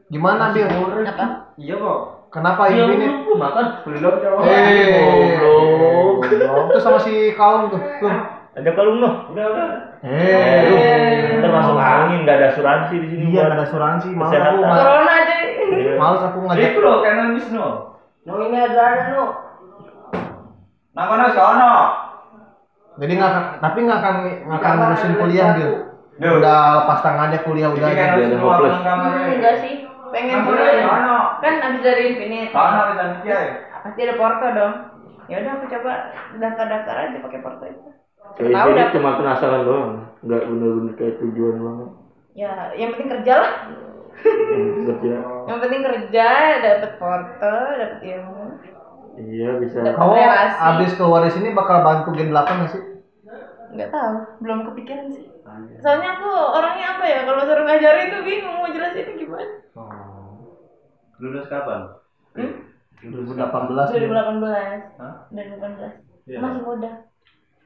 Gimana, Bil? Apa? Iya kok. Kenapa Iya, ini? lu makan. Belum coba. Eh, goblok. Itu sama si kaum tuh. Tuh. Ada kalung noh. Udah udah. Eh, lu. Ntar masuk angin nggak ada asuransi di sini. Iya, nggak ada asuransi. Kesehatan. aku. Corona aja. Iya. Males aku ngajak. Itu loh kanan Wisnu. No ini ada ada no. Nah, kono sono. Jadi nggak tapi nggak akan nggak akan ngurusin kuliah. Duh. Udah lepas tangannya kuliah udah. Kan hopeless. abang kamar. Hmm, enggak sih. Pengen sono. Kan abis dari Infinite. Sono bisa mikir. Pasti ada Porto dong. Ya udah aku coba daftar-daftar aja pakai Porto itu. Kayak Tahu dah. cuma penasaran doang. Nggak bener-bener kayak tujuan banget. Ya, yang penting kerja lah. Yang kerja. Yang penting kerja, dapat Porto, dapat ilmu. Iya bisa. Kamu relasi. abis keluar dari sini bakal bantu Gen 8 nggak sih? Nggak tahu, belum kepikiran sih. Soalnya aku orangnya apa ya, kalau suruh ngajarin tuh bingung mau jelasin gimana. Lulus kapan? Hmm? 2018. 2018. Hah? 2018. Iya. Masih muda.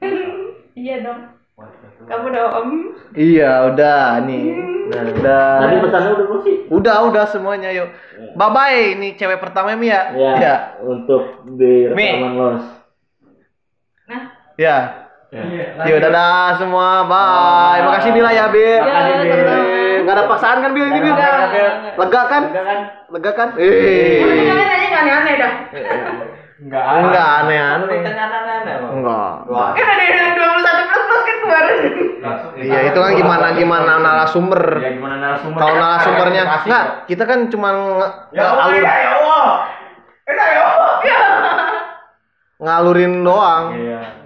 iya dong. Kamu dong. Iya, udah nih. Nah, udah. Tadi pesannya udah belum sih? Udah, udah semuanya yuk. Bye bye, ini cewek pertama Mi ya. Ya, Ya. untuk di rekaman los. Nah, Ya. Ya. Yuk, dadah semua. Bye. Makasih Bila ya, Bil. Makasih, Bil. Eh, Nggak ada paksaan kan Bil ini Bil? Lega kan? Enggak kan? Lega kan? Eh. kalian aja aneh-aneh dah. Enggak. Enggak aneh-aneh. Enggak. Kan ada yang 21 plus plus kan kemarin. Langsung Iya, itu kan gimana gimana narasumber. Ya gimana narasumber? Kalau narasumbernya enggak, kita kan cuma Ya Allah, ngalur, ya Allah. Eh, ya Allah. ngalurin doang. Iya.